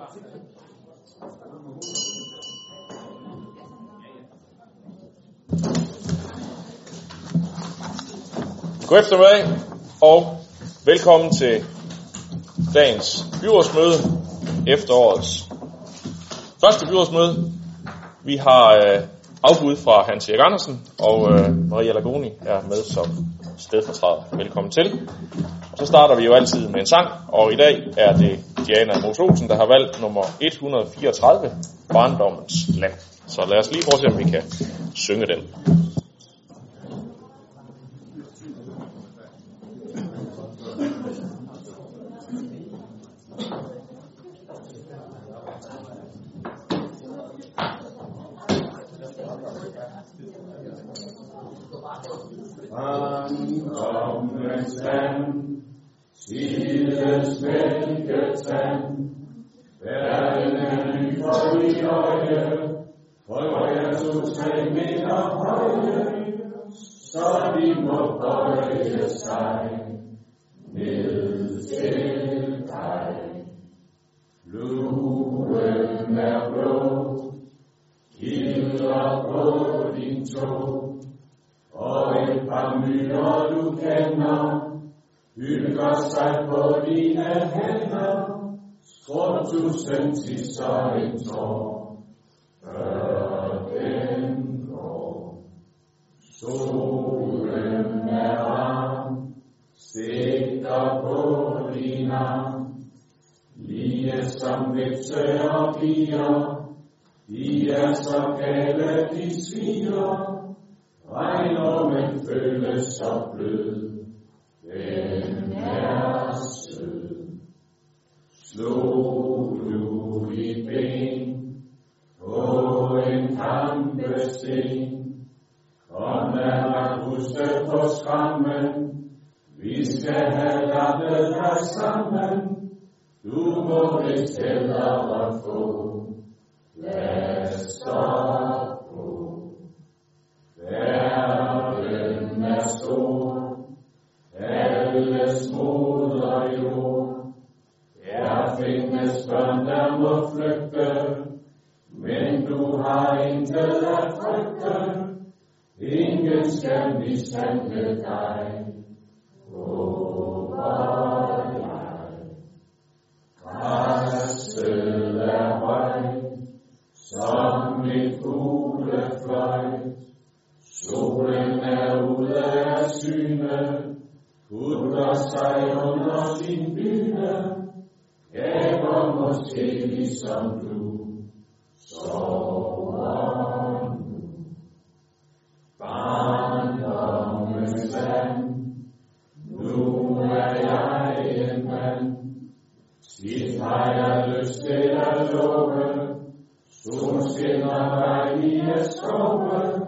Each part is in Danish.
God eftermiddag og velkommen til dagens byrådsmøde, efterårets første byrådsmøde. Vi har øh, afbud fra Hans Erik Andersen, og øh, Maria Lagoni er med som stedfortræder. Velkommen til. Og så starter vi jo altid med en sang, og i dag er det Diana Mos Olsen, der har valgt nummer 134, Barndommens Land. Så lad os lige prøve at se, om vi kan synge den. Barndommens land, tidens mælketand, verden er ny for mit øje, for jeg to tre meter høje, så de må bøje sig ned til dig. Luen er blå, kilder på din tog, og et par myrer du kender, hygger sig på dine hænder, skråt tusind tisser en tår, før den går. Solen er varm, sigter på din arm, lige som vipse og piger, de er så gale, de sviger, Regnormen føles så blød, den er sød. Slog du dit ben på en kampesten, kom lad mig huske på skrammen, vi skal have lappet dig sammen, du må vist hellere få laster. Børn, der må flygte, men du har intet at frygte. Ingen skal mishandle dig, håber jeg. Græsset er højt, som et fuglefløjt. Solen er ude af syne, putter sig under sin dyne, gaber måske ligesom du, sover nu. Barndommens land, nu er jeg en mand, tit har jeg lyst til at lukke, i skove,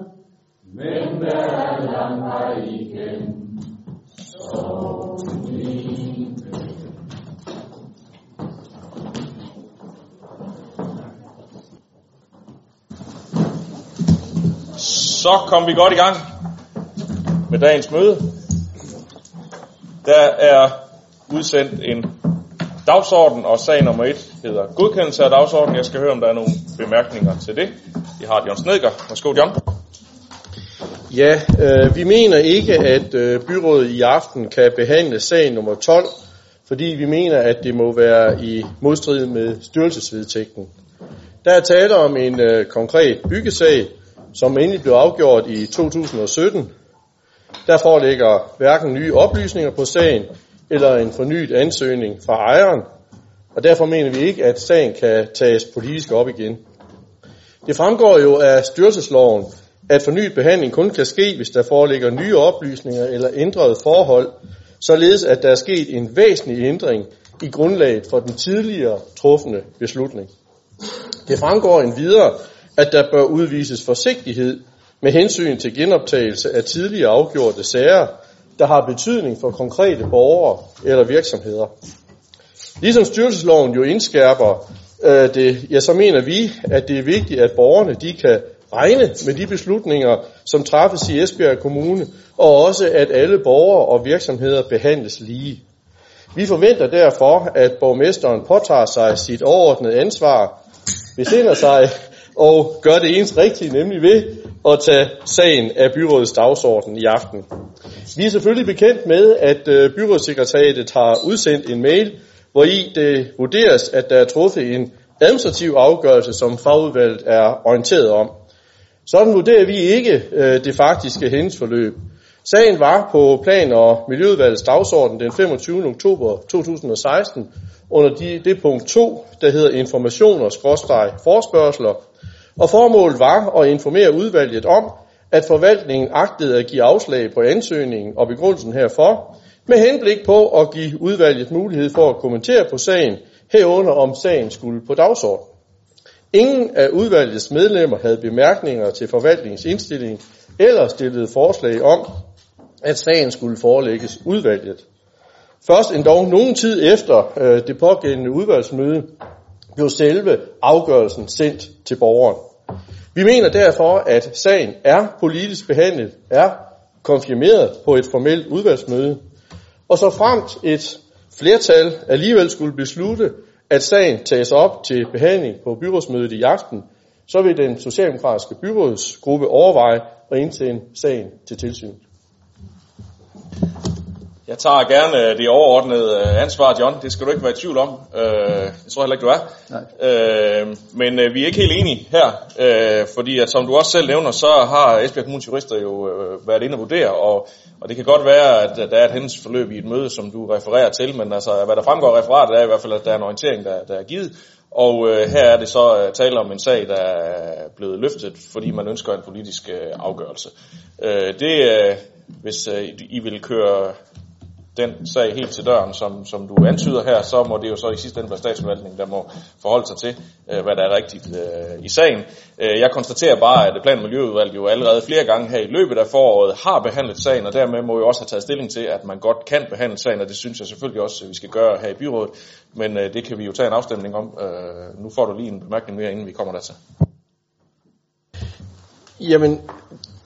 men der er lang vej Så kom vi godt i gang med dagens møde. Der er udsendt en dagsorden, og sag nummer et hedder godkendelse af dagsordenen. Jeg skal høre, om der er nogle bemærkninger til det. Vi har Jørgen Snedker. Værsgo, Jørgen. Ja, øh, vi mener ikke, at øh, byrådet i aften kan behandle sag nummer 12, fordi vi mener, at det må være i modstrid med styrelsesvedtægten. Der er tale om en øh, konkret byggesag, som endelig blev afgjort i 2017. Der foreligger hverken nye oplysninger på sagen eller en fornyet ansøgning fra ejeren, og derfor mener vi ikke, at sagen kan tages politisk op igen. Det fremgår jo af styrelsesloven, at fornyet behandling kun kan ske, hvis der foreligger nye oplysninger eller ændrede forhold, således at der er sket en væsentlig ændring i grundlaget for den tidligere trufne beslutning. Det fremgår en videre, at der bør udvises forsigtighed med hensyn til genoptagelse af tidligere afgjorte sager, der har betydning for konkrete borgere eller virksomheder. Ligesom styrelsesloven jo indskærper øh, det, ja, så mener vi, at det er vigtigt, at borgerne de kan regne med de beslutninger, som træffes i Esbjerg Kommune, og også at alle borgere og virksomheder behandles lige. Vi forventer derfor, at borgmesteren påtager sig sit overordnede ansvar, besinder sig og gør det ens rigtige, nemlig ved at tage sagen af byrådets dagsorden i aften. Vi er selvfølgelig bekendt med, at øh, byrådssekretariatet har udsendt en mail, hvor i det vurderes, at der er truffet en administrativ afgørelse, som fagudvalget er orienteret om. Sådan vurderer vi ikke øh, det faktiske hændelsesforløb. Sagen var på plan- og miljøudvalgets dagsorden den 25. oktober 2016 under de, det punkt 2, der hedder informationer, skråstreg, forspørgseler, og formålet var at informere udvalget om, at forvaltningen agtede at give afslag på ansøgningen og begrundelsen herfor, med henblik på at give udvalget mulighed for at kommentere på sagen, herunder om sagen skulle på dagsordenen. Ingen af udvalgets medlemmer havde bemærkninger til forvaltningens indstilling eller stillede forslag om, at sagen skulle forelægges udvalget. Først endda nogen tid efter øh, det pågældende udvalgsmøde blev selve afgørelsen sendt til borgeren. Vi mener derfor, at sagen er politisk behandlet, er konfirmeret på et formelt udvalgsmøde, og så fremt et flertal alligevel skulle beslutte, at sagen tages op til behandling på byrådsmødet i aften, så vil den socialdemokratiske byrådsgruppe overveje at indsende sagen til tilsyn. Jeg tager gerne det overordnede øh, ansvar, John. Det skal du ikke være i tvivl om. Øh, jeg tror heller ikke, du er. Nej. Øh, men vi er ikke helt enige her, fordi at, som du også selv nævner, så har Esbjerg Kommunes jurister jo været inde og vurdere, og, og det kan godt være, at der er et hændelsesforløb i et møde, som du refererer til, men altså, hvad der fremgår af referatet er i hvert fald, at der er en orientering, der, der er givet, og øh, her er det så øh, tale om en sag, der er blevet løftet, fordi man ønsker en politisk øh, afgørelse. Øh, det, øh, hvis øh, I vil køre den sag helt til døren, som, som du antyder her, så må det jo så i sidste ende være statsforvaltningen, der må forholde sig til, øh, hvad der er rigtigt øh, i sagen. Øh, jeg konstaterer bare, at Plan- og Miljøudvalget jo allerede flere gange her i løbet af foråret har behandlet sagen, og dermed må jo også have taget stilling til, at man godt kan behandle sagen, og det synes jeg selvfølgelig også, at vi skal gøre her i byrådet. Men øh, det kan vi jo tage en afstemning om. Øh, nu får du lige en bemærkning mere, inden vi kommer dertil. Jamen,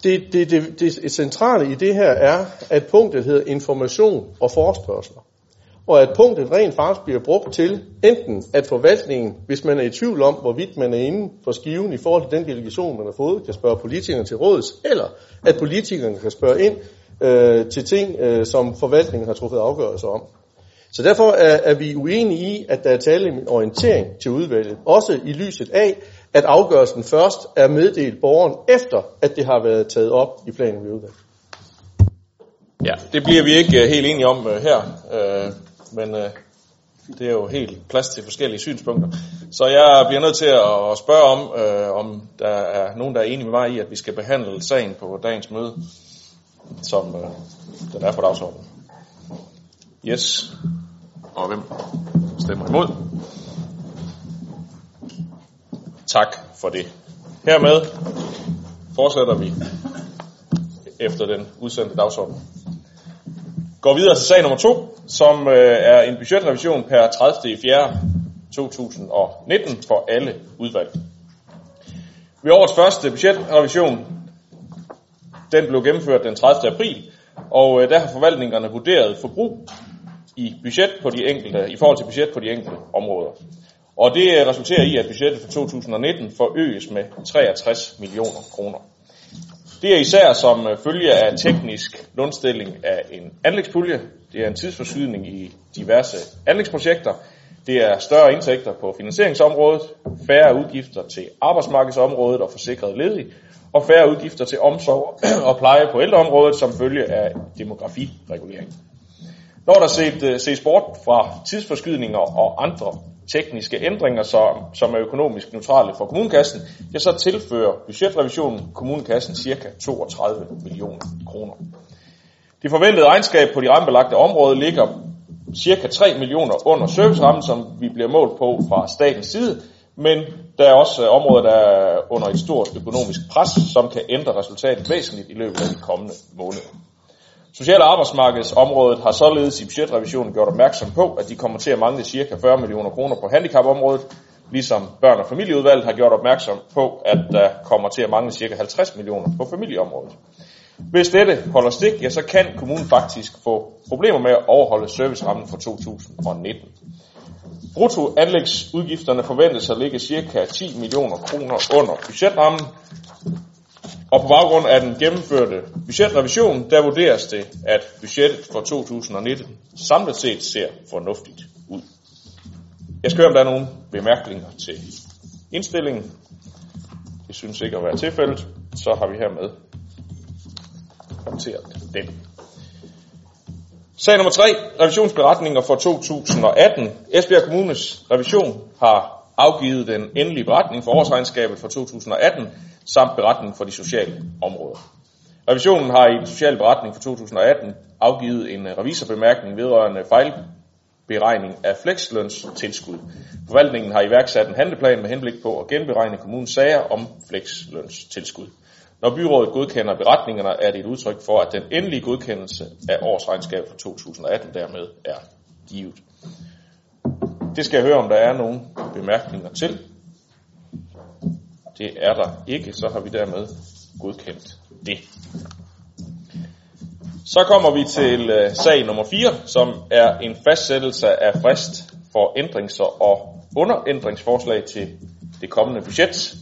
det, det, det, det centrale i det her er, at punktet hedder information og forspørgsler. Og at punktet rent faktisk bliver brugt til enten at forvaltningen, hvis man er i tvivl om, hvorvidt man er inde for skiven i forhold til den delegation, man har fået, kan spørge politikerne til råds, eller at politikerne kan spørge ind øh, til ting, øh, som forvaltningen har truffet afgørelser om. Så derfor er, er vi uenige i, at der er tale om en orientering til udvalget, også i lyset af, at afgørelsen først er meddelt borgeren, efter at det har været taget op i planen ved udvalget. Ja, det bliver vi ikke øh, helt enige om uh, her, uh, men uh, det er jo helt plads til forskellige synspunkter. Så jeg bliver nødt til at spørge om, uh, om der er nogen, der er enige med mig i, at vi skal behandle sagen på dagens møde, som uh, den er på dagsordenen. Yes. Og hvem stemmer imod? Tak for det. Hermed fortsætter vi efter den udsendte dagsorden. Går videre til sag nummer to, som øh, er en budgetrevision per 30. 4. 2019 for alle udvalg. Ved årets første budgetrevision, den blev gennemført den 30. april, og øh, der har forvaltningerne vurderet forbrug i budget på de enkelte, i forhold til budget på de enkelte områder. Og det øh, resulterer i, at budgettet for 2019 forøges med 63 millioner kroner. Det er især som øh, følge af teknisk lundstilling af en anlægspulje. Det er en tidsforskydning i diverse anlægsprojekter. Det er større indtægter på finansieringsområdet, færre udgifter til arbejdsmarkedsområdet og forsikret ledig, og færre udgifter til omsorg og pleje på ældreområdet som følge af demografiregulering. Når der set, øh, ses bort fra tidsforskydninger og andre tekniske ændringer, som, som er økonomisk neutrale for kommunekassen, ja, så tilfører budgetrevisionen kommunekassen ca. 32 millioner kroner. Det forventede regnskab på de rammebelagte områder ligger ca. 3 millioner under servicerammen, som vi bliver målt på fra statens side, men der er også øh, områder, der er under et stort økonomisk pres, som kan ændre resultatet væsentligt i løbet af de kommende måneder. Social- og arbejdsmarkedsområdet har således i budgetrevisionen gjort opmærksom på, at de kommer til at mangle ca. 40 millioner kroner på handicapområdet, ligesom børn- og familieudvalget har gjort opmærksom på, at der kommer til at mangle ca. 50 millioner på familieområdet. Hvis dette holder stik, ja, så kan kommunen faktisk få problemer med at overholde servicerammen for 2019. Bruttoanlægsudgifterne forventes at ligge ca. 10 millioner kroner under budgetrammen, og på baggrund af den gennemførte budgetrevision, der vurderes det, at budgettet for 2019 samlet set ser fornuftigt ud. Jeg skal høre, om der er nogle bemærkninger til indstillingen. Det synes ikke at være tilfældet. Så har vi hermed håndteret den. Sag nummer 3. Revisionsberetninger for 2018. Esbjerg Kommunes revision har afgivet den endelige beretning for årsregnskabet for 2018 samt beretning for de sociale områder. Revisionen har i den sociale beretning for 2018 afgivet en øh, revisorbemærkning vedrørende fejlberegning af fleksløns tilskud. Forvaltningen har iværksat en handleplan med henblik på at genberegne kommunens sager om fleksløns tilskud. Når byrådet godkender beretningerne, er det et udtryk for, at den endelige godkendelse af årsregnskabet for 2018 dermed er givet. Det skal jeg høre, om der er nogle bemærkninger til. Det er der ikke, så har vi dermed godkendt det. Så kommer vi til øh, sag nummer 4, som er en fastsættelse af frist for ændrings- og underændringsforslag til det kommende budget.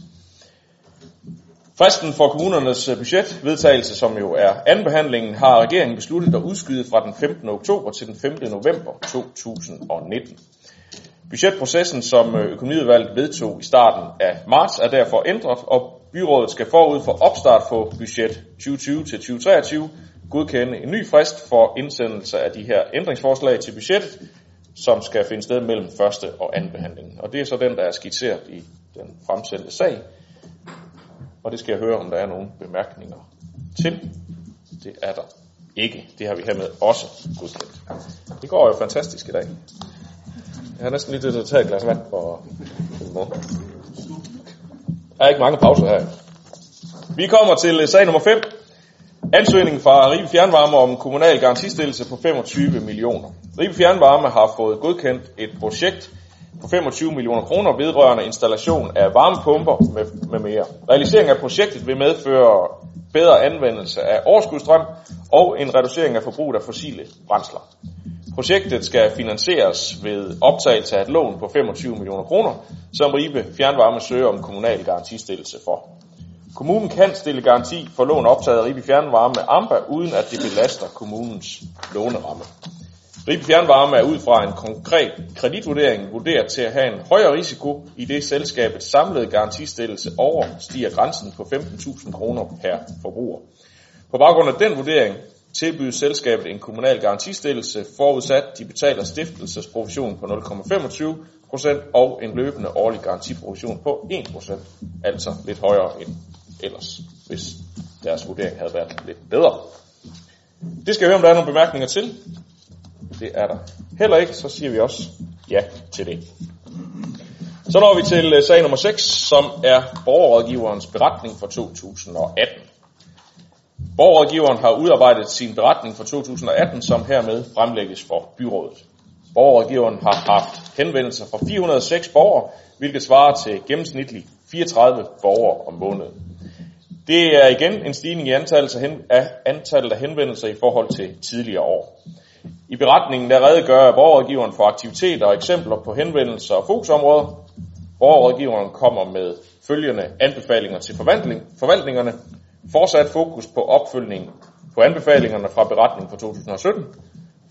Fristen for kommunernes budgetvedtagelse, som jo er anbehandlingen, har regeringen besluttet at udskyde fra den 15. oktober til den 5. november 2019. Budgetprocessen, som øh, økonomiudvalget vedtog i starten af marts, er derfor ændret, og byrådet skal forud for opstart på budget 2020-2023 godkende en ny frist for indsendelse af de her ændringsforslag til budgettet, som skal finde sted mellem første og anden behandling. Og det er så den, der er skitseret i den fremsendte sag. Og det skal jeg høre, om der er nogle bemærkninger til. Det er der ikke. Det har vi hermed også godkendt. Det går jo fantastisk i dag. Jeg har næsten lige til at tage et glas vand for mor. Der er ikke mange pauser her. Vi kommer til sag nummer 5. Ansøgningen fra Ribe Fjernvarme om kommunal garantistillelse på 25 millioner. Ribe Fjernvarme har fået godkendt et projekt på 25 millioner kroner vedrørende installation af varmepumper med, med mere. Realisering af projektet vil medføre bedre anvendelse af overskudstrøm og en reducering af forbruget af fossile brændsler. Projektet skal finansieres ved optagelse af et lån på 25 millioner kroner, som Ribe Fjernvarme søger om kommunal garantistillelse for. Kommunen kan stille garanti for lån optaget af Ribe Fjernvarme med AMBA, uden at det belaster kommunens låneramme. Ribe Fjernvarme er ud fra en konkret kreditvurdering vurderet til at have en højere risiko, i det selskabets samlede garantistillelse overstiger grænsen på 15.000 kroner per forbruger. På baggrund af den vurdering tilbydes selskabet en kommunal garantistillelse, forudsat de betaler stiftelsesprovision på 0,25% og en løbende årlig garantiprovision på 1%, altså lidt højere end ellers, hvis deres vurdering havde været lidt bedre. Det skal jeg høre, om der er nogle bemærkninger til. Det er der heller ikke, så siger vi også ja til det. Så når vi til øh, sag nummer 6, som er borgerrådgiverens beretning for 2018. Borgerrådgiveren har udarbejdet sin beretning for 2018, som hermed fremlægges for byrådet. Borgerrådgiveren har haft henvendelser fra 406 borgere, hvilket svarer til gennemsnitligt 34 borgere om måneden. Det er igen en stigning i antallet af, antallet af henvendelser i forhold til tidligere år. I beretningen der redegør borgerrådgiveren for aktiviteter og eksempler på henvendelser og fokusområder. Borgerrådgiveren kommer med følgende anbefalinger til forvaltning, forvaltningerne. Fortsat fokus på opfølgning på anbefalingerne fra beretningen fra 2017.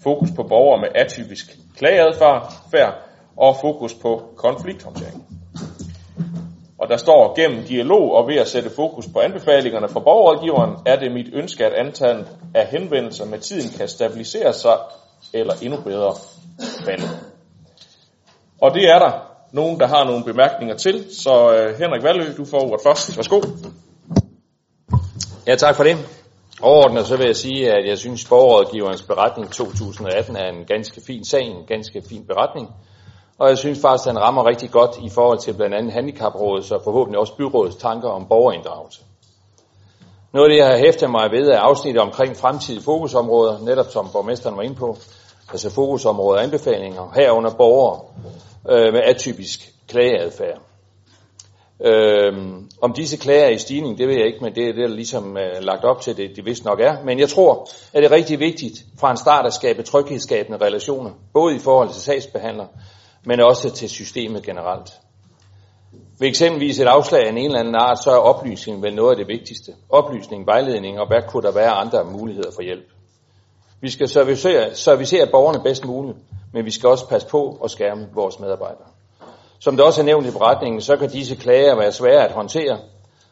Fokus på borgere med atypisk klageadfærd og fokus på konflikthåndtering. Og der står, gennem dialog og ved at sætte fokus på anbefalingerne fra borgerrådgiveren, er det mit ønske, at antallet af henvendelser med tiden kan stabilisere sig eller endnu bedre falde. Og det er der nogen, der har nogle bemærkninger til. Så øh, Henrik Valø, du får ordet først. Værsgo. Ja, tak for det. Overordnet så vil jeg sige, at jeg synes, borgerrådgiverens beretning 2018 er en ganske fin sag, en ganske fin beretning. Og jeg synes faktisk, at den rammer rigtig godt i forhold til blandt andet handicaprådets og forhåbentlig også byrådets tanker om borgerinddragelse. Noget af det, jeg har hæftet mig ved, er afsnittet omkring fremtidige fokusområder, netop som borgmesteren var inde på, altså fokusområder og anbefalinger, herunder borgere øh, med atypisk klageadfærd. Øhm, om disse klager er i stigning, det ved jeg ikke, men det er det, der ligesom øh, lagt op til, det, det vist nok er. Men jeg tror, at det er rigtig vigtigt fra en start at skabe tryghedsskabende relationer, både i forhold til sagsbehandler, men også til systemet generelt. Ved eksempelvis et afslag af en eller anden art, så er oplysning vel noget af det vigtigste. Oplysning, vejledning og hvad kunne der være andre muligheder for hjælp. Vi skal servicere, servicere borgerne bedst muligt, men vi skal også passe på at skærme vores medarbejdere. Som det også er nævnt i beretningen, så kan disse klager være svære at håndtere,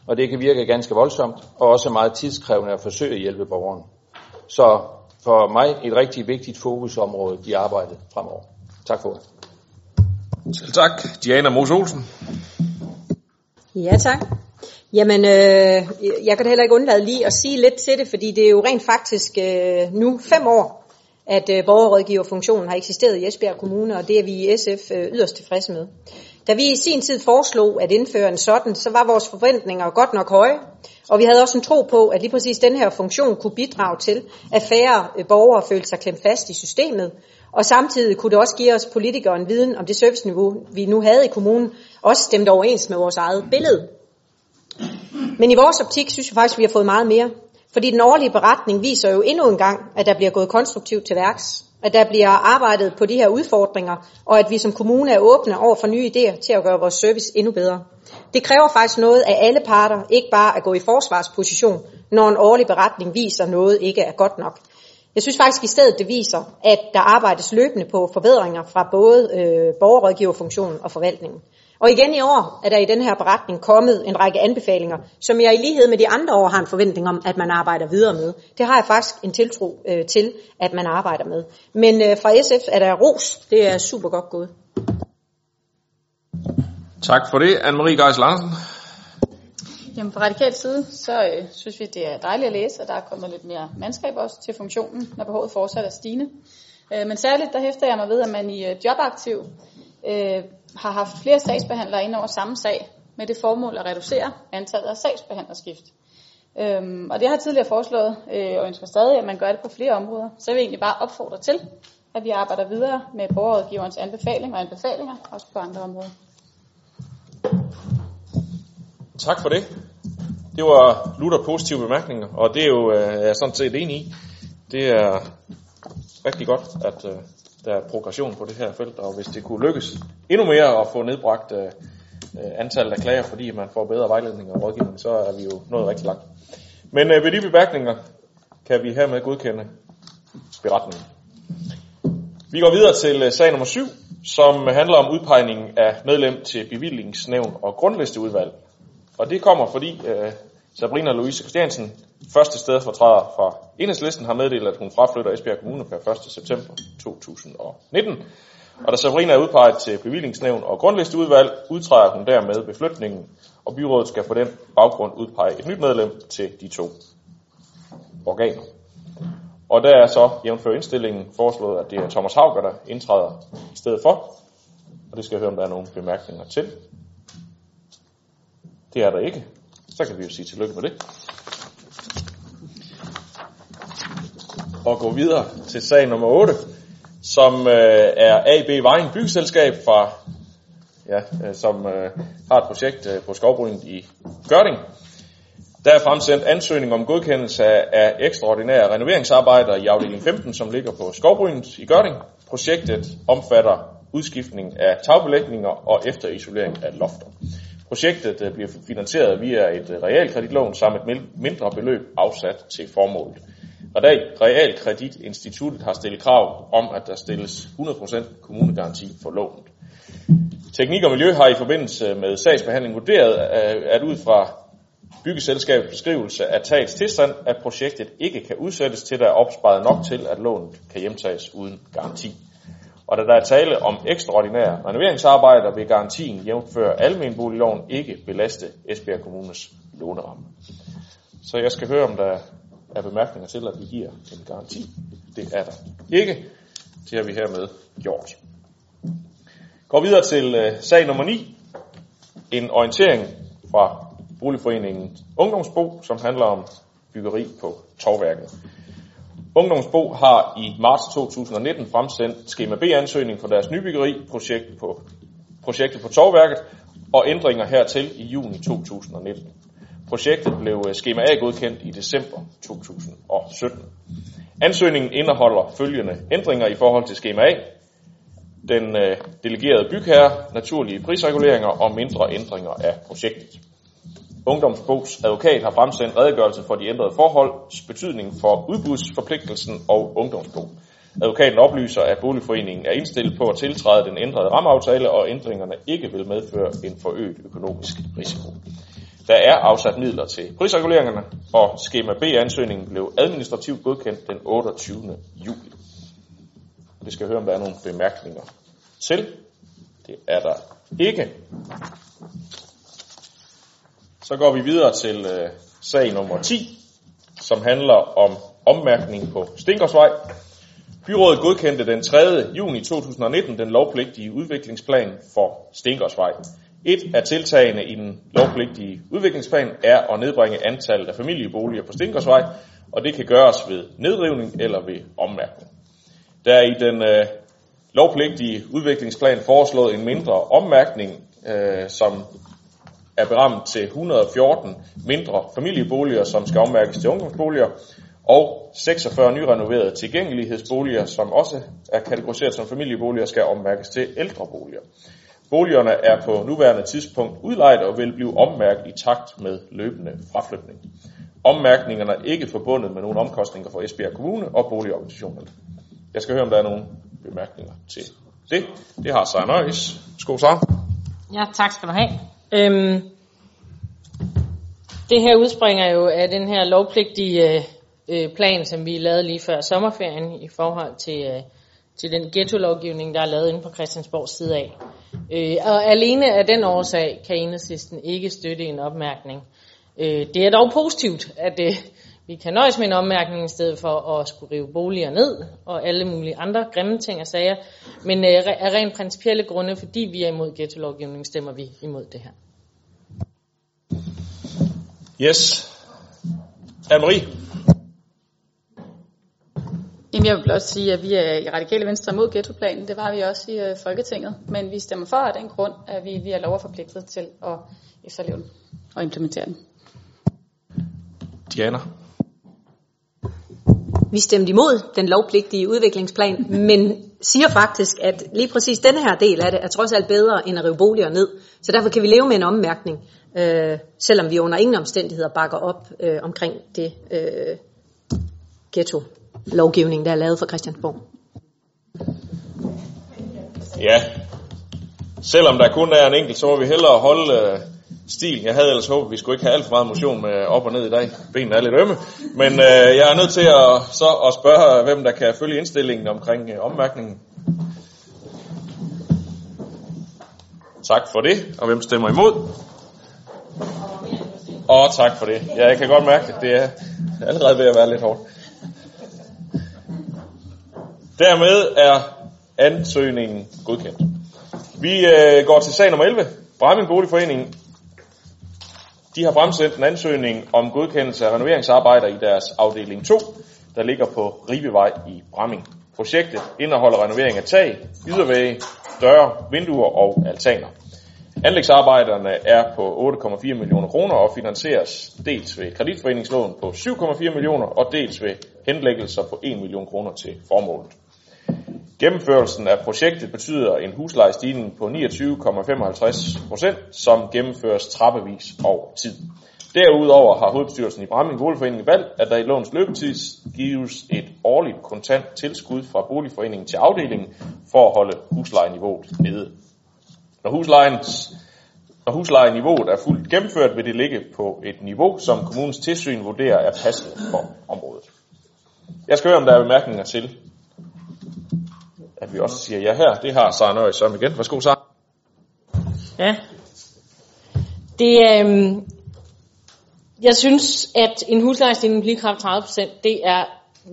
og det kan virke ganske voldsomt, og også meget tidskrævende at forsøge at hjælpe borgeren. Så for mig et rigtig vigtigt fokusområde i arbejdet fremover. Tak for det. Selv tak. Diana Mose Olsen. Ja, tak. Jamen, øh, jeg kan da heller ikke undlade lige at sige lidt til det, fordi det er jo rent faktisk øh, nu fem år, at øh, borgerrådgiverfunktionen har eksisteret i Esbjerg Kommune, og det er vi i SF øh, yderst tilfredse med. Da vi i sin tid foreslog at indføre en sådan, så var vores forventninger godt nok høje, og vi havde også en tro på, at lige præcis den her funktion kunne bidrage til, at færre øh, borgere følte sig klemt fast i systemet, og samtidig kunne det også give os politikere en viden om det serviceniveau, vi nu havde i kommunen, også stemt overens med vores eget billede. Men i vores optik synes jeg faktisk, at vi har fået meget mere. Fordi den årlige beretning viser jo endnu en gang, at der bliver gået konstruktivt til værks. At der bliver arbejdet på de her udfordringer, og at vi som kommune er åbne over for nye idéer til at gøre vores service endnu bedre. Det kræver faktisk noget af alle parter, ikke bare at gå i forsvarsposition, når en årlig beretning viser noget ikke er godt nok. Jeg synes faktisk i stedet, det viser, at der arbejdes løbende på forbedringer fra både øh, borgerrådgiverfunktionen og forvaltningen. Og igen i år er der i den her beretning kommet en række anbefalinger, som jeg i lighed med de andre år har en forventning om, at man arbejder videre med. Det har jeg faktisk en tiltro øh, til, at man arbejder med. Men øh, fra SF er der ros. Det er super godt gået. Tak for det, Anne-Marie Geis Larsen. Jamen, fra radikal side, så øh, synes vi, det er dejligt at læse, at der er kommet lidt mere mandskab også til funktionen, når behovet fortsat er stigende. Øh, men særligt, der hæfter jeg mig ved, at man i øh, jobaktiv øh, har haft flere sagsbehandlere ind over samme sag, med det formål at reducere antallet af sagsbehandlerskift. Øhm, og det har jeg tidligere foreslået, øh, og ønsker stadig, at man gør det på flere områder. Så jeg vil egentlig bare opfordre til, at vi arbejder videre med borgerrådgiverens anbefaling og anbefalinger, også på andre områder. Tak for det. Det var lutter positive bemærkninger, og det er jo øh, jeg er sådan set enig i. Det er rigtig godt, at øh, der er progression på det her felt, og hvis det kunne lykkes endnu mere at få nedbragt øh, øh, antallet af klager, fordi man får bedre vejledning og rådgivning, så er vi jo nået rigtig langt. Men øh, ved de bemærkninger kan vi hermed godkende beretningen. Vi går videre til øh, sag nummer 7, som handler om udpegningen af medlem til bevillingsnævn og grundlisteudvalg. Og det kommer, fordi øh, Sabrina Louise Christiansen, første stedfortræder fra Enhedslisten, har meddelt, at hun fraflytter Esbjerg Kommune per 1. september 2019. Og da Sabrina er udpeget til bevillingsnævn og grundlisteudvalg, udtræder hun dermed beflytningen, og byrådet skal på den baggrund udpege et nyt medlem til de to organer. Og der er så, jævnfør indstillingen, foreslået, at det er Thomas Hauger, der indtræder i stedet for. Og det skal jeg høre, om der er nogle bemærkninger til. Det er der ikke. Så kan vi jo sige tillykke med det. Og gå videre til sag nummer 8, som øh, er AB Vejen Byggeselskab fra, ja, øh, som øh, har et projekt øh, på skovbrynet i Gørding. Der er fremsendt ansøgning om godkendelse af, ekstraordinære renoveringsarbejder i afdeling 15, som ligger på skovbrynet i Gørding. Projektet omfatter udskiftning af tagbelægninger og efterisolering af lofter. Projektet øh, bliver finansieret via et øh, realkreditlån samt et mindre beløb afsat til formålet. Realkreditinstituttet har stillet krav om, at der stilles 100% kommunegaranti for lånet. Teknik og Miljø har i forbindelse med sagsbehandling vurderet, øh, at ud fra byggeselskabets beskrivelse af tagets tilstand, at projektet ikke kan udsættes til, der er opsparet nok til, at lånet kan hjemtages uden garanti. Og da der er tale om ekstraordinære renoveringsarbejder, vil garantien jævnfør almenboligloven ikke belaste Esbjerg Kommunes låneramme. Så jeg skal høre, om der er bemærkninger til, at vi giver en garanti. Det er der ikke. Det har vi hermed gjort. Går videre til øh, sag nummer 9. En orientering fra Boligforeningen Ungdomsbo, som handler om byggeri på Torværket. Ungdomsbo har i marts 2019 fremsendt skema B-ansøgning for deres nybyggeri projekt på, projektet på Torværket, og ændringer hertil i juni 2019. Projektet blev øh, skema A godkendt i december 2017. Ansøgningen indeholder følgende ændringer i forhold til skema A. Den øh, delegerede bygherre, naturlige prisreguleringer og mindre ændringer af projektet. Ungdomsbogs advokat har fremsendt redegørelse for de ændrede forholds betydning for udbudsforpligtelsen og ungdomsbog. Advokaten oplyser, at boligforeningen er indstillet på at tiltræde den ændrede rammeaftale, og ændringerne ikke vil medføre en forøget økonomisk risiko. Der er afsat midler til prisreguleringerne, og skema B-ansøgningen blev administrativt godkendt den 28. juli. Det skal høre, om der er nogle bemærkninger til. Det er der ikke. Så går vi videre til øh, sag nummer 10, som handler om ommærkning på Stinkersvej. Byrådet godkendte den 3. juni 2019 den lovpligtige udviklingsplan for Stinkersvej. Et af tiltagene i den lovpligtige udviklingsplan er at nedbringe antallet af familieboliger på Stinkersvej, og det kan gøres ved nedrivning eller ved ommærkning. Der er i den øh, lovpligtige udviklingsplan foreslået en mindre ommærkning, øh, som er berammet til 114 mindre familieboliger, som skal ommærkes til ungdomsboliger, og 46 nyrenoverede tilgængelighedsboliger, som også er kategoriseret som familieboliger, skal ommærkes til ældreboliger. Boligerne er på nuværende tidspunkt udlejet og vil blive ommærket i takt med løbende fraflytning. Ommærkningerne er ikke forbundet med nogen omkostninger for Esbjerg Kommune og boligorganisationerne. Jeg skal høre, om der er nogle bemærkninger til det. Det har Søren Øjs. Skål så. Ja, tak skal du have. Øhm, det her udspringer jo af den her lovpligtige øh, plan, som vi lavede lige før sommerferien i forhold til, øh, til den ghetto-lovgivning, der er lavet inde på Christiansborgs side af. Øh, og alene af den årsag kan enhedslisten ikke støtte en opmærkning. Øh, det er dog positivt, at øh, vi kan nøjes med en ommærkning i stedet for at skulle rive boliger ned og alle mulige andre grimme ting og sager. Men øh, af rent principielle grunde, fordi vi er imod ghetto-lovgivning, stemmer vi imod det her. Yes. Anne-Marie. Jamen, jeg vil blot sige, at vi er i Radikale Venstre mod ghettoplanen. Det var vi også i øh, Folketinget. Men vi stemmer for af den grund, at vi, vi er lov forpligtet til at efterleve den og implementere den. Diana. Vi stemte imod den lovpligtige udviklingsplan, men siger faktisk, at lige præcis denne her del af det er trods alt bedre end at rive boliger ned. Så derfor kan vi leve med en ommærkning, øh, selvom vi under ingen omstændigheder bakker op øh, omkring det øh, lovgivning, der er lavet for Christiansborg. Ja. Selvom der kun er en enkelt, så må vi hellere holde øh, stil. Jeg havde ellers håbet, at vi skulle ikke have alt for meget motion med op og ned i dag. Benene er lidt ømme. Men øh, jeg er nødt til at, så at spørge, hvem der kan følge indstillingen omkring øh, ommærkningen. Tak for det. Og hvem stemmer imod? Og tak for det. Ja, jeg kan godt mærke, at det er allerede ved at være lidt hårdt. Dermed er ansøgningen godkendt. Vi øh, går til sag nummer 11. Bramming Boligforening. De har fremsendt en ansøgning om godkendelse af renoveringsarbejder i deres afdeling 2, der ligger på Ribevej i Bramming. Projektet indeholder renovering af tag, ydervæge, døre, vinduer og altaner. Anlægsarbejderne er på 8,4 millioner kroner og finansieres dels ved kreditforeningslån på 7,4 millioner og dels ved henlæggelser på 1 million kroner til formålet. Gennemførelsen af projektet betyder en huslejestigning på 29,55 procent, som gennemføres trappevis over tid. Derudover har hovedbestyrelsen i Bramming Boligforening valgt, at der i låns løbetid gives et årligt kontant tilskud fra boligforeningen til afdelingen for at holde huslejeniveauet nede. Når, huslejens, når huslejeniveauet er fuldt gennemført, vil det ligge på et niveau, som kommunens tilsyn vurderer er passende for området. Jeg skal høre, om der er bemærkninger til, at vi også siger ja her. Det har Sara Nøje som igen. Værsgo, Sara. Ja. Det, øh, jeg synes, at en huslejestigning på lige kraft 30%, det er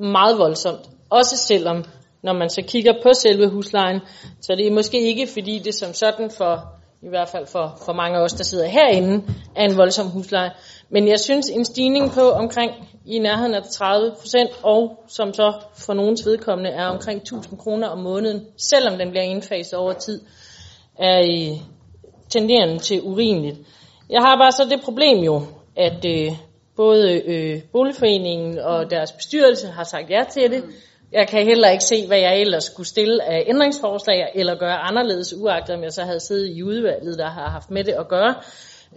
meget voldsomt. Også selvom, når man så kigger på selve huslejen, så det er måske ikke, fordi det som sådan for, i hvert fald for, for mange af os, der sidder herinde, er en voldsom husleje. Men jeg synes, en stigning på omkring i nærheden af 30 procent, og som så for nogens vedkommende er omkring 1000 kroner om måneden, selvom den bliver indfaset over tid, er, øh, tenderende til urimeligt. Jeg har bare så det problem jo, at øh, både øh, boligforeningen og deres bestyrelse har sagt ja til det. Jeg kan heller ikke se, hvad jeg ellers skulle stille af ændringsforslag eller gøre anderledes, uagtet om jeg så havde siddet i udvalget, der har haft med det at gøre.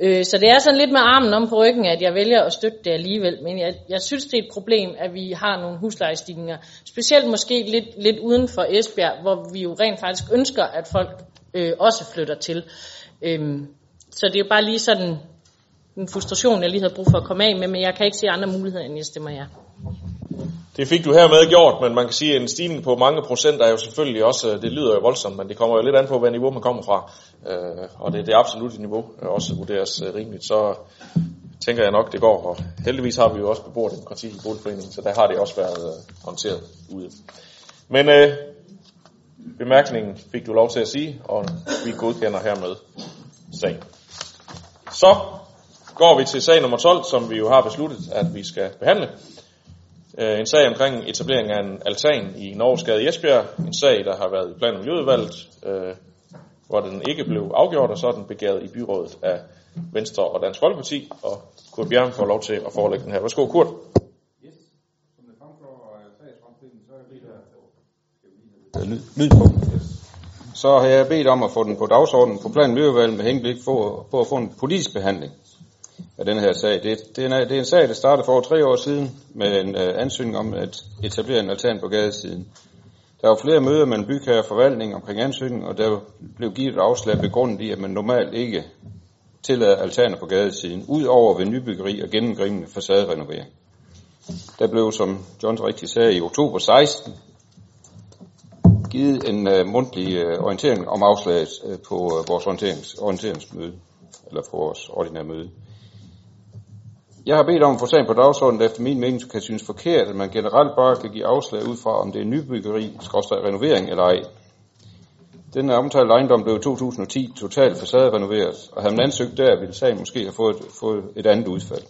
Øh, så det er sådan lidt med armen om på ryggen, at jeg vælger at støtte det alligevel. Men jeg, jeg synes, det er et problem, at vi har nogle huslejestigninger. Specielt måske lidt, lidt uden for Esbjerg, hvor vi jo rent faktisk ønsker, at folk øh, også flytter til. Øhm, så det er jo bare lige sådan en frustration, jeg lige havde brug for at komme af med, men jeg kan ikke se andre muligheder, end jeg stemmer ja. Det fik du hermed gjort, men man kan sige, at en stigning på mange procent er jo selvfølgelig også, øh, det lyder jo voldsomt, men det kommer jo lidt an på, hvad niveau man kommer fra. Øh, og det er det absolutte niveau, øh, også vurderes øh, rimeligt. Så tænker jeg nok, det går. Og heldigvis har vi jo også beboerdemokrati i boligforeningen, så der har det også været øh, håndteret ude. Men øh, bemærkningen fik du lov til at sige, og vi godkender hermed sagen. Så går vi til sag nummer 12, som vi jo har besluttet, at vi skal behandle. Øh, en sag omkring etablering af en altan i Norgesgade i Esbjerg. En sag, der har været i plan- og miljøudvalget, øh, hvor den ikke blev afgjort, og så er den begæret i byrådet af Venstre og Dansk Folkeparti. Og Kurt Bjerg får lov til at forelægge den her. Værsgo, Kurt. lyd på. Så har jeg bedt om at få den på dagsordenen på plan miljøvalget med henblik på, på at få en politisk behandling af den her sag. Det, det, er, en, det er en sag, der startede for over tre år siden med en øh, ansøgning om at etablere en altan på gadesiden. Der var flere møder mellem bygherre og forvaltning omkring ansøgningen, og der blev givet et afslag begrundet i, at man normalt ikke tillader altaner på gadesiden, ud over ved nybyggeri og gennemgribende facaderenovering. Der blev, som John rigtig sagde, i oktober 16 givet en uh, mundtlig uh, orientering om afslaget uh, på uh, vores orienterings, orienteringsmøde, eller på vores ordinære møde. Jeg har bedt om at få sagen på dagsordenen, der efter min mening kan synes forkert, at man generelt bare kan give afslag ud fra, om det er nybyggeri, skorstræk renovering eller ej. Den omtalte ejendom blev i 2010 totalt facaderenoveret, og havde man ansøgt der, ville sagen måske have fået, fået et andet udfald.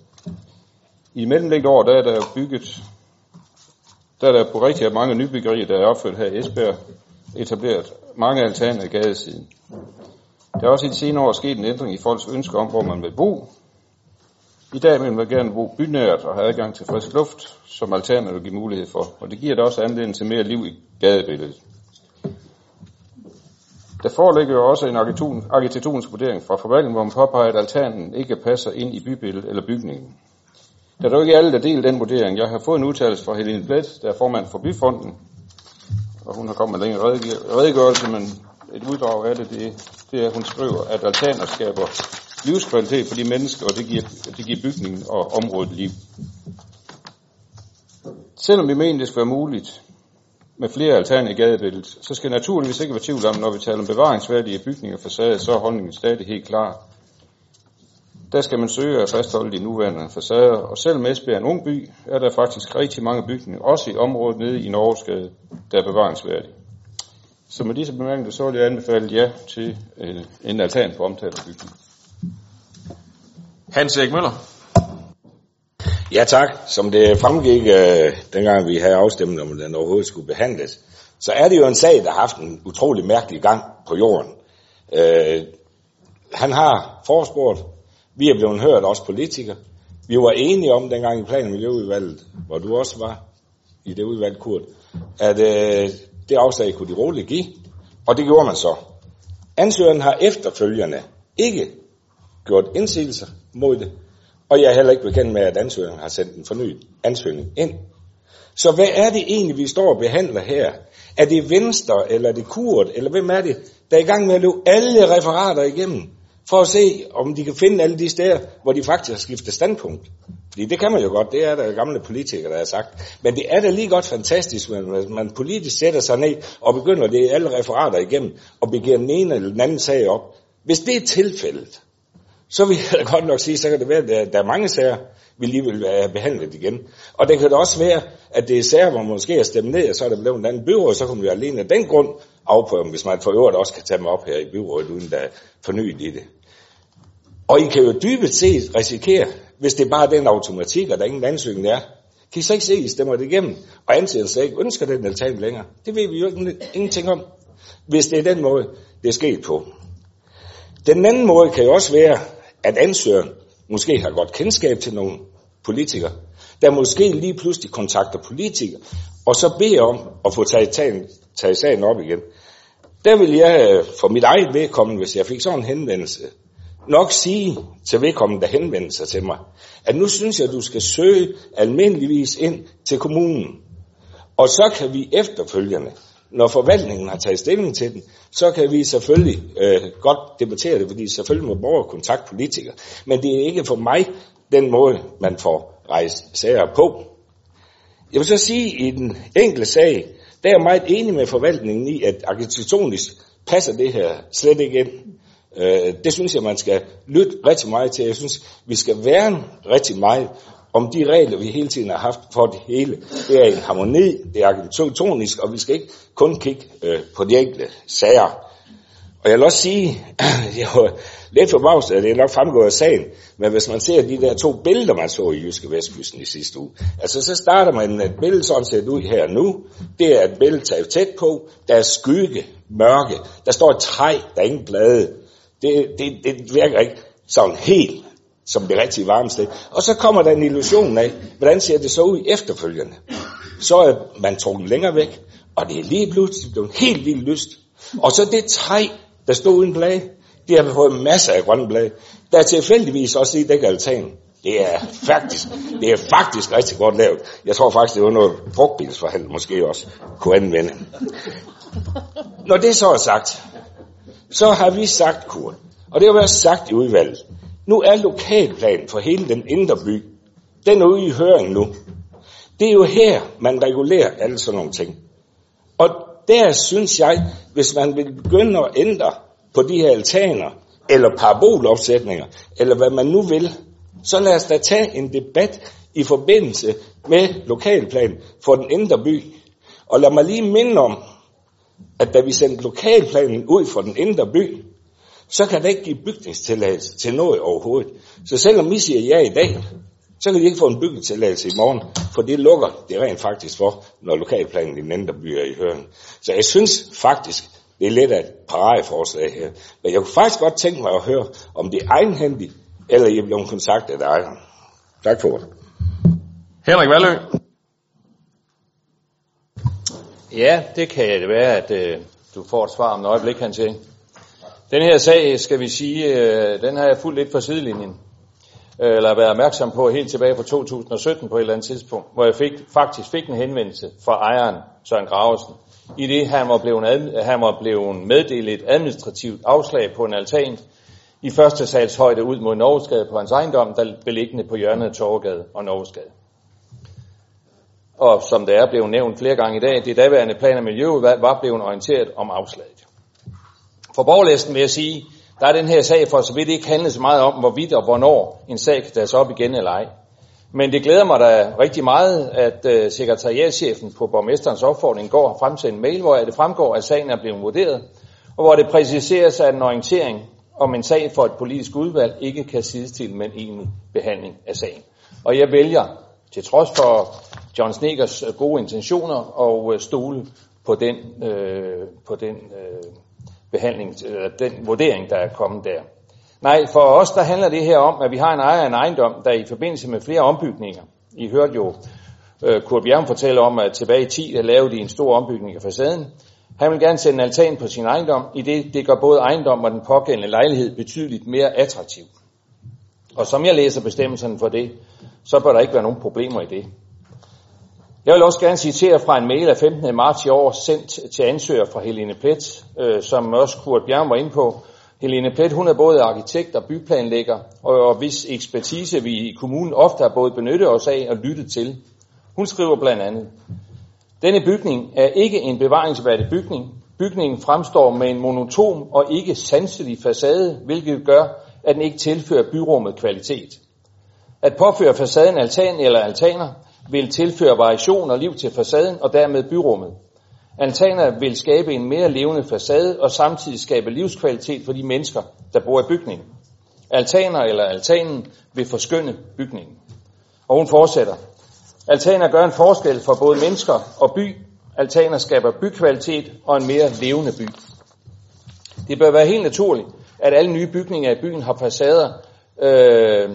I mellemlægget år, der er der bygget, der er der på rigtig mange nybyggerier, der er opført her i Esbjerg, etableret mange altaner i gadesiden. Der er også i de senere år sket en ændring i folks ønsker om, hvor man vil bo, i dag vil man gerne bo bynært og have adgang til frisk luft, som altaner vil give mulighed for, og det giver da også anledning til mere liv i gadebilledet. Der foreligger jo også en arkitektonisk vurdering fra forvaltningen, hvor man påpeger, at altanen ikke passer ind i bybilledet eller bygningen. Der er dog ikke alle, der deler den vurdering. Jeg har fået en udtalelse fra Helene Blæt, der er formand for Byfonden, og hun har kommet med en længere redegørelse, men et uddrag af det, det, det er, at hun skriver, at altaner skaber livskvalitet for de mennesker, og det giver, det giver bygningen og området liv. Selvom vi mener, det skal være muligt med flere altaner i gadebilledet, så skal naturligvis ikke være tvivl om, når vi taler om bevaringsværdige bygninger og facader, så er holdningen stadig helt klar. Der skal man søge at fastholde de nuværende facader, og selvom Esbjerg er en ung by, er der faktisk rigtig mange bygninger, også i området nede i Norgesgade, der er bevaringsværdige. Så med disse bemærkninger, så vil jeg anbefale ja til en altan på omtalt bygning. Hans Erik Møller. Ja tak. Som det fremgik, øh, dengang vi havde afstemt, om den overhovedet skulle behandles, så er det jo en sag, der har haft en utrolig mærkelig gang på jorden. Øh, han har forespurgt, vi er blevet hørt, også politikere. Vi var enige om dengang i plan- og miljøudvalget, hvor du også var i det udvalg, Kurt, at øh, det afslag kunne de roligt give, og det gjorde man så. Ansøgeren har efterfølgende ikke gjort indsigelser mod det, og jeg er heller ikke bekendt med, at ansøgeren har sendt en fornyet ansøgning ind. Så hvad er det egentlig, vi står og behandler her? Er det Venstre, eller er det Kurt, eller hvem er det, der er i gang med at løbe alle referater igennem, for at se, om de kan finde alle de steder, hvor de faktisk har skiftet standpunkt? Fordi det kan man jo godt, det er der gamle politikere, der har sagt. Men det er da lige godt fantastisk, hvis man politisk sætter sig ned og begynder det alle referater igennem, og begiver den ene eller den anden sag op. Hvis det er tilfældet, så vil jeg godt nok sige, så kan det være, at der er mange sager, vi lige vil øh, have behandlet igen. Og det kan da også være, at det er sager, hvor man måske er stemt ned, og så er der blevet en anden byråd, så kommer vi alene af den grund afprøve, hvis man for øvrigt også kan tage dem op her i byrådet, uden der er fornyet i det. Og I kan jo dybest set risikere, hvis det er bare den automatik, og der ingen ansøgning er, kan I så ikke se, at I stemmer det igennem, og ansætter sig ikke ønsker den altan længere. Det ved vi jo ingenting om, hvis det er den måde, det er sket på. Den anden måde kan jo også være, at ansøgeren måske har godt kendskab til nogle politikere, der måske lige pludselig kontakter politikere, og så beder om at få taget, taget, taget sagen op igen. Der vil jeg øh, for mit eget vedkommende, hvis jeg fik sådan en henvendelse, nok sige til vedkommende, der henvender sig til mig, at nu synes jeg, at du skal søge almindeligvis ind til kommunen. Og så kan vi efterfølgende, når forvaltningen har taget stilling til den, så kan vi selvfølgelig øh, godt debattere det, fordi selvfølgelig må borgere kontakte politikere. Men det er ikke for mig den måde, man får rejst sager på. Jeg vil så sige, at i den enkelte sag, der er jeg meget enig med forvaltningen i, at arkitektonisk passer det her slet ikke ind. Øh, det synes jeg, man skal lytte rigtig meget til. Jeg synes, vi skal være rigtig meget om de regler, vi hele tiden har haft for det hele. Det er en harmoni, det er arkitektonisk, og vi skal ikke kun kigge øh, på de enkelte sager. Og jeg vil også sige, jeg var lidt forbavset, at det er nok fremgået af sagen, men hvis man ser de der to billeder, man så i Jyske Vestkysten i sidste uge, altså så starter man et billede, sådan set ud her nu. Det er et billede taget tæt på, der er skygge, mørke, der står et træ, der er ingen blade. Det, det, det virker ikke sådan helt som det rigtige varme sted. Og så kommer der en illusion af, hvordan ser det så ud efterfølgende. Så er man trukket længere væk, og det er lige pludselig blevet helt vildt lyst. Og så det træ, der stod uden blade, det har fået masser af grønne blade. Der er tilfældigvis også i dækker altanen. Det er faktisk, det er faktisk rigtig godt lavet. Jeg tror faktisk, det var noget frugtbilsforhandel måske også kunne anvende. Når det så er sagt, så har vi sagt, Kurt, og det har været sagt i udvalget, nu er lokalplanen for hele den indre by, den er ude i høring nu. Det er jo her, man regulerer alle sådan nogle ting. Og der synes jeg, hvis man vil begynde at ændre på de her altaner, eller parabolopsætninger, eller hvad man nu vil, så lad os da tage en debat i forbindelse med lokalplanen for den indre by. Og lad mig lige minde om, at da vi sendte lokalplanen ud for den indre by, så kan der ikke give bygningstilladelse til noget overhovedet. Så selvom vi siger ja i dag, så kan de ikke få en bygningstilladelse i morgen, for det lukker det rent faktisk for, når lokalplanen i den by er i høring. Så jeg synes faktisk, det er lidt af et paradeforslag her. Men jeg kunne faktisk godt tænke mig at høre, om det er egenhændigt, eller I er blevet kontaktet af ejeren. Tak for det. Henrik Valø. Ja, det kan det være, at øh, du får et svar om et øjeblik, han siger. Den her sag, skal vi sige, øh, den har jeg fulgt lidt på sidelinjen. Øh, eller været opmærksom på helt tilbage fra 2017 på et eller andet tidspunkt, hvor jeg fik, faktisk fik en henvendelse fra ejeren, Søren Graversen, i det han var blevet, ad, han var blevet meddelt et administrativt afslag på en altan i første sals højde ud mod Norgesgade på hans ejendom, der beliggende på hjørnet af Torgade og Norgesgade. Og som det er blevet nævnt flere gange i dag, det daværende plan- og miljøudvalg var blevet orienteret om afslaget. For borgerlæsten vil jeg sige, der er den her sag for så vidt ikke handlet så meget om, hvorvidt og hvornår en sag kan tages op igen eller ej. Men det glæder mig da rigtig meget, at øh, sekretariatschefen på borgmesterens opfordring går frem fremsendt en mail, hvor det fremgår, at sagen er blevet vurderet, og hvor det præciseres, at en orientering om en sag for et politisk udvalg ikke kan sidestille med en egentlig behandling af sagen. Og jeg vælger, til trods for John Sneakers øh, gode intentioner, og øh, stole på den, øh, på den øh, behandling, eller den vurdering, der er kommet der. Nej, for os der handler det her om, at vi har en ejer af en ejendom, der i forbindelse med flere ombygninger, I hørte jo øh, Kurt Bjerg fortælle om, at tilbage i 10 der lavede de en stor ombygning af facaden. Han vil gerne sætte en altan på sin ejendom, i det det gør både ejendom og den pågældende lejlighed betydeligt mere attraktiv. Og som jeg læser bestemmelserne for det, så bør der ikke være nogen problemer i det. Jeg vil også gerne citere fra en mail af 15. marts i år, sendt til ansøger fra Helene Plet, øh, som også Kurt Bjerg var inde på. Helene Plet, hun er både arkitekt og byplanlægger, og, og hvis ekspertise vi i kommunen ofte har både benyttet os af og lyttet til. Hun skriver blandt andet, denne bygning er ikke en bevaringsværdig bygning. Bygningen fremstår med en monotom og ikke sanselig facade, hvilket gør, at den ikke tilfører byrummet kvalitet. At påføre facaden altan eller altaner vil tilføre variation og liv til facaden og dermed byrummet. Altaner vil skabe en mere levende facade og samtidig skabe livskvalitet for de mennesker, der bor i bygningen. Altaner eller altanen vil forskønne bygningen. Og hun fortsætter. Altaner gør en forskel for både mennesker og by. Altaner skaber bykvalitet og en mere levende by. Det bør være helt naturligt, at alle nye bygninger i byen har facader, øh,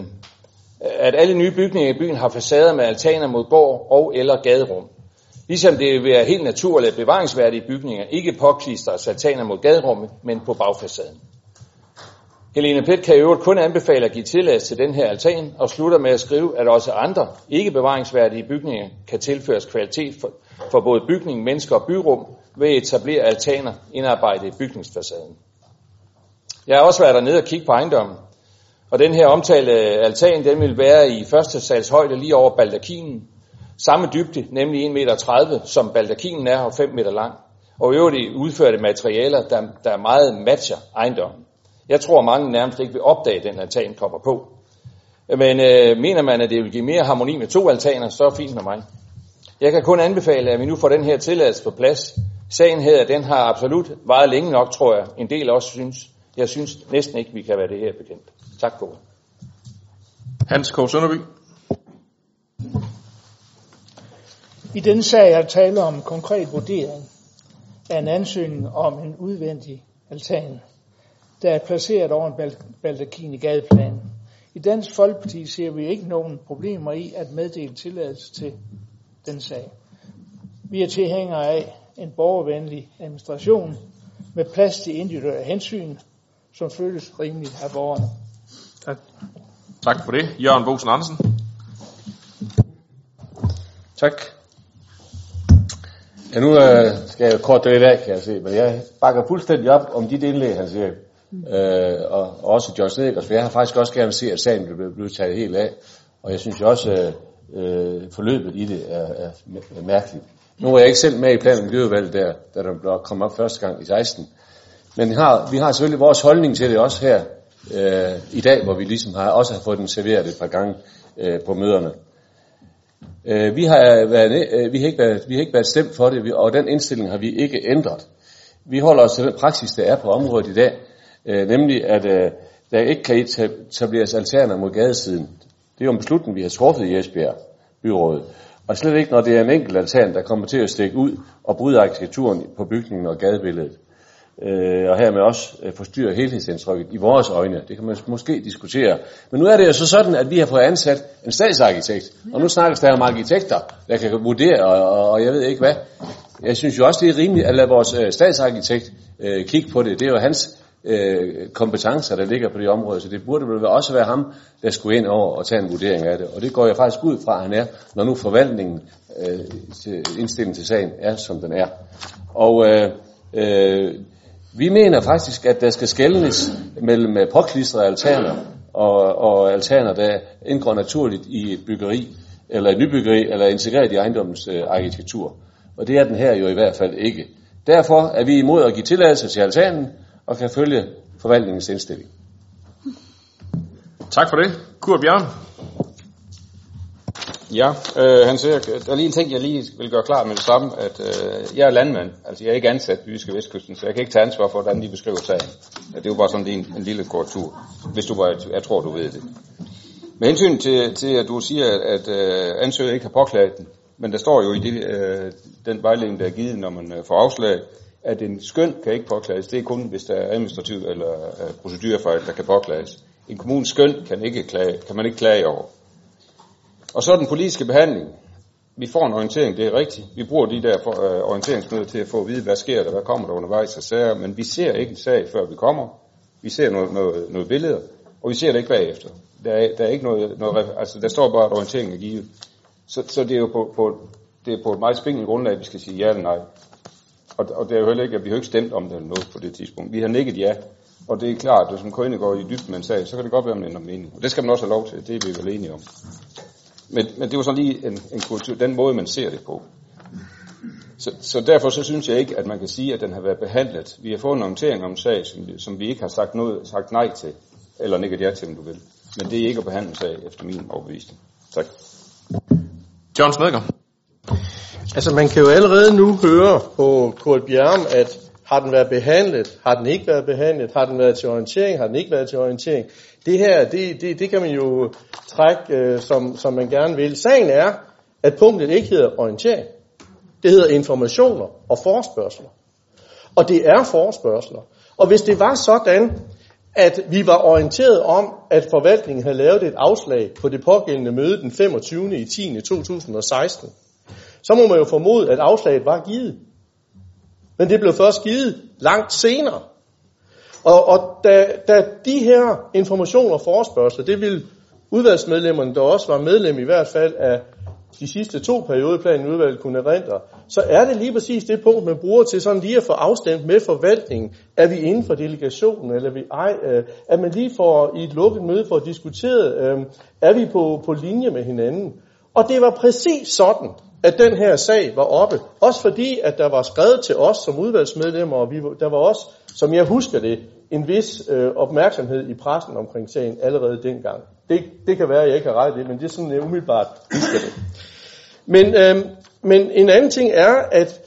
at alle nye bygninger i byen har facader med altaner mod gård og eller gaderum. Ligesom det vil være helt naturligt, at bevaringsværdige bygninger ikke påklistres altaner mod gaderummet, men på bagfacaden. Helene Pet kan i øvrigt kun anbefale at give tilladelse til den her altan, og slutter med at skrive, at også andre ikke bevaringsværdige bygninger kan tilføres kvalitet for, for både bygning, mennesker og byrum ved at etablere altaner indarbejdet i bygningsfacaden. Jeg har også været dernede og kigge på ejendommen, og den her omtalte altan, den vil være i første sals højde lige over baldakinen. Samme dybde, nemlig 1,30 meter, som baldakinen er, og 5 meter lang. Og i øvrigt udførte materialer, der, der meget matcher ejendommen. Jeg tror, mange nærmest ikke vil opdage, at den altan kommer på. Men øh, mener man, at det vil give mere harmoni med to altaner, så er fint med mig. Jeg kan kun anbefale, at vi nu får den her tilladelse på plads. Sagen her, den har absolut varet længe nok, tror jeg. En del også synes. Jeg synes næsten ikke, vi kan være det her bekendt. Tak for Hans K. Sønderby. I denne sag er tale om en konkret vurdering af en ansøgning om en udvendig altan, der er placeret over en baldakin i gadeplanen. I Dansk Folkeparti ser vi ikke nogen problemer i at meddele tilladelse til den sag. Vi er tilhængere af en borgervenlig administration med plads til individuelle hensyn, som føles rimeligt af borgerne. Tak. Tak for det. Jørgen Bosen Andersen. Tak. Ja, nu øh, skal jeg kort det i dag, kan jeg se, men jeg bakker fuldstændig op om dit indlæg, han siger. Øh, og, og også George Snedekers, for jeg har faktisk også gerne se, at sagen blev, blev taget helt af. Og jeg synes jo også, øh, øh, forløbet i det er, er, er mærkeligt. Nu er jeg ikke selv med i planen miljøudvalget der, da der blev kommet op første gang i 16. Men har, vi har selvfølgelig vores holdning til det også her øh, i dag, hvor vi ligesom har, også har fået den serveret et par gange øh, på møderne. Øh, vi, har været, øh, vi, har ikke været, vi har ikke været stemt for det, og den indstilling har vi ikke ændret. Vi holder os til den praksis, der er på området i dag, øh, nemlig at øh, der ikke kan etableres alterner mod gadesiden. Det er jo en beslutning, vi har truffet i Esbjerg byrådet. Og slet ikke, når det er en enkelt altan, der kommer til at stikke ud og bryde arkitekturen på bygningen og gadebilledet. Øh, og hermed også øh, helhedsindtrykket i vores øjne. Det kan man måske diskutere. Men nu er det jo så sådan, at vi har fået ansat en statsarkitekt. Og nu snakkes der om arkitekter, der kan vurdere, og, og jeg ved ikke hvad. Jeg synes jo også, det er rimeligt at lade vores øh, statsarkitekt øh, kigge på det. Det er jo hans øh, kompetencer, der ligger på det område, så det burde vel også være ham, der skulle ind over og tage en vurdering af det. Og det går jeg faktisk ud fra, at han er, når nu forvaltningen, øh, til, indstillingen til sagen er, som den er. Og øh, øh, vi mener faktisk, at der skal skældnes mellem øh, påklistrede altaner og, og altaner, der indgår naturligt i et byggeri, eller et nybyggeri, eller integreret i ejendommens øh, arkitektur. Og det er den her jo i hvert fald ikke. Derfor er vi imod at give tilladelse til altanen, og kan følge forvaltningens indstilling. Tak for det. Kurt Bjørn. Ja, øh, han siger, der er lige en ting, jeg lige vil gøre klar med det samme, at øh, jeg er landmand, altså jeg er ikke ansat i Jyske Vestkysten, så jeg kan ikke tage ansvar for, hvordan de beskriver sagen. Ja, det er jo bare sådan en, en lille korrektur, hvis du bare, jeg tror, du ved det. Med hensyn til, til at du siger, at, at øh, ansøger ikke har påklaget den, men der står jo i det, øh, den vejledning, der er givet, når man øh, får afslag, at en skøn kan ikke påklages. Det er kun, hvis der er administrativ eller øh, procedurfejl, der kan påklages. En kommunes skøn kan, ikke klage, kan man ikke klage over. Og så den politiske behandling. Vi får en orientering, det er rigtigt. Vi bruger de der for, øh, orienteringsmøder til at få at vide, hvad sker der, hvad kommer der undervejs af sager, men vi ser ikke en sag, før vi kommer. Vi ser noget, noget, noget billeder, og vi ser det ikke bagefter. Der er, der er ikke noget, noget, altså der står bare, at orienteringen er givet. Så, så det er jo på, på, det er på et meget spinkelt grundlag, vi skal sige ja eller nej. Og, og det er jo heller ikke, at vi har ikke stemt om det eller noget på det tidspunkt. Vi har nikket ja, og det er klart, at hvis man kun går i dybden med en sag, så kan det godt være, at man ændrer mening. Og det skal man også have lov til, det er vi vel enige om. Men, men det var sådan lige en, en kultur, den måde, man ser det på. Så, så derfor så synes jeg ikke, at man kan sige, at den har været behandlet. Vi har fået en orientering om en sag, som, som vi ikke har sagt, noget, sagt nej til, eller nikket ja til, om du vil. Men det er ikke at behandle en sag, efter min overbevisning. Tak. John Snedgaard. Altså man kan jo allerede nu høre på Kurt Bjerm, at har den været behandlet, har den ikke været behandlet, har den været til orientering, har den ikke været til orientering. Det her, det, det, det kan man jo trække, øh, som, som man gerne vil. Sagen er, at punktet ikke hedder orientering. Det hedder informationer og forspørgseler. Og det er forspørgseler. Og hvis det var sådan, at vi var orienteret om, at forvaltningen havde lavet et afslag på det pågældende møde den 25. i 10. 2016, så må man jo formode, at afslaget var givet. Men det blev først givet langt senere. Og, og da, da de her informationer og forespørgsler, det vil udvalgsmedlemmerne, der også var medlem i hvert fald af de sidste to periodeplaner i udvalget kunne erindre, så er det lige præcis det punkt, man bruger til sådan lige at få afstemt med forvaltningen. Er vi inden for delegationen, eller er vi ej? Øh, at man lige får i et lukket møde for at øh, er vi på, på linje med hinanden? Og det var præcis sådan, at den her sag var oppe. Også fordi, at der var skrevet til os som udvalgsmedlemmer, og vi, der var også, som jeg husker det, en vis øh, opmærksomhed i pressen omkring sagen allerede dengang. Det, det kan være, at jeg ikke har ret i det, men det er sådan, jeg umiddelbart husker det. Men, øh, men en anden ting er, at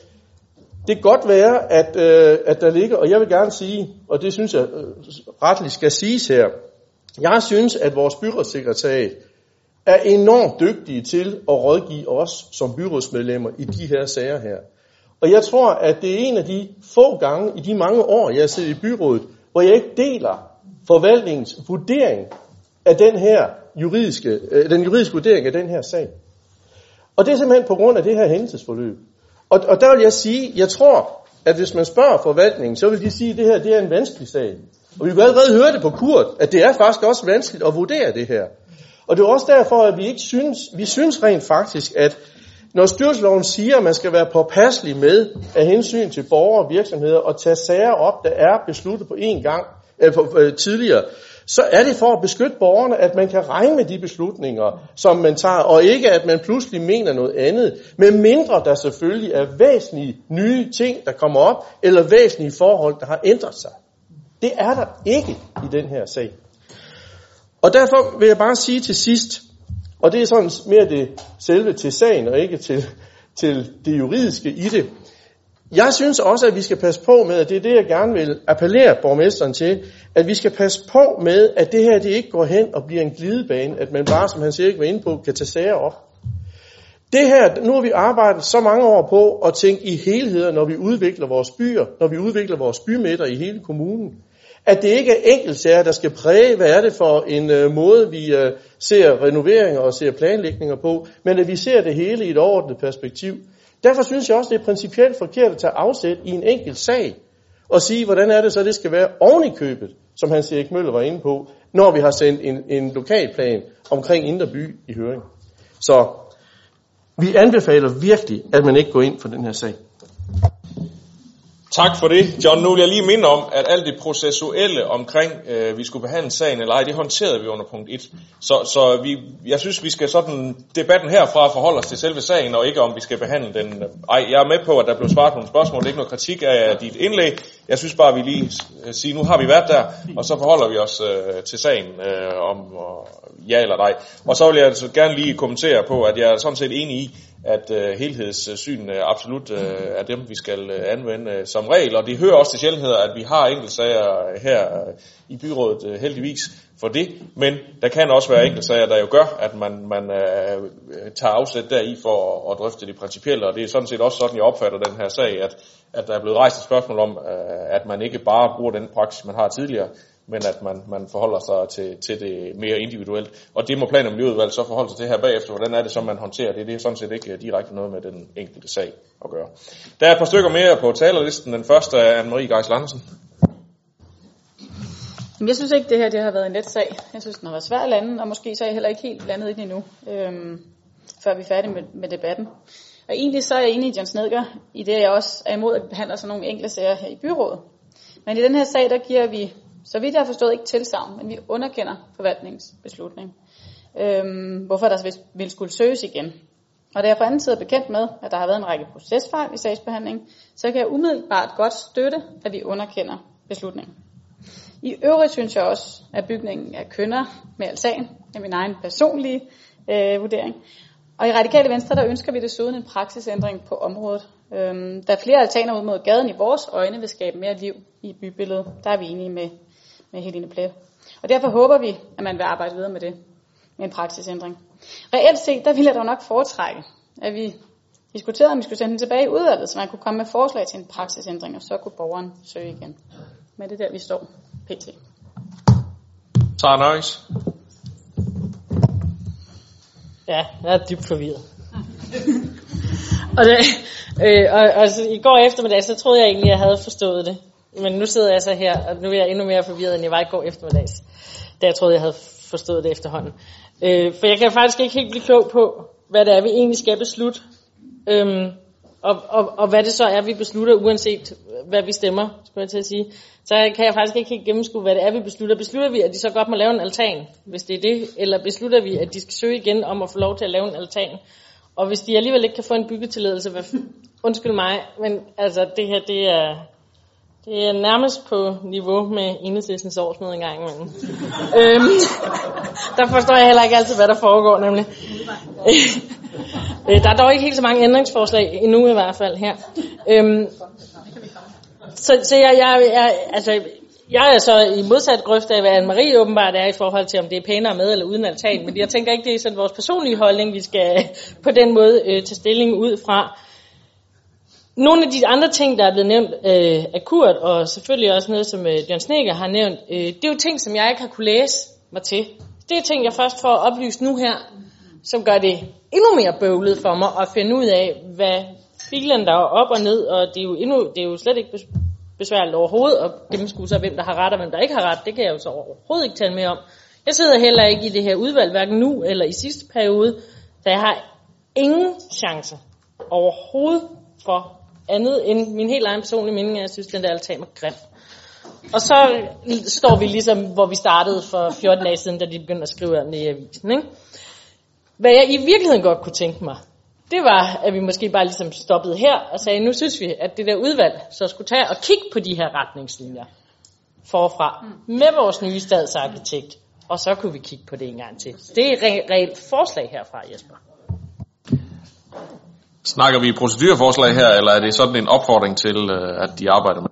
det kan godt være, at, øh, at der ligger, og jeg vil gerne sige, og det synes jeg øh, retligt skal siges her, jeg synes, at vores byrådssekretariat er enormt dygtige til at rådgive os som byrådsmedlemmer i de her sager her. Og jeg tror, at det er en af de få gange i de mange år, jeg har siddet i byrådet, hvor jeg ikke deler forvaltningens vurdering af den her juridiske, øh, den juridiske vurdering af den her sag. Og det er simpelthen på grund af det her hændelsesforløb. Og, og der vil jeg sige, jeg tror, at hvis man spørger forvaltningen, så vil de sige, at det her det er en vanskelig sag. Og vi kan allerede høre det på Kurt, at det er faktisk også vanskeligt at vurdere det her. Og det er også derfor, at vi ikke synes, vi synes rent faktisk, at når styrelsesloven siger, at man skal være påpasselig med af hensyn til borgere og virksomheder og tage sager op, der er besluttet på en gang øh, på, øh, tidligere, så er det for at beskytte borgerne, at man kan regne med de beslutninger, som man tager, og ikke at man pludselig mener noget andet, med mindre der selvfølgelig er væsentlige nye ting, der kommer op, eller væsentlige forhold, der har ændret sig. Det er der ikke i den her sag. Og derfor vil jeg bare sige til sidst, og det er sådan mere det selve til sagen, og ikke til, til det juridiske i det. Jeg synes også, at vi skal passe på med, at det er det, jeg gerne vil appellere borgmesteren til, at vi skal passe på med, at det her det ikke går hen og bliver en glidebane, at man bare, som han siger ikke var inde på, kan tage sager op. Det her, nu har vi arbejdet så mange år på at tænke i helheder, når vi udvikler vores byer, når vi udvikler vores bymidter i hele kommunen. At det ikke er enkeltsager, der skal præge, hvad er det for en øh, måde, vi øh, ser renoveringer og ser planlægninger på, men at vi ser det hele i et overordnet perspektiv. Derfor synes jeg også, det er principielt forkert at tage afsæt i en enkelt sag og sige, hvordan er det så, det skal være oven i købet, som Hans Erik Møller var inde på, når vi har sendt en, en lokalplan omkring Indre By i høring. Så vi anbefaler virkelig, at man ikke går ind for den her sag. Tak for det, John. Nu vil jeg lige minde om, at alt det processuelle omkring, øh, vi skulle behandle sagen eller ej, det håndterede vi under punkt 1. Så, så vi, jeg synes, vi skal sådan debatten herfra forholde os til selve sagen, og ikke om vi skal behandle den. Øh, ej, jeg er med på, at der blev svaret på nogle spørgsmål. Det er ikke noget kritik af dit indlæg. Jeg synes bare, at vi lige øh, siger, nu har vi været der, og så forholder vi os øh, til sagen øh, om og ja eller nej. Og så vil jeg altså gerne lige kommentere på, at jeg er sådan set enig i, at øh, helhedssyn øh, absolut øh, er dem, vi skal øh, anvende øh, som regel. Og det hører også til sjældenheder, at vi har enkeltsager øh, her øh, i byrådet øh, heldigvis for det. Men der kan også være enkeltsager, der jo gør, at man, man øh, tager afsæt deri for at, at drøfte det principielle. Og det er sådan set også sådan, jeg opfatter den her sag, at, at der er blevet rejst et spørgsmål om, øh, at man ikke bare bruger den praksis, man har tidligere, men at man, man forholder sig til, til det mere individuelt. Og det må plan- og miljøudvalget så forholde sig til her bagefter. Hvordan er det så, man håndterer det? Det er sådan set ikke øh, direkte noget med den enkelte sag at gøre. Der er et par stykker mere på talerlisten. Den første er Anne-Marie Geis Larsen. Jeg synes ikke, det her det har været en let sag. Jeg synes, den har været svær at lande, og måske så er jeg heller ikke helt landet i den endnu, øhm, før vi er færdige med, med debatten. Og egentlig så er jeg enig i John Snedger, i det jeg også er imod, at vi behandler sådan nogle enkle sager her i byrådet. Men i den her sag, der giver vi så vidt jeg har forstået ikke tilsavn, men vi underkender forvaltningens beslutning. Øhm, hvorfor der vil skulle søges igen. Og da jeg på anden side er bekendt med, at der har været en række procesfejl i sagsbehandlingen, så kan jeg umiddelbart godt støtte, at vi underkender beslutningen. I øvrigt synes jeg også, at bygningen er kønner med altan, er min egen personlige øh, vurdering. Og i Radikale Venstre, der ønsker vi desuden en praksisændring på området. Øhm, der er flere altaner ud mod gaden i vores øjne vil skabe mere liv i bybilledet. Der er vi enige med med Helene Plet. Og derfor håber vi, at man vil arbejde videre med det, med en praksisændring. Reelt set, der ville jeg dog nok foretrække, at vi diskuterede, om vi skulle sende den tilbage i udvalget, så man kunne komme med forslag til en praksisændring, og så kunne borgeren søge igen. Men det er der, vi står pt. Tara Nøjes. Ja, jeg er dybt forvirret. og, det, øh, og, og så, i går eftermiddag, så troede jeg egentlig, jeg havde forstået det. Men nu sidder jeg så her, og nu er jeg endnu mere forvirret, end jeg var i går eftermiddags. Da jeg troede, jeg havde forstået det efterhånden. Øh, for jeg kan faktisk ikke helt blive klog på, hvad det er, vi egentlig skal beslutte. Øhm, og, og, og hvad det så er, vi beslutter, uanset hvad vi stemmer, skulle jeg til at sige. Så kan jeg faktisk ikke helt gennemskue, hvad det er, vi beslutter. Beslutter vi, at de så godt må lave en altan, hvis det er det? Eller beslutter vi, at de skal søge igen om at få lov til at lave en altan? Og hvis de alligevel ikke kan få en byggetilladelse, hvad, undskyld mig, men altså det her, det er, det er nærmest på niveau med enhedslæsens årsmøde engang imellem. øhm, der forstår jeg heller ikke altid, hvad der foregår nemlig. Øh, der er dog ikke helt så mange ændringsforslag endnu i hvert fald her. Øhm, så, så jeg, jeg, jeg, altså, jeg er så i modsat grøft af, hvad Anne-Marie åbenbart er i forhold til, om det er pænere med eller uden altan. Men jeg tænker ikke, det er sådan vores personlige holdning, vi skal på den måde øh, tage stilling ud fra. Nogle af de andre ting, der er blevet nævnt øh, af Kurt, og selvfølgelig også noget, som øh, John Sneger har nævnt, øh, det er jo ting, som jeg ikke har kunne læse mig til. Det er ting, jeg først får oplyst nu her, som gør det endnu mere bøvlet for mig at finde ud af, hvad filen der er op og ned, og det er jo, endnu, det er jo slet ikke besværligt overhovedet at gennemskue sig, hvem der har ret og hvem der ikke har ret. Det kan jeg jo så overhovedet ikke tale mere om. Jeg sidder heller ikke i det her udvalg, hverken nu eller i sidste periode, så jeg har ingen chance overhovedet for andet end min helt egen personlige mening, at jeg synes, den der altan er grim. Og så står vi ligesom, hvor vi startede for 14 dage siden, da de begyndte at skrive om det i avisen. Ikke? Hvad jeg i virkeligheden godt kunne tænke mig, det var, at vi måske bare ligesom stoppede her og sagde, nu synes vi, at det der udvalg så skulle tage og kigge på de her retningslinjer forfra med vores nye stadsarkitekt, og så kunne vi kigge på det en gang til. Det er et reelt forslag herfra, Jesper. Snakker vi procedureforslag her, eller er det sådan en opfordring til, øh, at de arbejder med?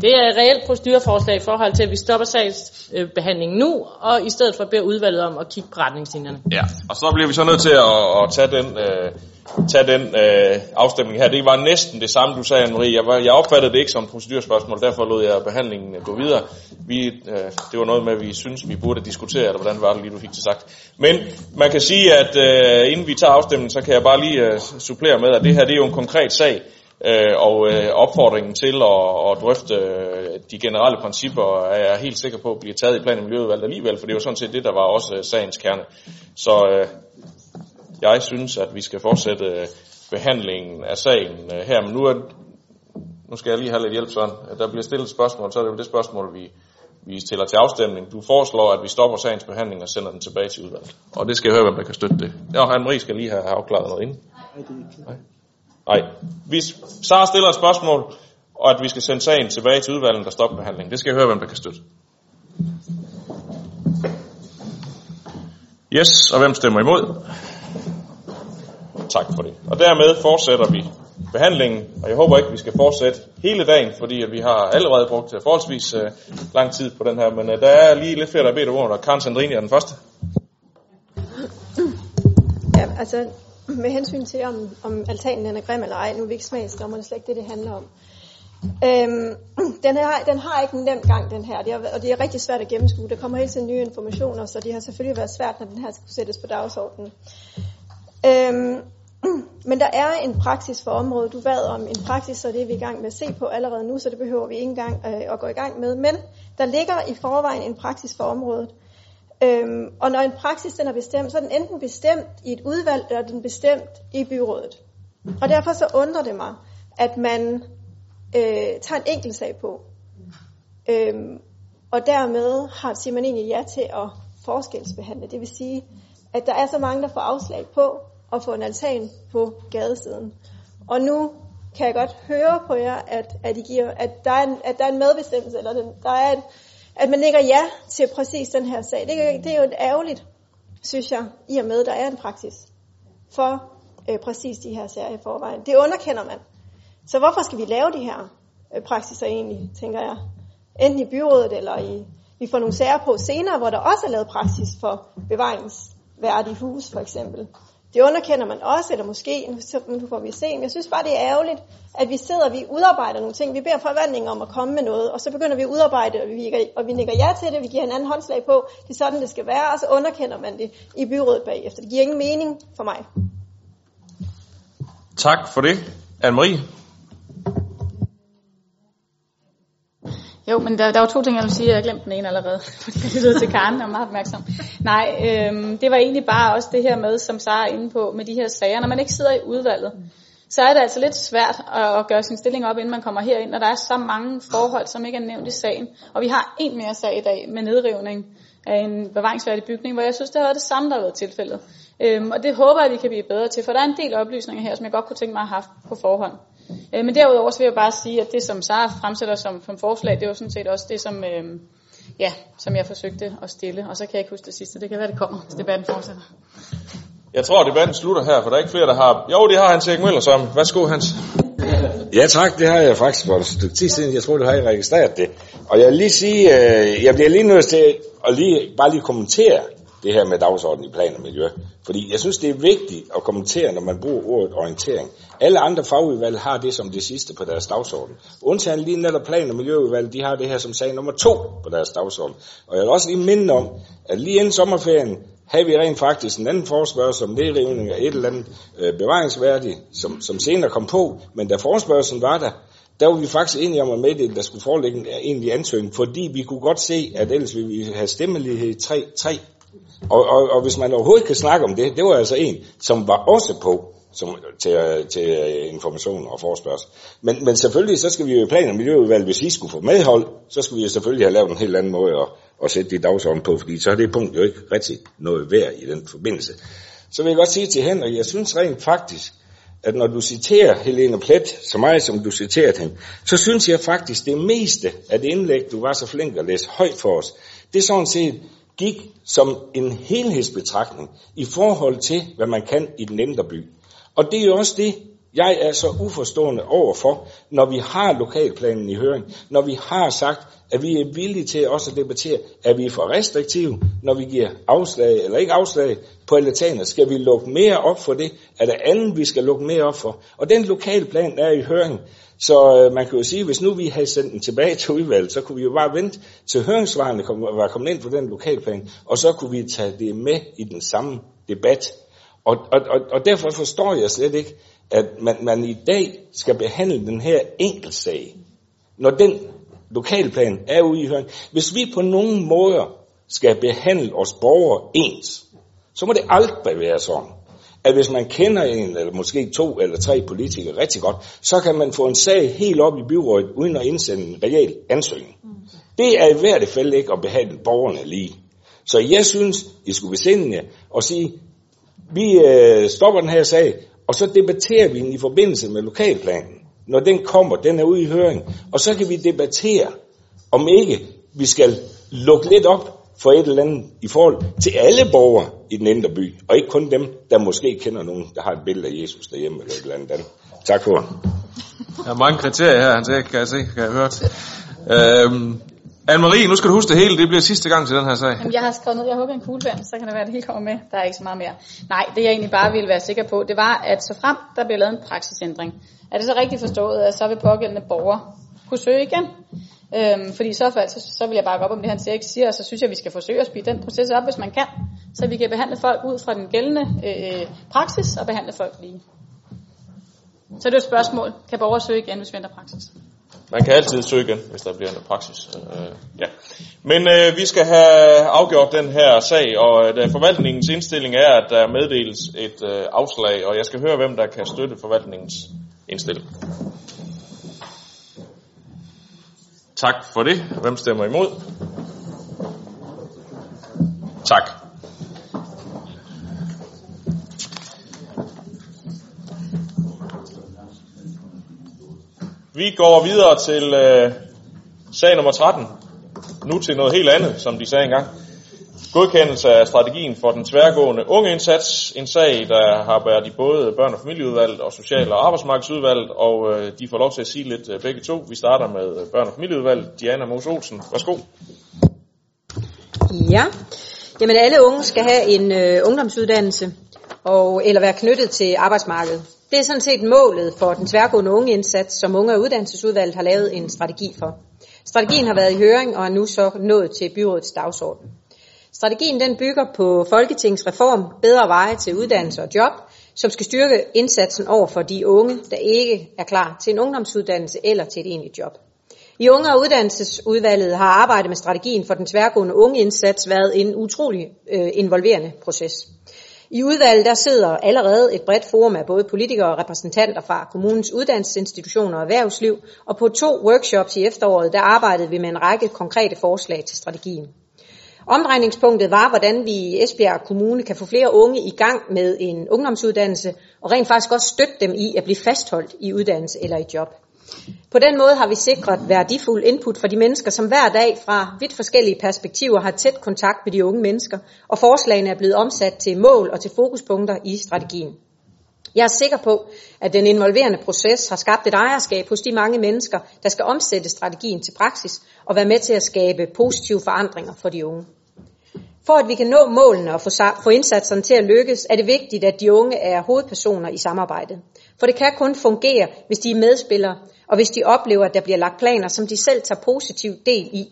Det er et reelt procedureforslag i forhold til, at vi stopper sagsbehandlingen nu, og i stedet for beder udvalget om at kigge på retningslinjerne. Ja, og så bliver vi så nødt til at, at tage den, øh, tage den øh, afstemning her. Det var næsten det samme, du sagde, Anne-Marie. Jeg, var, jeg opfattede det ikke som et procedurspørgsmål, derfor lod jeg behandlingen øh, gå videre. Vi, øh, det var noget med, at vi synes, vi burde diskutere, eller hvordan var det lige, du fik det sagt. Men man kan sige, at øh, inden vi tager afstemningen, så kan jeg bare lige øh, supplere med, at det her det er jo en konkret sag. Øh, og øh, opfordringen til at, at drøfte øh, de generelle principper er jeg helt sikker på bliver taget i plan- og miljøudvalget alligevel, for det er jo sådan set det, der var også øh, sagens kerne. Så øh, jeg synes, at vi skal fortsætte øh, behandlingen af sagen øh, her, men nu, er, nu skal jeg lige have lidt hjælp sådan. Der bliver stillet et spørgsmål, så er det jo det spørgsmål, vi, vi stiller til afstemning. Du foreslår, at vi stopper sagens behandling og sender den tilbage til udvalget. Og det skal jeg høre, hvem der kan støtte det. Ja, Anne-Marie skal lige have afklaret noget inden. Nej. Nej. Hvis Sara stiller et spørgsmål, og at vi skal sende sagen tilbage til udvalget, der stopper behandlingen. Det skal jeg høre, hvem der kan støtte. Yes, og hvem stemmer imod? Tak for det. Og dermed fortsætter vi behandlingen, og jeg håber ikke, vi skal fortsætte hele dagen, fordi at vi har allerede brugt øh, forholdsvis øh, lang tid på den her, men øh, der er lige lidt flere, der har bedt om ordet, og Karen Sandrini er den første. Ja, altså med hensyn til, om, om altanen den er grim eller ej, nu er vi ikke smagsdommer, det er slet ikke det, det handler om. Øhm, den, her, den har ikke en nem gang, den her, det er, og det er rigtig svært at gennemskue. Der kommer hele tiden nye informationer, så det har selvfølgelig været svært, når den her skulle sættes på dagsordenen. Øhm, men der er en praksis for området. Du bad om en praksis, så det er vi i gang med at se på allerede nu, så det behøver vi ikke engang øh, at gå i gang med. Men der ligger i forvejen en praksis for området. Øhm, og når en praksis den er bestemt, så er den enten bestemt i et udvalg, eller den bestemt i byrådet. Og derfor så undrer det mig, at man øh, tager en enkelt sag på. Øhm, og dermed har, siger man egentlig ja til at forskelsbehandle. Det vil sige, at der er så mange, der får afslag på at få en altan på gadesiden. Og nu kan jeg godt høre på jer, at, at, I giver, at, der, er en, at der er en medbestemmelse, eller den, der er et, at man lægger ja til præcis den her sag. Det, er, det er jo et ærgerligt, synes jeg, i og med, at der er en praksis for øh, præcis de her sager i forvejen. Det underkender man. Så hvorfor skal vi lave de her øh, praksiser egentlig, tænker jeg? Enten i byrådet eller i, vi får nogle sager på senere, hvor der også er lavet praksis for bevaringsværdige hus, for eksempel. Det underkender man også, eller måske, nu får vi se. Men jeg synes bare, det er ærgerligt, at vi sidder og vi udarbejder nogle ting. Vi beder forvaltningen om at komme med noget, og så begynder vi at udarbejde, og vi, og vi nikker ja til det, vi giver en anden håndslag på, det er sådan, det skal være, og så underkender man det i byrådet bagefter. Det giver ingen mening for mig. Tak for det. Anne-Marie? Jo, men der, der var to ting, jeg vil sige. Jeg glemte den ene allerede, fordi jeg lyttede til Karen og er meget opmærksom. Nej, øhm, det var egentlig bare også det her med, som Sara er inde på, med de her sager. Når man ikke sidder i udvalget, så er det altså lidt svært at, at gøre sin stilling op, inden man kommer herind, når der er så mange forhold, som ikke er nævnt i sagen. Og vi har en mere sag i dag med nedrivning af en bevaringsværdig bygning, hvor jeg synes, det har været det samme, der har været tilfældet. Øhm, og det håber jeg, vi kan blive bedre til, for der er en del oplysninger her, som jeg godt kunne tænke mig at have haft på forhånd. Øh, men derudover så vil jeg bare sige, at det som Sara fremsætter som, som forslag, det var sådan set også det, som, øh, ja, som jeg forsøgte at stille. Og så kan jeg ikke huske det sidste. Det kan være, det kommer, hvis debatten fortsætter. Jeg tror, debatten slutter her, for der er ikke flere, der har... Jo, det har Hans Erik Møller som. Værsgo, Hans. Ja tak, det har jeg faktisk for et stykke tid siden. Jeg tror, du har I registreret det. Og jeg vil lige sige, øh, jeg bliver lige nødt til at lige, bare lige kommentere det her med dagsordenen i plan og miljø. Fordi jeg synes, det er vigtigt at kommentere, når man bruger ordet orientering. Alle andre fagudvalg har det som det sidste på deres dagsorden. Undtagen lige netop plan- og miljøudvalg, de har det her som sag nummer to på deres dagsorden. Og jeg vil også lige minde om, at lige inden sommerferien havde vi rent faktisk en anden forspørgsel om nedrivning af et eller andet øh, bevaringsværdigt, som, som senere kom på. Men da forspørgselen var der, der var vi faktisk enige om at meddele, det, der skulle foreligge en egentlig ansøgning, fordi vi kunne godt se, at ellers ville vi have stemmelighed 3-3 og, og, og hvis man overhovedet kan snakke om det, det var altså en, som var også på som, til, til information og forspørgsel. Men, men selvfølgelig, så skal vi jo i plan- og miljøudvalget, hvis vi skulle få medhold, så skal vi jo selvfølgelig have lavet en helt anden måde at, at sætte det dagsorden på, fordi så er det punkt jo ikke rigtig noget værd i den forbindelse. Så vil jeg godt sige til Henrik, jeg synes rent faktisk, at når du citerer Helene Plet, så meget som du citerer hende, så synes jeg faktisk, det meste af det indlæg, du var så flink at læse højt for os, det er sådan set gik som en helhedsbetragtning i forhold til, hvad man kan i den indre by. Og det er jo også det, jeg er så uforstående overfor, når vi har lokalplanen i høring, når vi har sagt, at vi er villige til også at debattere, er vi for restriktive, når vi giver afslag eller ikke afslag på altaner, skal vi lukke mere op for det, er der andet, vi skal lukke mere op for. Og den lokalplan er i høring, så øh, man kan jo sige, hvis nu vi havde sendt den tilbage til udvalget, så kunne vi jo bare vente til høringsvarene kom, var kommet ind på den lokalplan, og så kunne vi tage det med i den samme debat. Og, og, og, og derfor forstår jeg slet ikke, at man, man i dag skal behandle den her enkeltsag, når den lokalplan er ude i høring. Hvis vi på nogen måder skal behandle os borgere ens, så må det aldrig være sådan, at hvis man kender en, eller måske to eller tre politikere rigtig godt, så kan man få en sag helt op i byrådet, uden at indsende en reel ansøgning. Det er i hvert fald ikke at behandle borgerne lige. Så jeg synes, I skulle besinde jer og sige, vi øh, stopper den her sag, og så debatterer vi den i forbindelse med lokalplanen. Når den kommer, den er ude i høring. Og så kan vi debattere, om ikke vi skal lukke lidt op for et eller andet i forhold til alle borgere i den indre by, og ikke kun dem, der måske kender nogen, der har et billede af Jesus derhjemme eller et eller andet andet. Tak for Der er mange kriterier her, Hans kan jeg se, kan jeg høre. Øhm, Anne-Marie, nu skal du huske det hele, det bliver sidste gang til den her sag. Jamen, jeg har skrevet noget. jeg håber en kuglepen, så kan det være, at det hele kommer med. Der er ikke så meget mere. Nej, det jeg egentlig bare ville være sikker på, det var, at så frem der bliver lavet en praksisændring. Er det så rigtigt forstået, at så vil pågældende borger kunne søge igen? Øhm, fordi i så fald, så, så vil jeg bakke op om det, han siger, ikke og så synes jeg, at vi skal forsøge at spide den proces op, hvis man kan, så vi kan behandle folk ud fra den gældende øh, praksis og behandle folk lige. Så det er et spørgsmål. Kan borgere søge igen, hvis vi ændrer praksis? Man kan altid søge igen, hvis der bliver en praksis. Øh, ja. Men øh, vi skal have afgjort den her sag, og øh, forvaltningens indstilling er, at der meddeles et øh, afslag, og jeg skal høre, hvem der kan støtte forvaltningens indstilling. Tak for det. Hvem stemmer imod? Tak. Vi går videre til øh, sag nummer 13. Nu til noget helt andet, som de sagde engang. Godkendelse af strategien for den tværgående unge indsats. En sag, der har været i både børn- og familieudvalget og social- og arbejdsmarkedsudvalget, og øh, de får lov til at sige lidt øh, begge to. Vi starter med øh, børn- og familieudvalget. Diana Mos Olsen, værsgo. Ja, jamen alle unge skal have en øh, ungdomsuddannelse, og, eller være knyttet til arbejdsmarkedet. Det er sådan set målet for den tværgående unge indsats, som Unge- og Uddannelsesudvalget har lavet en strategi for. Strategien har været i høring og er nu så nået til byrådets dagsorden. Strategien den bygger på Folketingets reform Bedre veje til uddannelse og job, som skal styrke indsatsen over for de unge, der ikke er klar til en ungdomsuddannelse eller til et egentligt job. I Unge- og Uddannelsesudvalget har arbejdet med strategien for den tværgående unge indsats været en utrolig øh, involverende proces. I udvalget der sidder allerede et bredt forum af både politikere og repræsentanter fra kommunens uddannelsesinstitutioner og erhvervsliv, og på to workshops i efteråret der arbejdede vi med en række konkrete forslag til strategien. Omdrejningspunktet var, hvordan vi i Esbjerg Kommune kan få flere unge i gang med en ungdomsuddannelse, og rent faktisk også støtte dem i at blive fastholdt i uddannelse eller i job. På den måde har vi sikret værdifuld input for de mennesker, som hver dag fra vidt forskellige perspektiver har tæt kontakt med de unge mennesker, og forslagene er blevet omsat til mål og til fokuspunkter i strategien. Jeg er sikker på, at den involverende proces har skabt et ejerskab hos de mange mennesker, der skal omsætte strategien til praksis og være med til at skabe positive forandringer for de unge. For at vi kan nå målene og få indsatserne til at lykkes, er det vigtigt, at de unge er hovedpersoner i samarbejdet. For det kan kun fungere, hvis de er medspillere, og hvis de oplever, at der bliver lagt planer, som de selv tager positiv del i.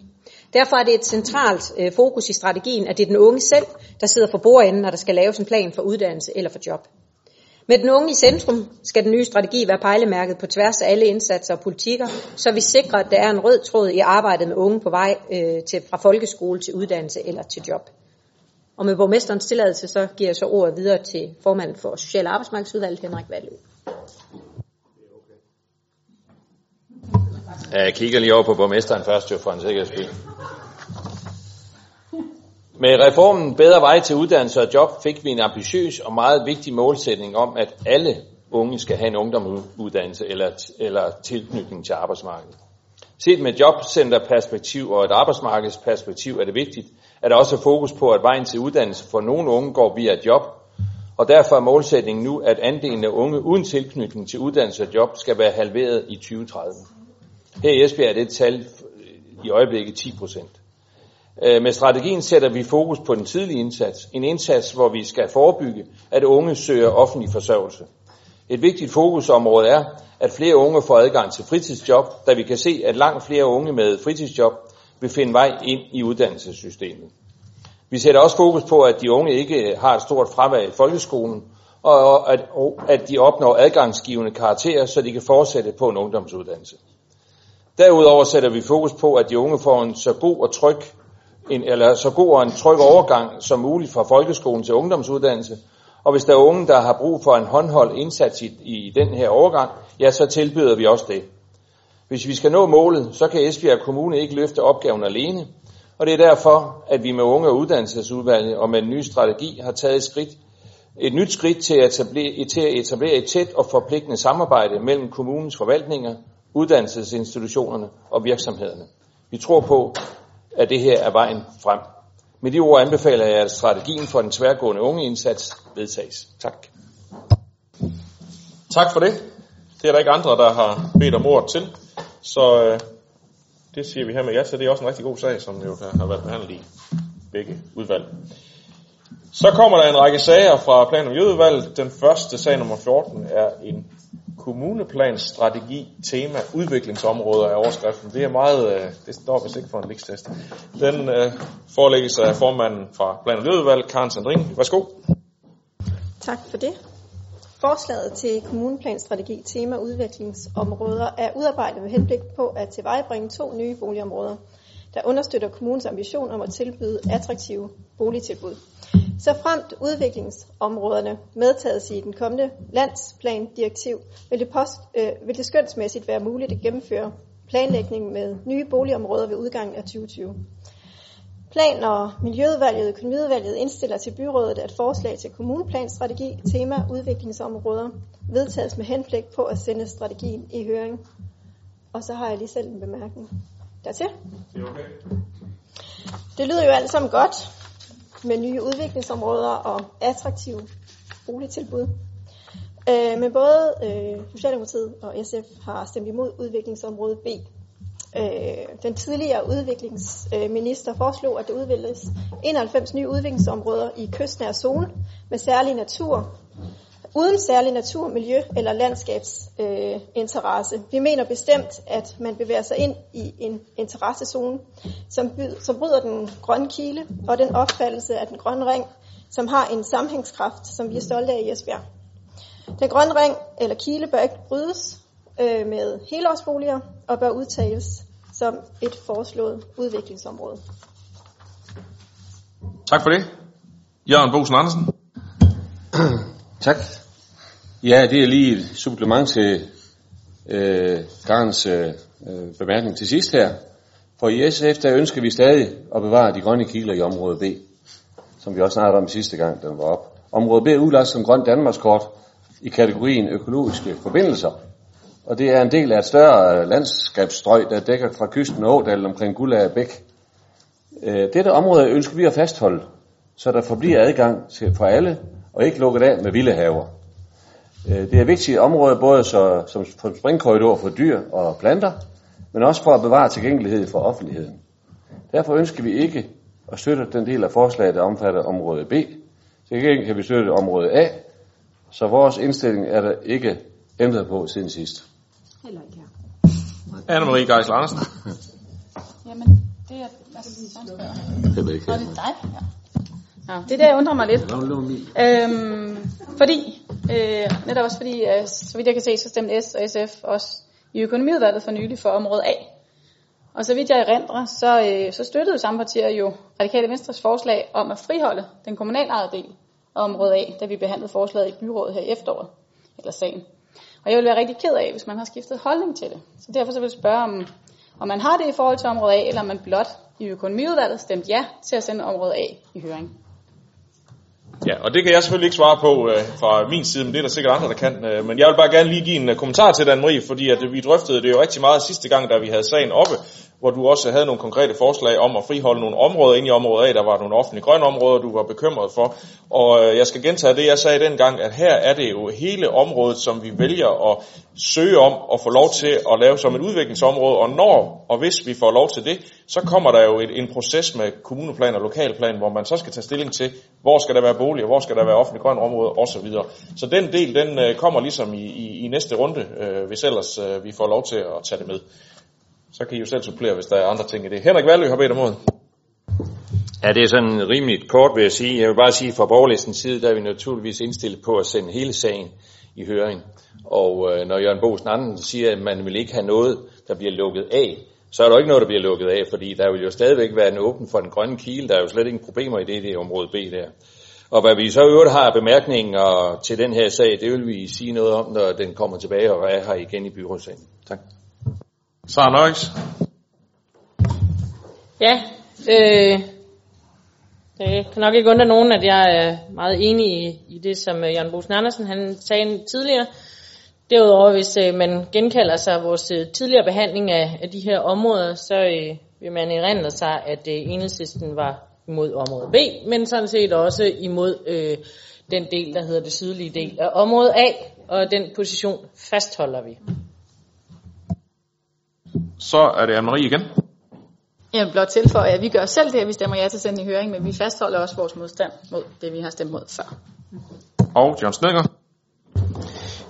Derfor er det et centralt øh, fokus i strategien, at det er den unge selv, der sidder for bordenden, når der skal laves en plan for uddannelse eller for job. Med den unge i centrum skal den nye strategi være pejlemærket på tværs af alle indsatser og politikker, så vi sikrer, at der er en rød tråd i arbejdet med unge på vej øh, til, fra folkeskole til uddannelse eller til job. Og med borgmesterens tilladelse, så giver jeg så ordet videre til formanden for Social- og Arbejdsmarkedsudvalget, Henrik Valø. Jeg kigger lige over på borgmesteren først, jo for en sikkerheds skyld. Med reformen Bedre Vej til Uddannelse og Job fik vi en ambitiøs og meget vigtig målsætning om, at alle unge skal have en ungdomsuddannelse eller, eller tilknytning til arbejdsmarkedet. Set med jobcenterperspektiv og et arbejdsmarkedsperspektiv er det vigtigt, er der også fokus på, at vejen til uddannelse for nogle unge går via et job, og derfor er målsætningen nu, at andelen af unge uden tilknytning til uddannelse og job skal være halveret i 2030. Her i Esbjerg er det et tal i øjeblikket 10 procent. Øh, med strategien sætter vi fokus på den tidlige indsats. En indsats, hvor vi skal forebygge, at unge søger offentlig forsørgelse. Et vigtigt fokusområde er, at flere unge får adgang til fritidsjob, da vi kan se, at langt flere unge med fritidsjob vil finde vej ind i uddannelsessystemet. Vi sætter også fokus på, at de unge ikke øh, har et stort fravær i folkeskolen, og at, og at de opnår adgangsgivende karakterer, så de kan fortsætte på en ungdomsuddannelse. Derudover sætter vi fokus på, at de unge får en så god og tryg en, eller så god og en tryg overgang som muligt fra folkeskolen til ungdomsuddannelse. Og hvis der er unge, der har brug for en håndholdt indsats i, i den her overgang, ja, så tilbyder vi også det. Hvis vi skal nå målet, så kan Esbjerg Kommune ikke løfte opgaven alene, og det er derfor, at vi med unge og uddannelsesudvalget og med en ny strategi har taget et, skridt, et nyt skridt til at, etablere, til at etablere et tæt og forpligtende samarbejde mellem kommunens forvaltninger, uddannelsesinstitutionerne og virksomhederne. Vi tror på, at det her er vejen frem. Med de ord anbefaler jeg, at strategien for den tværgående unge indsats vedtages. Tak. Tak for det. Det er der ikke andre, der har bedt om ord til. Så øh, det siger vi her med ja til. Det er også en rigtig god sag, som jo har været behandlet i begge udvalg. Så kommer der en række sager fra plan- og miljøudvalget. Den første sag nummer 14 er en kommuneplans strategi, tema, udviklingsområder af overskriften. Det er meget, øh, det står vist ikke for en likstest. Den øh, forelægges af formanden fra plan- og miljøudvalget, Karen Sandrin. Værsgo. Tak for det. Forslaget til kommuneplanstrategi tema udviklingsområder er udarbejdet med henblik på at tilvejebringe to nye boligområder, der understøtter kommunens ambition om at tilbyde attraktive boligtilbud. Så fremt udviklingsområderne medtages i den kommende landsplandirektiv, vil det, post, øh, vil det skønsmæssigt være muligt at gennemføre planlægning med nye boligområder ved udgangen af 2020. Plan- og Miljøudvalget og Økonomiudvalget indstiller til byrådet, at forslag til kommuneplanstrategi, tema udviklingsområder, vedtages med henblik på at sende strategien i høring. Og så har jeg lige selv en bemærkning dertil. Det er okay. Det lyder jo alt sammen godt med nye udviklingsområder og attraktive boligtilbud. Øh, men både øh, Socialdemokratiet og SF har stemt imod udviklingsområde B øh, den tidligere udviklingsminister foreslog, at der udvikles 91 nye udviklingsområder i kystnær zone med særlig natur, uden særlig natur, miljø eller landskabsinteresse. Øh, Vi mener bestemt, at man bevæger sig ind i en interessezone, som, byd, som bryder den grønne kile og den opfattelse af den grønne ring, som har en sammenhængskraft, som vi er stolte af i Esbjerg. Den grønne ring eller kile bør ikke brydes øh, med helårsboliger og bør udtages som et foreslået udviklingsområde. Tak for det. Jørgen Bosen Andersen. Tak. Ja, det er lige et supplement til øh, Garens øh, bemærkning til sidst her. For i SF, der ønsker vi stadig at bevare de grønne kiler i område B, som vi også snakkede om sidste gang, den var op. Område B er udlagt som grønt Danmarkskort i kategorien økologiske forbindelser. Og det er en del af et større øh, landskabsstrøg, der dækker fra kysten og Ådal omkring Gullager Bæk. Øh, dette område ønsker vi at fastholde, så der forbliver adgang til, for alle, og ikke lukket af med vilde haver. Øh, det er vigtigt område både så, som, som springkorridor for dyr og planter, men også for at bevare tilgængelighed for offentligheden. Derfor ønsker vi ikke at støtte den del af forslaget, der omfatter område B. Til gengæld kan vi støtte område A, så vores indstilling er der ikke ændret på siden sidst. Heller ikke her. Anne-Marie Geisler Andersen. Jamen, det er... Altså, Det er ikke. Nå, det er dig. Ja. Ja, det er der, jeg undrer mig lidt. Øhm, fordi, øh, netop også fordi, øh, så vidt jeg kan se, så stemte S og SF også i økonomiudvalget for nylig for område A. Og så vidt jeg erindrer, så, øh, så støttede samme partier jo Radikale Venstres forslag om at friholde den kommunalejede del af område A, da vi behandlede forslaget i byrådet her i efteråret, eller sagen. Og jeg vil være rigtig ked af, hvis man har skiftet holdning til det. Så derfor så vil jeg spørge, om, om man har det i forhold til område A, eller om man blot i økonomiudvalget stemt ja til at sende område A i høring. Ja, og det kan jeg selvfølgelig ikke svare på øh, fra min side, men det er der sikkert andre, der kan. Øh, men jeg vil bare gerne lige give en øh, kommentar til Dan Marie, fordi at, øh, vi drøftede det jo rigtig meget sidste gang, da vi havde sagen oppe, hvor du også havde nogle konkrete forslag om at friholde nogle områder ind i området A. Der var nogle offentlige grønne områder, du var bekymret for. Og øh, jeg skal gentage det, jeg sagde dengang, at her er det jo hele området, som vi vælger at søge om at få lov til at lave som et udviklingsområde. Og når og hvis vi får lov til det, så kommer der jo et, en proces med kommuneplan og lokalplan, hvor man så skal tage stilling til, hvor skal der være boliger, hvor skal der være offentlig grønne områder osv. Så den del, den øh, kommer ligesom i, i, i næste runde, øh, hvis ellers øh, vi får lov til at tage det med. Så kan I jo selv supplere, hvis der er andre ting i det. Henrik Valø har bedt om ordet. Ja, det er sådan rimeligt kort, vil jeg sige. Jeg vil bare sige, fra borgerlistens side, der er vi naturligvis indstillet på at sende hele sagen i høring. Og øh, når Jørgen Bosen Anden siger, at man vil ikke have noget, der bliver lukket af, så er der ikke noget, der bliver lukket af, fordi der vil jo stadigvæk være en åben for den grønne kile. Der er jo slet ingen problemer i det, det område B der. Og hvad vi så i øvrigt har af bemærkninger til den her sag, det vil vi sige noget om, når den kommer tilbage og er her igen i byrådssagen. Tak. Sara Nøjes. Ja, øh, øh det kan nok ikke undre nogen, at jeg er meget enig i, i det, som Jan Jørgen Bosen Andersen han sagde tidligere. Derudover, hvis øh, man genkalder sig vores øh, tidligere behandling af, af de her områder, så øh, vil man erindre sig, at øh, enhedslisten var imod område B, men sådan set også imod øh, den del, der hedder det sydlige del af område A, og den position fastholder vi. Så er det Anne-Marie igen. Jeg vil blot tilføje, at vi gør selv det, at vi stemmer ja til at sende i høring, men vi fastholder også vores modstand mod det, vi har stemt mod før. Og John Snedger.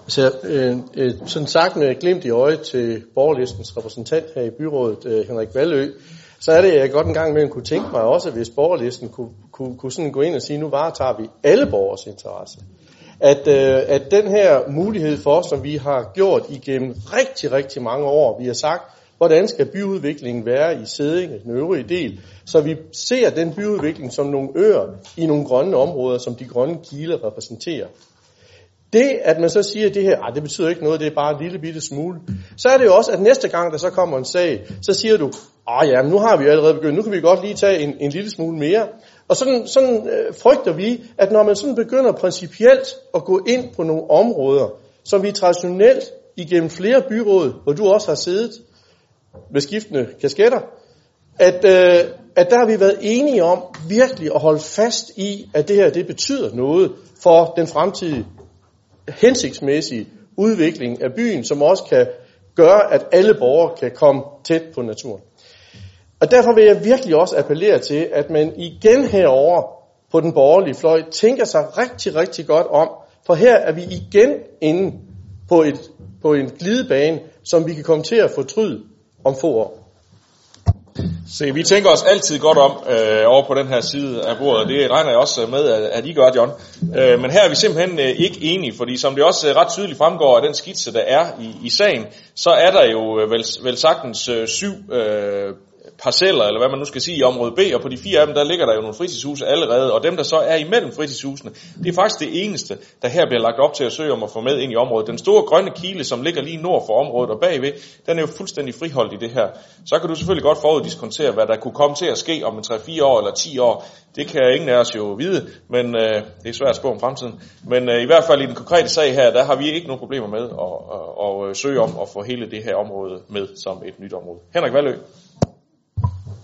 Så øh, øh, sådan sagt med glimt i øjet til borgerlistens repræsentant her i byrådet, øh, Henrik Valø, så er det, at jeg godt en gang imellem kunne tænke mig også, hvis borgerlisten kunne, kunne, kunne sådan gå ind og sige, nu varetager vi alle borgers interesse. At, øh, at den her mulighed for, som vi har gjort igennem rigtig, rigtig mange år, vi har sagt, hvordan skal byudviklingen være i Sædinge, den øvrige del, så vi ser den byudvikling som nogle øer i nogle grønne områder, som de grønne kiler repræsenterer. Det, at man så siger, at det her, ej, det betyder ikke noget, det er bare en lille bitte smule. Så er det jo også, at næste gang, der så kommer en sag, så siger du, ah ja, nu har vi allerede begyndt, nu kan vi godt lige tage en, en lille smule mere. Og sådan, sådan øh, frygter vi, at når man sådan begynder principielt at gå ind på nogle områder, som vi traditionelt igennem flere byråd, hvor du også har siddet med skiftende kasketter, at, øh, at der har vi været enige om virkelig at holde fast i, at det her det betyder noget for den fremtidige hensigtsmæssige udvikling af byen, som også kan gøre, at alle borgere kan komme tæt på naturen. Og derfor vil jeg virkelig også appellere til, at man igen herover på den borgerlige fløj tænker sig rigtig, rigtig godt om, for her er vi igen inde på, et, på en glidebane, som vi kan komme til at fortryde om få år. Se, vi tænker os altid godt om øh, over på den her side af bordet. Det regner jeg også med, at, at I gør, John. Øh, men her er vi simpelthen øh, ikke enige, fordi som det også øh, ret tydeligt fremgår af den skitse, der er i, i sagen, så er der jo øh, vel, vel sagtens øh, syv øh, parceller, eller hvad man nu skal sige, i område B, og på de fire af dem, der ligger der jo nogle fritidshuse allerede, og dem, der så er imellem fritidshusene, det er faktisk det eneste, der her bliver lagt op til at søge om at få med ind i området. Den store grønne kile, som ligger lige nord for området og bagved, den er jo fuldstændig friholdt i det her. Så kan du selvfølgelig godt foruddiskontere, hvad der kunne komme til at ske om en 3-4 år eller 10 år. Det kan ingen af os jo vide, men øh, det er svært at spå om fremtiden. Men øh, i hvert fald i den konkrete sag her, der har vi ikke nogen problemer med at, at, at, at søge om at få hele det her område med som et nyt område. Henrik Valø.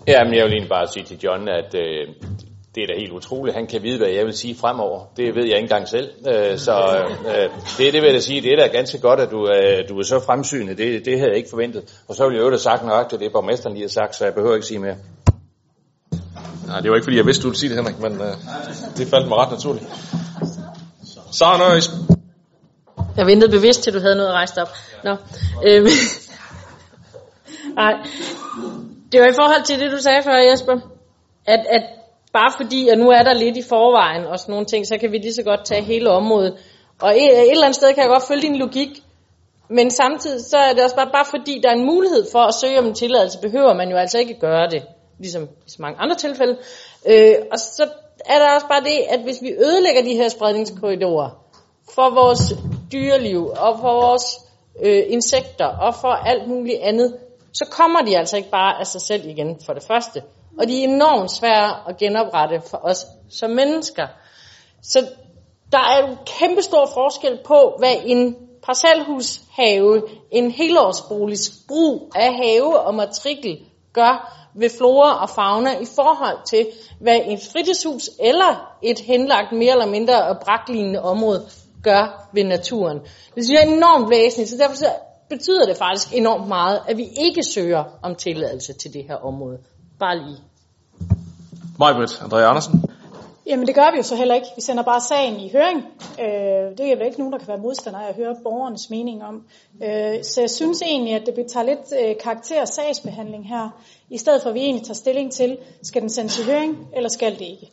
Ja, men jeg vil egentlig bare sige til John, at øh, det er da helt utroligt. Han kan vide, hvad jeg vil sige fremover. Det ved jeg ikke engang selv. Øh, så øh, det, det vil jeg da sige, det er da ganske godt, at du, øh, du er så fremsynet. Det, det havde jeg ikke forventet. Og så ville jeg jo have sagt nok til det, borgmesteren lige har sagt, så jeg behøver ikke sige mere. Nej, det var ikke fordi, jeg vidste, du ville sige det, Henrik, men øh, det faldt mig ret naturligt. Sara Nøjes. Jeg ventede bevidst, til du havde noget rejst op. Nå. Øhm. Nej. Det var i forhold til det, du sagde før, Jesper. At, at bare fordi, at nu er der lidt i forvejen og sådan nogle ting, så kan vi lige så godt tage hele området. Og et, et eller andet sted kan jeg godt følge din logik. Men samtidig så er det også bare, bare fordi, der er en mulighed for at søge om en tilladelse, behøver man jo altså ikke gøre det. Ligesom i så mange andre tilfælde. Øh, og så er der også bare det, at hvis vi ødelægger de her spredningskorridorer for vores dyreliv og for vores øh, insekter og for alt muligt andet, så kommer de altså ikke bare af sig selv igen for det første. Og de er enormt svære at genoprette for os som mennesker. Så der er en kæmpe stor forskel på, hvad en parcelhushave, en helårsboligs brug af have og matrikel gør ved flora og fauna i forhold til, hvad et fritidshus eller et henlagt mere eller mindre braklignende område gør ved naturen. Det synes jeg er enormt væsentligt, så derfor betyder det faktisk enormt meget, at vi ikke søger om tilladelse til det her område. Bare lige. Majbrit, Andrea Andersen. Jamen det gør vi jo så heller ikke. Vi sender bare sagen i høring. Øh, det er vel ikke nogen, der kan være modstandere af at høre borgernes mening om. Øh, så jeg synes egentlig, at det tager lidt øh, karakter af sagsbehandling her, i stedet for at vi egentlig tager stilling til, skal den sendes i høring, eller skal det ikke.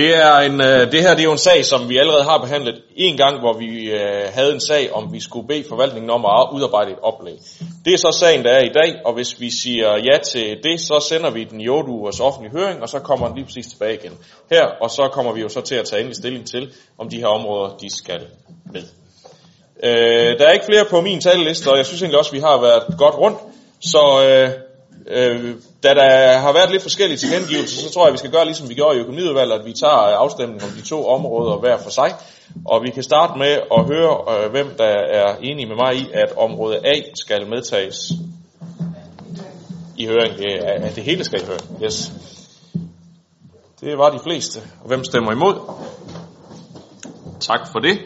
Det, er en, øh, det her det er jo en sag, som vi allerede har behandlet en gang, hvor vi øh, havde en sag, om vi skulle bede forvaltningen om at udarbejde et oplæg. Det er så sagen, der er i dag, og hvis vi siger ja til det, så sender vi den i 8 ugers offentlig høring, og så kommer den lige præcis tilbage igen her, og så kommer vi jo så til at tage endelig stilling til, om de her områder, de skal med. Øh, der er ikke flere på min taleliste, og jeg synes egentlig også, at vi har været godt rundt, så... Øh, Øh, da der har været lidt forskellige tilkendegivelser, så tror jeg, vi skal gøre ligesom vi gjorde i økonomiudvalget, at vi tager øh, afstemningen om de to områder hver for sig. Og vi kan starte med at høre, øh, hvem der er enige med mig i, at område A skal medtages i høring. Det er, at det hele skal i høring. Yes. Det var de fleste. Og hvem stemmer imod? Tak for det.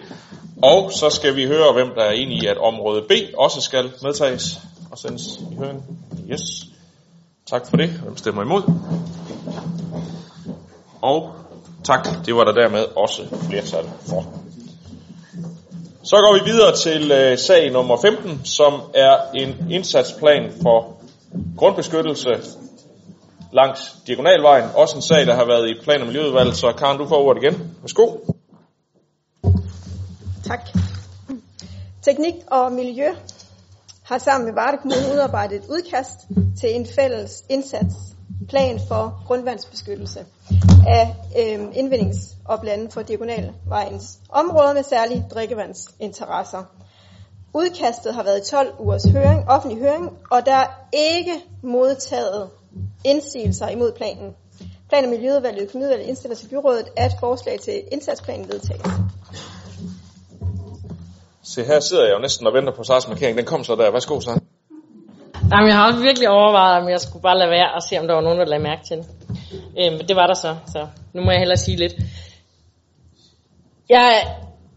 Og så skal vi høre, hvem der er enige i, at område B også skal medtages og sendes i høring. Yes. Tak for det. Hvem stemmer imod? Og tak, det var der dermed også flertal for. Så går vi videre til øh, sag nummer 15, som er en indsatsplan for grundbeskyttelse langs Diagonalvejen. Også en sag, der har været i plan- og miljøudvalget, så Karen, du får ordet igen. Værsgo. Tak. Teknik og miljø har sammen med Varde Kommune udarbejdet et udkast til en fælles indsatsplan for grundvandsbeskyttelse af øh, indvindingsoplandet for Diagonalvejens områder med særlige drikkevandsinteresser. Udkastet har været i 12 ugers høring, offentlig høring, og der er ikke modtaget indsigelser imod planen. Plan- og Miljøudvalget og Økonomiudvalget indstiller til byrådet, at forslag til indsatsplanen vedtages. Se, her sidder jeg jo næsten og venter på Sars markering. Den kom så der. Værsgo, så. Jamen, jeg har også virkelig overvejet, om jeg skulle bare lade være og se, om der var nogen, der lagde mærke til det. Øhm, det var der så, så nu må jeg hellere sige lidt. Jeg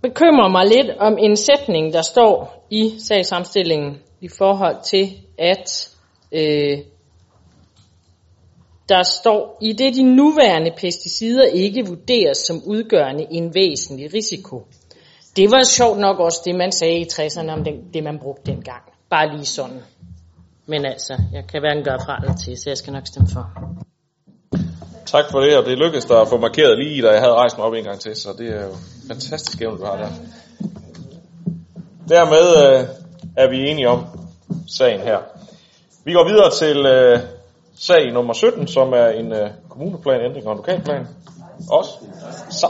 bekymrer mig lidt om en sætning, der står i sagsamstillingen i forhold til, at øh, der står, i det de nuværende pesticider ikke vurderes som udgørende en væsentlig risiko. Det var sjovt nok også det, man sagde i 60'erne om det, det man brugte dengang. Bare lige sådan. Men altså, jeg kan hverken gøre fra eller til, så jeg skal nok stemme for. Tak for det, og det lykkedes der at få markeret lige, da jeg havde rejst mig op en gang til, så det er jo fantastisk evne, du har der. Dermed øh, er vi enige om sagen her. Vi går videre til øh, sag nummer 17, som er en øh, kommuneplan, ændring og en lokalplan. Også. Så,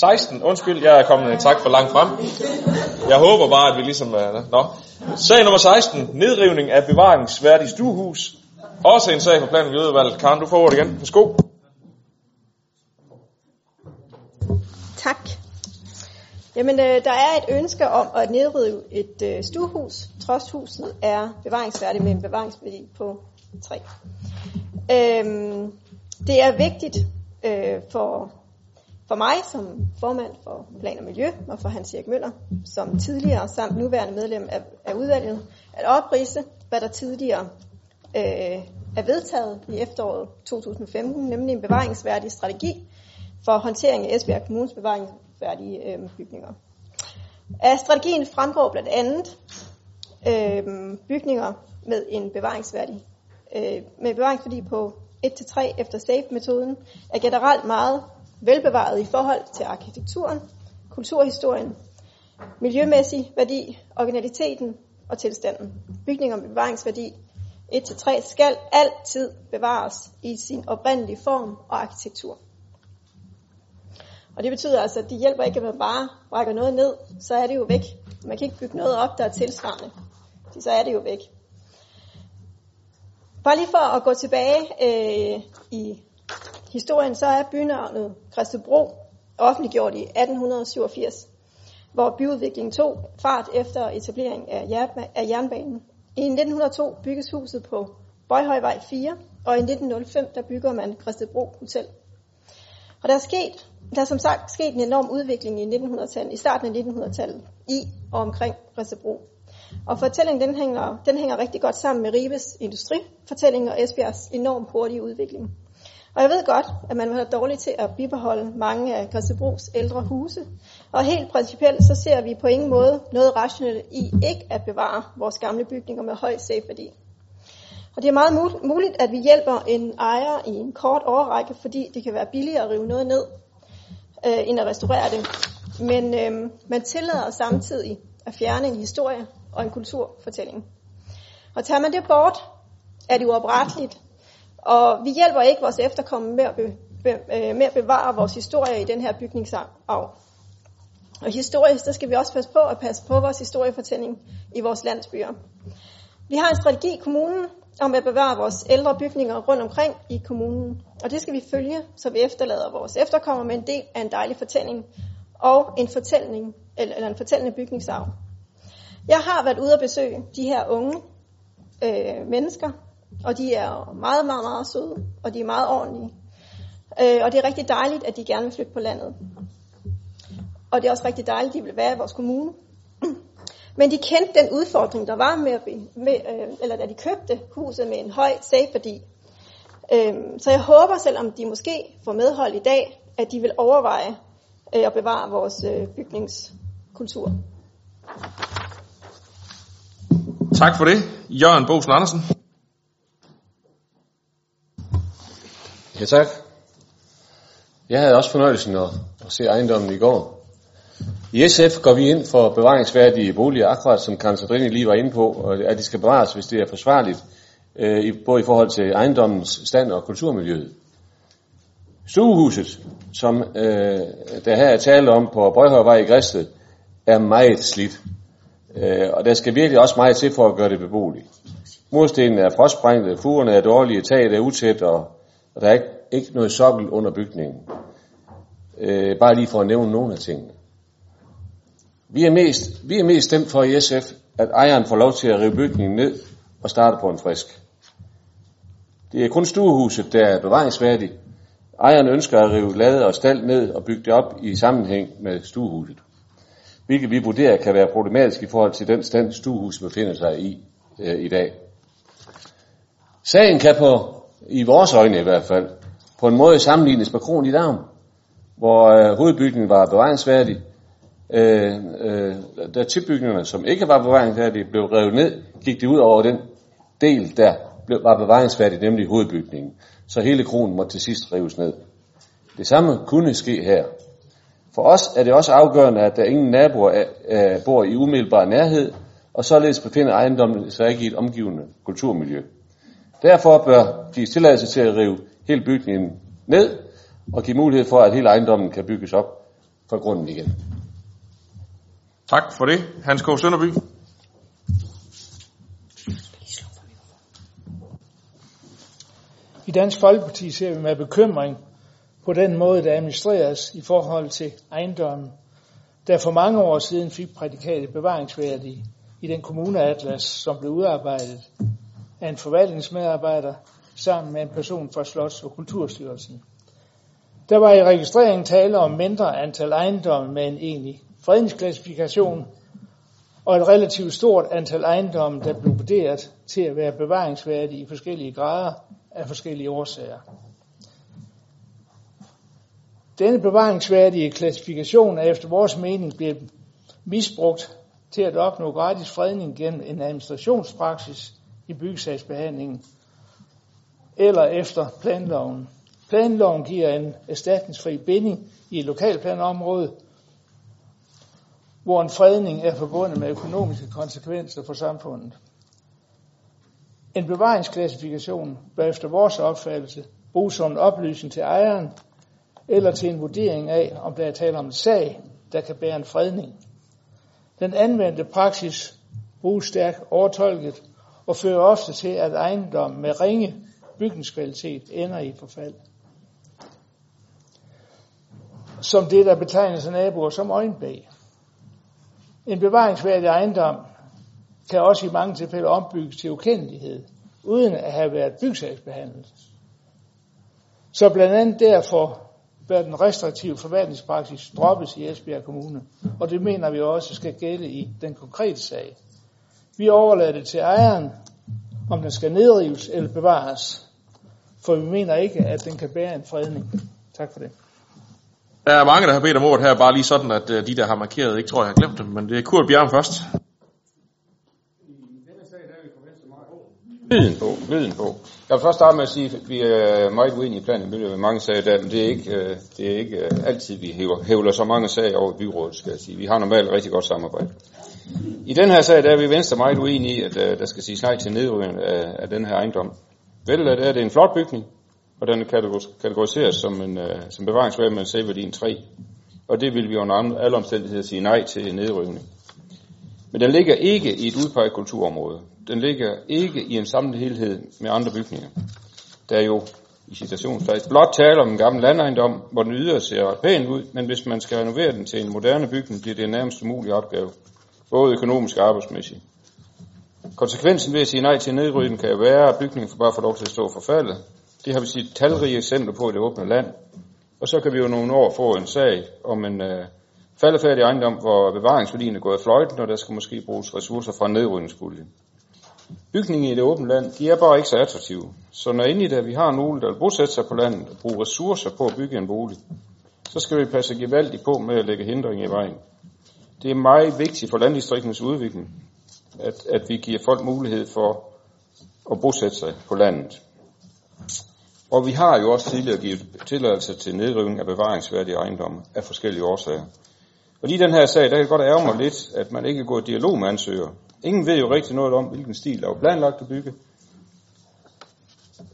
16, undskyld, jeg er kommet en tak for langt frem. Jeg håber bare, at vi ligesom... Uh, nå. Sag nummer 16, nedrivning af bevaringsværdig stuehus. Også en sag for planen ved udvalget. Karen, du får ordet igen. Værsgo. Tak. Jamen, øh, der er et ønske om at nedrive et øh, stuehus, trods huset er bevaringsværdigt med en bevaringsværdi på 3. Øhm, det er vigtigt øh, for, for mig som formand for Plan og Miljø, og for Hans Erik Møller, som tidligere samt nuværende medlem af, af udvalget, at oprise, hvad der tidligere øh, er vedtaget i efteråret 2015, nemlig en bevaringsværdig strategi for håndtering af Esbjerg Kommunes bevaringsværdige øh, bygninger. Af strategien fremgår blandt andet øh, bygninger med en bevaringsværdig øh, med bevaringsværdi på 1-3 efter SAFE-metoden er generelt meget velbevaret i forhold til arkitekturen, kulturhistorien, miljømæssig værdi, originaliteten og tilstanden. Bygninger med bevaringsværdi 1-3 skal altid bevares i sin oprindelige form og arkitektur. Og det betyder altså, at de hjælper ikke, at man bare brækker noget ned, så er det jo væk. Man kan ikke bygge noget op, der er tilsvarende. Så er det jo væk. Bare lige for at gå tilbage øh, i historien, så er bynavnet Christobro offentliggjort i 1887, hvor byudviklingen tog fart efter etablering af jernbanen. I 1902 bygges huset på Bøjhøjvej 4, og i 1905 der bygger man Christobro Hotel. Og der er sket, der er som sagt sket en enorm udvikling i 1900-tallet, i starten af 1900-tallet, i og omkring Christobro. Og fortællingen den hænger, den hænger rigtig godt sammen med Ribes industrifortælling og Esbjergs enormt hurtige udvikling. Og jeg ved godt, at man var dårlig til at bibeholde mange af Christiansborgs ældre huse. Og helt principielt så ser vi på ingen måde noget rationelt i ikke at bevare vores gamle bygninger med høj safe-værdi. Og det er meget muligt, at vi hjælper en ejer i en kort overrække, fordi det kan være billigere at rive noget ned, øh, end at restaurere det. Men øh, man tillader samtidig at fjerne en historie og en kulturfortælling. Og tager man det bort, er det uopretteligt, og vi hjælper ikke vores efterkommere med at, be, be, øh, med at bevare vores historie i den her bygningsarv. Og historisk, så skal vi også passe på at passe på vores historiefortælling i vores landsbyer. Vi har en strategi i kommunen om at bevare vores ældre bygninger rundt omkring i kommunen. Og det skal vi følge, så vi efterlader vores efterkommere med en del af en dejlig fortælling og en fortælling eller, eller en fortællende bygningsarv. Jeg har været ude at besøge de her unge øh, mennesker, og de er meget, meget, meget søde, og de er meget ordentlige. Øh, og det er rigtig dejligt, at de gerne vil flytte på landet. Og det er også rigtig dejligt, at de vil være i vores kommune. Men de kendte den udfordring, der var med, at be, med øh, eller da de købte huset med en høj safe-værdi. Øh, så jeg håber, selvom de måske får medhold i dag, at de vil overveje øh, at bevare vores øh, bygningskultur. Tak for det. Jørgen Bosen Andersen. Ja, tak. Jeg havde også fornøjelsen at, at se ejendommen i går. I SF går vi ind for bevaringsværdige boliger, akkurat som Karen Sadrini lige var inde på, og at de skal bevares, hvis det er forsvarligt, øh, både i forhold til ejendommens stand og kulturmiljøet. Stuehuset, som øh, der her er tale om på Brøghøjvej i Græsted, er meget slidt. Øh, og der skal virkelig også meget til for at gøre det beboeligt. Murstenene er frostsprængte, fugerne er dårlige, taget er utæt, og, og der er ikke, ikke noget sokkel under bygningen. Øh, bare lige for at nævne nogle af tingene. Vi er, mest, vi er mest stemt for i SF, at ejeren får lov til at rive bygningen ned og starte på en frisk. Det er kun stuehuset, der er bevaringsværdigt. Ejeren ønsker at rive lade og stald ned og bygge det op i sammenhæng med stuehuset. hvilket vi vurderer kan være problematisk i forhold til den stand, stuehuset befinder sig i øh, i dag. Sagen kan på, i vores øjne i hvert fald, på en måde sammenlignes med Kron i Dam, hvor øh, hovedbygningen var bevaringsværdig, øh, øh, da tilbygningerne, som ikke var bevaringsværdige, blev revet ned, gik det ud over den del, der blev, var bevaringsværdig, nemlig hovedbygningen. Så hele kronen måtte til sidst rives ned. Det samme kunne ske her. For os er det også afgørende, at der ingen naboer er, er, bor i umiddelbar nærhed, og således befinder ejendommen sig ikke i et omgivende kulturmiljø. Derfor bør gives tilladelse til at rive hele bygningen ned, og give mulighed for, at hele ejendommen kan bygges op fra grunden igen. Tak for det. Hans K. Sønderby. I Dansk Folkeparti ser vi med bekymring på den måde, der administreres i forhold til ejendommen, der for mange år siden fik prædikatet bevaringsværdige i den kommuneatlas, som blev udarbejdet af en forvaltningsmedarbejder sammen med en person fra Slots- og Kulturstyrelsen. Der var i registreringen tale om mindre antal ejendomme med en egentlig fredningsklassifikation og et relativt stort antal ejendomme, der blev vurderet til at være bevaringsværdige i forskellige grader af forskellige årsager. Denne bevaringsværdige klassifikation er efter vores mening blevet misbrugt til at opnå gratis fredning gennem en administrationspraksis i byggesagsbehandlingen eller efter planloven. Planloven giver en erstatningsfri binding i et lokalplanområde, hvor en fredning er forbundet med økonomiske konsekvenser for samfundet. En bevaringsklassifikation bør efter vores opfattelse bruges som en oplysning til ejeren eller til en vurdering af, om der er tale om en sag, der kan bære en fredning. Den anvendte praksis bruges stærkt overtolket og fører ofte til, at ejendom med ringe bygningskvalitet ender i forfald. Som det, der betegnes af naboer som øjenbæg. En bevaringsværdig ejendom kan også i mange tilfælde ombygges til ukendelighed, uden at have været bygsagsbehandlet. Så blandt andet derfor bør den restriktive forvaltningspraksis droppes i Esbjerg Kommune, og det mener vi også skal gælde i den konkrete sag. Vi overlader det til ejeren, om den skal nedrives eller bevares, for vi mener ikke, at den kan bære en fredning. Tak for det. Der er mange, der har bedt om ordet her, bare lige sådan, at øh, de, der har markeret, ikke tror, jeg har glemt dem, men det er Kurt Bjerg først. Lyden på, lyden på. Jeg vil først starte med at sige, at vi er meget uenige i planen i mange sager der, men det er ikke, øh, det er ikke øh, altid, vi hæver, hævler så mange sager over i byrådet, skal jeg sige. Vi har normalt rigtig godt samarbejde. I den her sag, der er vi Venstre meget uenige i, at uh, der skal siges nej til nedrivning af, af den her ejendom. Vel er det en flot bygning, og den kategoriseres som, en, uh, som bevaringsværd med en selvværdien 3. Og det vil vi under alle omstændigheder sige nej til nedrivning. Men den ligger ikke i et udpeget kulturområde. Den ligger ikke i en samlet helhed med andre bygninger. Der er jo i citationstegn blot tale om en gammel landejendom, hvor den ydre ser pænt ud, men hvis man skal renovere den til en moderne bygning, bliver det en nærmest umulig opgave, både økonomisk og arbejdsmæssigt. Konsekvensen ved at sige nej til nedrydning kan jo være, at bygningen får bare får lov til at stå forfaldet. Det har vi set talrige eksempler på i det åbne land. Og så kan vi jo nogle år få en sag om en øh, faldefærdig ejendom, hvor bevaringsværdien er gået fløjten, og der skal måske bruges ressourcer fra nedrydningspuljen. Bygningen i det åbne land, de er bare ikke så attraktive. Så når endelig der vi har nogen, der vil bosætte sig på landet og bruge ressourcer på at bygge en bolig, så skal vi passe gevaldigt på med at lægge hindringer i vejen. Det er meget vigtigt for landdistrikternes udvikling, at, at vi giver folk mulighed for at bosætte sig på landet. Og vi har jo også tidligere givet tilladelse til nedrivning af bevaringsværdige ejendomme af forskellige årsager. Og i den her sag, der kan godt ærge mig lidt, at man ikke går i dialog med ansøger. Ingen ved jo rigtig noget om, hvilken stil der er planlagt at bygge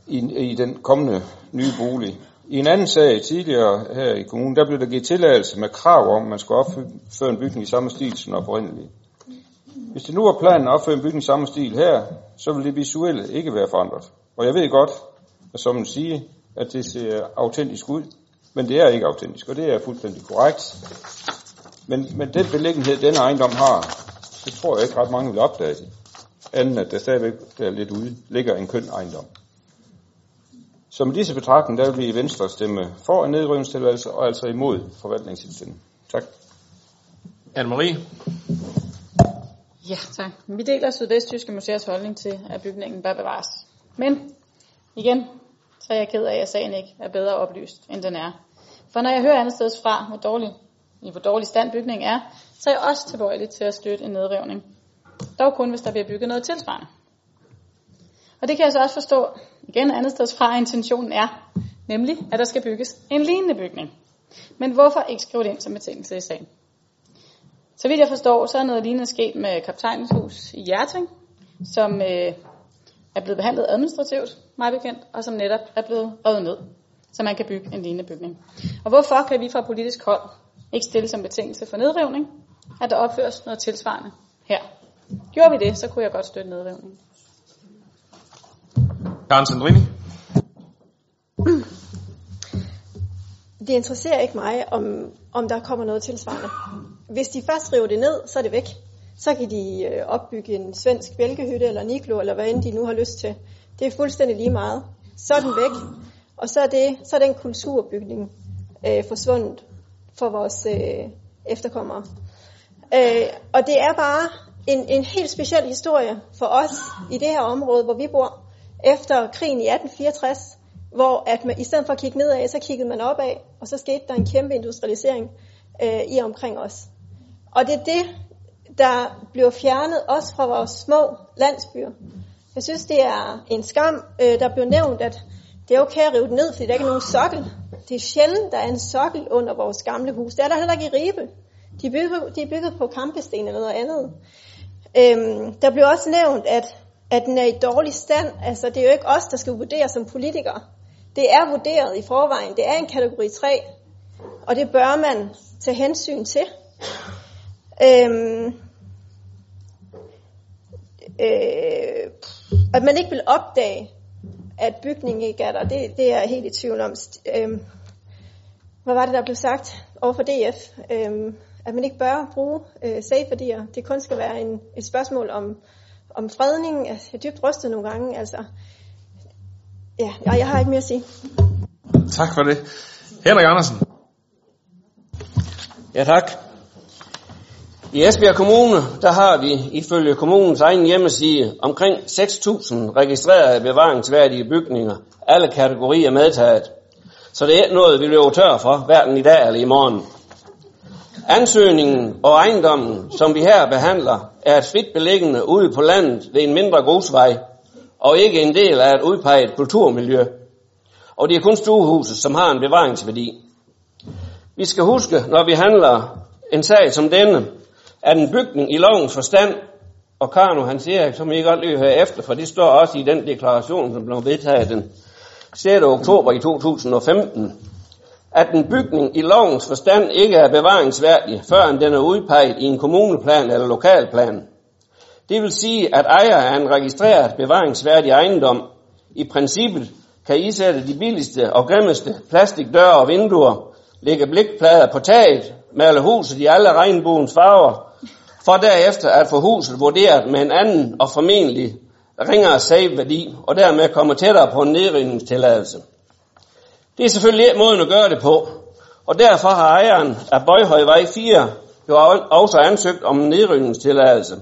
i, i den kommende nye bolig. I en anden sag tidligere her i kommunen, der blev der givet tilladelse med krav om, at man skulle opføre en bygning i samme stil som oprindeligt. Hvis det nu er planen at opføre en bygning i samme stil her, så vil det visuelle ikke være forandret. Og jeg ved godt, at som man siger, at det ser autentisk ud, men det er ikke autentisk, og det er fuldstændig korrekt. Men, men den beliggenhed, denne ejendom har, det tror jeg ikke ret mange vil opdage det. Anden at der stadigvæk der lidt ude ligger en køn ejendom. Så med disse betragtninger, der vil vi i Venstre stemme for en nedrivningstilladelse og altså imod forvaltningsindstilling. Tak. Anne-Marie? Ja, tak. Vi deler Sydvestjyske Museers holdning til, at bygningen bør bevares. Men igen, så er jeg ked af, at sagen ikke er bedre oplyst, end den er. For når jeg hører andet steds fra, hvor dårlig, i hvor dårlig stand bygningen er, så er jeg også tilbøjelig til at støtte en nedrivning. Dog kun, hvis der bliver bygget noget tilsvarende. Og det kan jeg så også forstå, igen andet sted fra, at intentionen er, nemlig at der skal bygges en lignende bygning. Men hvorfor ikke skrive det ind som betingelse i sagen? Så vidt jeg forstår, så er noget lignende sket med kaptajnens hus i Hjerting, som øh, er blevet behandlet administrativt, meget bekendt, og som netop er blevet revet ned, så man kan bygge en lignende bygning. Og hvorfor kan vi fra politisk hold ikke stille som betingelse for nedrivning, at der opføres noget tilsvarende her? Gjorde vi det, så kunne jeg godt støtte nedrivningen. Karen Sandrini? Det interesserer ikke mig, om, om der kommer noget tilsvarende. Hvis de først river det ned, så er det væk. Så kan de øh, opbygge en svensk bælkehytte eller niklo, eller hvad end de nu har lyst til. Det er fuldstændig lige meget. Så er den væk, og så er, det, så er den kulturbygning øh, forsvundet for vores øh, efterkommere. Øh, og det er bare en, en helt speciel historie for os i det her område, hvor vi bor, efter krigen i 1864, hvor at man, i stedet for at kigge nedad, så kiggede man opad, og så skete der en kæmpe industrialisering øh, i omkring os. Og det er det, der bliver fjernet også fra vores små landsbyer. Jeg synes, det er en skam. Øh, der blev nævnt, at det er okay at rive det ned, fordi der ikke er nogen sokkel. Det er sjældent, der er en sokkel under vores gamle hus. Det er der heller ikke i Ribe. De er bygget, de er bygget på kampesten eller noget andet. Øhm, der blev også nævnt, at, at den er i dårlig stand. Altså, det er jo ikke os, der skal vurdere som politikere. Det er vurderet i forvejen. Det er en kategori 3, og det bør man tage hensyn til. Øhm, øh, at man ikke vil opdage, at bygningen ikke er der, det, det er jeg helt i tvivl om. Øhm, hvad var det, der blev sagt over for DF? Øhm, at man ikke bør bruge øh, safe-værdier. Det kun skal være en, et spørgsmål om, om fredning. Jeg er dybt rystet nogle gange. Altså, ja, jeg har ikke mere at sige. Tak for det. Henrik Andersen. Ja, tak. I Esbjerg Kommune, der har vi ifølge kommunens egen hjemmeside omkring 6.000 registrerede bevaringsværdige bygninger. Alle kategorier medtaget. Så det er ikke noget, vi løber tør for, hverken i dag eller i morgen. Ansøgningen og ejendommen, som vi her behandler, er et frit beliggende ude på landet ved en mindre grusvej, og ikke en del af et udpeget kulturmiljø. Og det er kun stuehuset, som har en bevaringsværdi. Vi skal huske, når vi handler en sag som denne, at en bygning i lovens forstand, og Karno han siger, som I godt lige høre efter, for det står også i den deklaration, som blev vedtaget den 6. oktober i 2015, at en bygning i lovens forstand ikke er bevaringsværdig, før den er udpeget i en kommuneplan eller lokalplan. Det vil sige, at ejer af en registreret bevaringsværdig ejendom i princippet kan isætte de billigste og grimmeste plastikdøre og vinduer, lægge blikplader på taget, male huset i alle regnbuens farver, for derefter at få huset vurderet med en anden og formentlig ringere save-værdi, og dermed komme tættere på en nedrivningstilladelse. Det er selvfølgelig ikke måden at gøre det på, og derfor har ejeren af Bøjhøjvej 4 jo også ansøgt om en nedrivningstilladelse,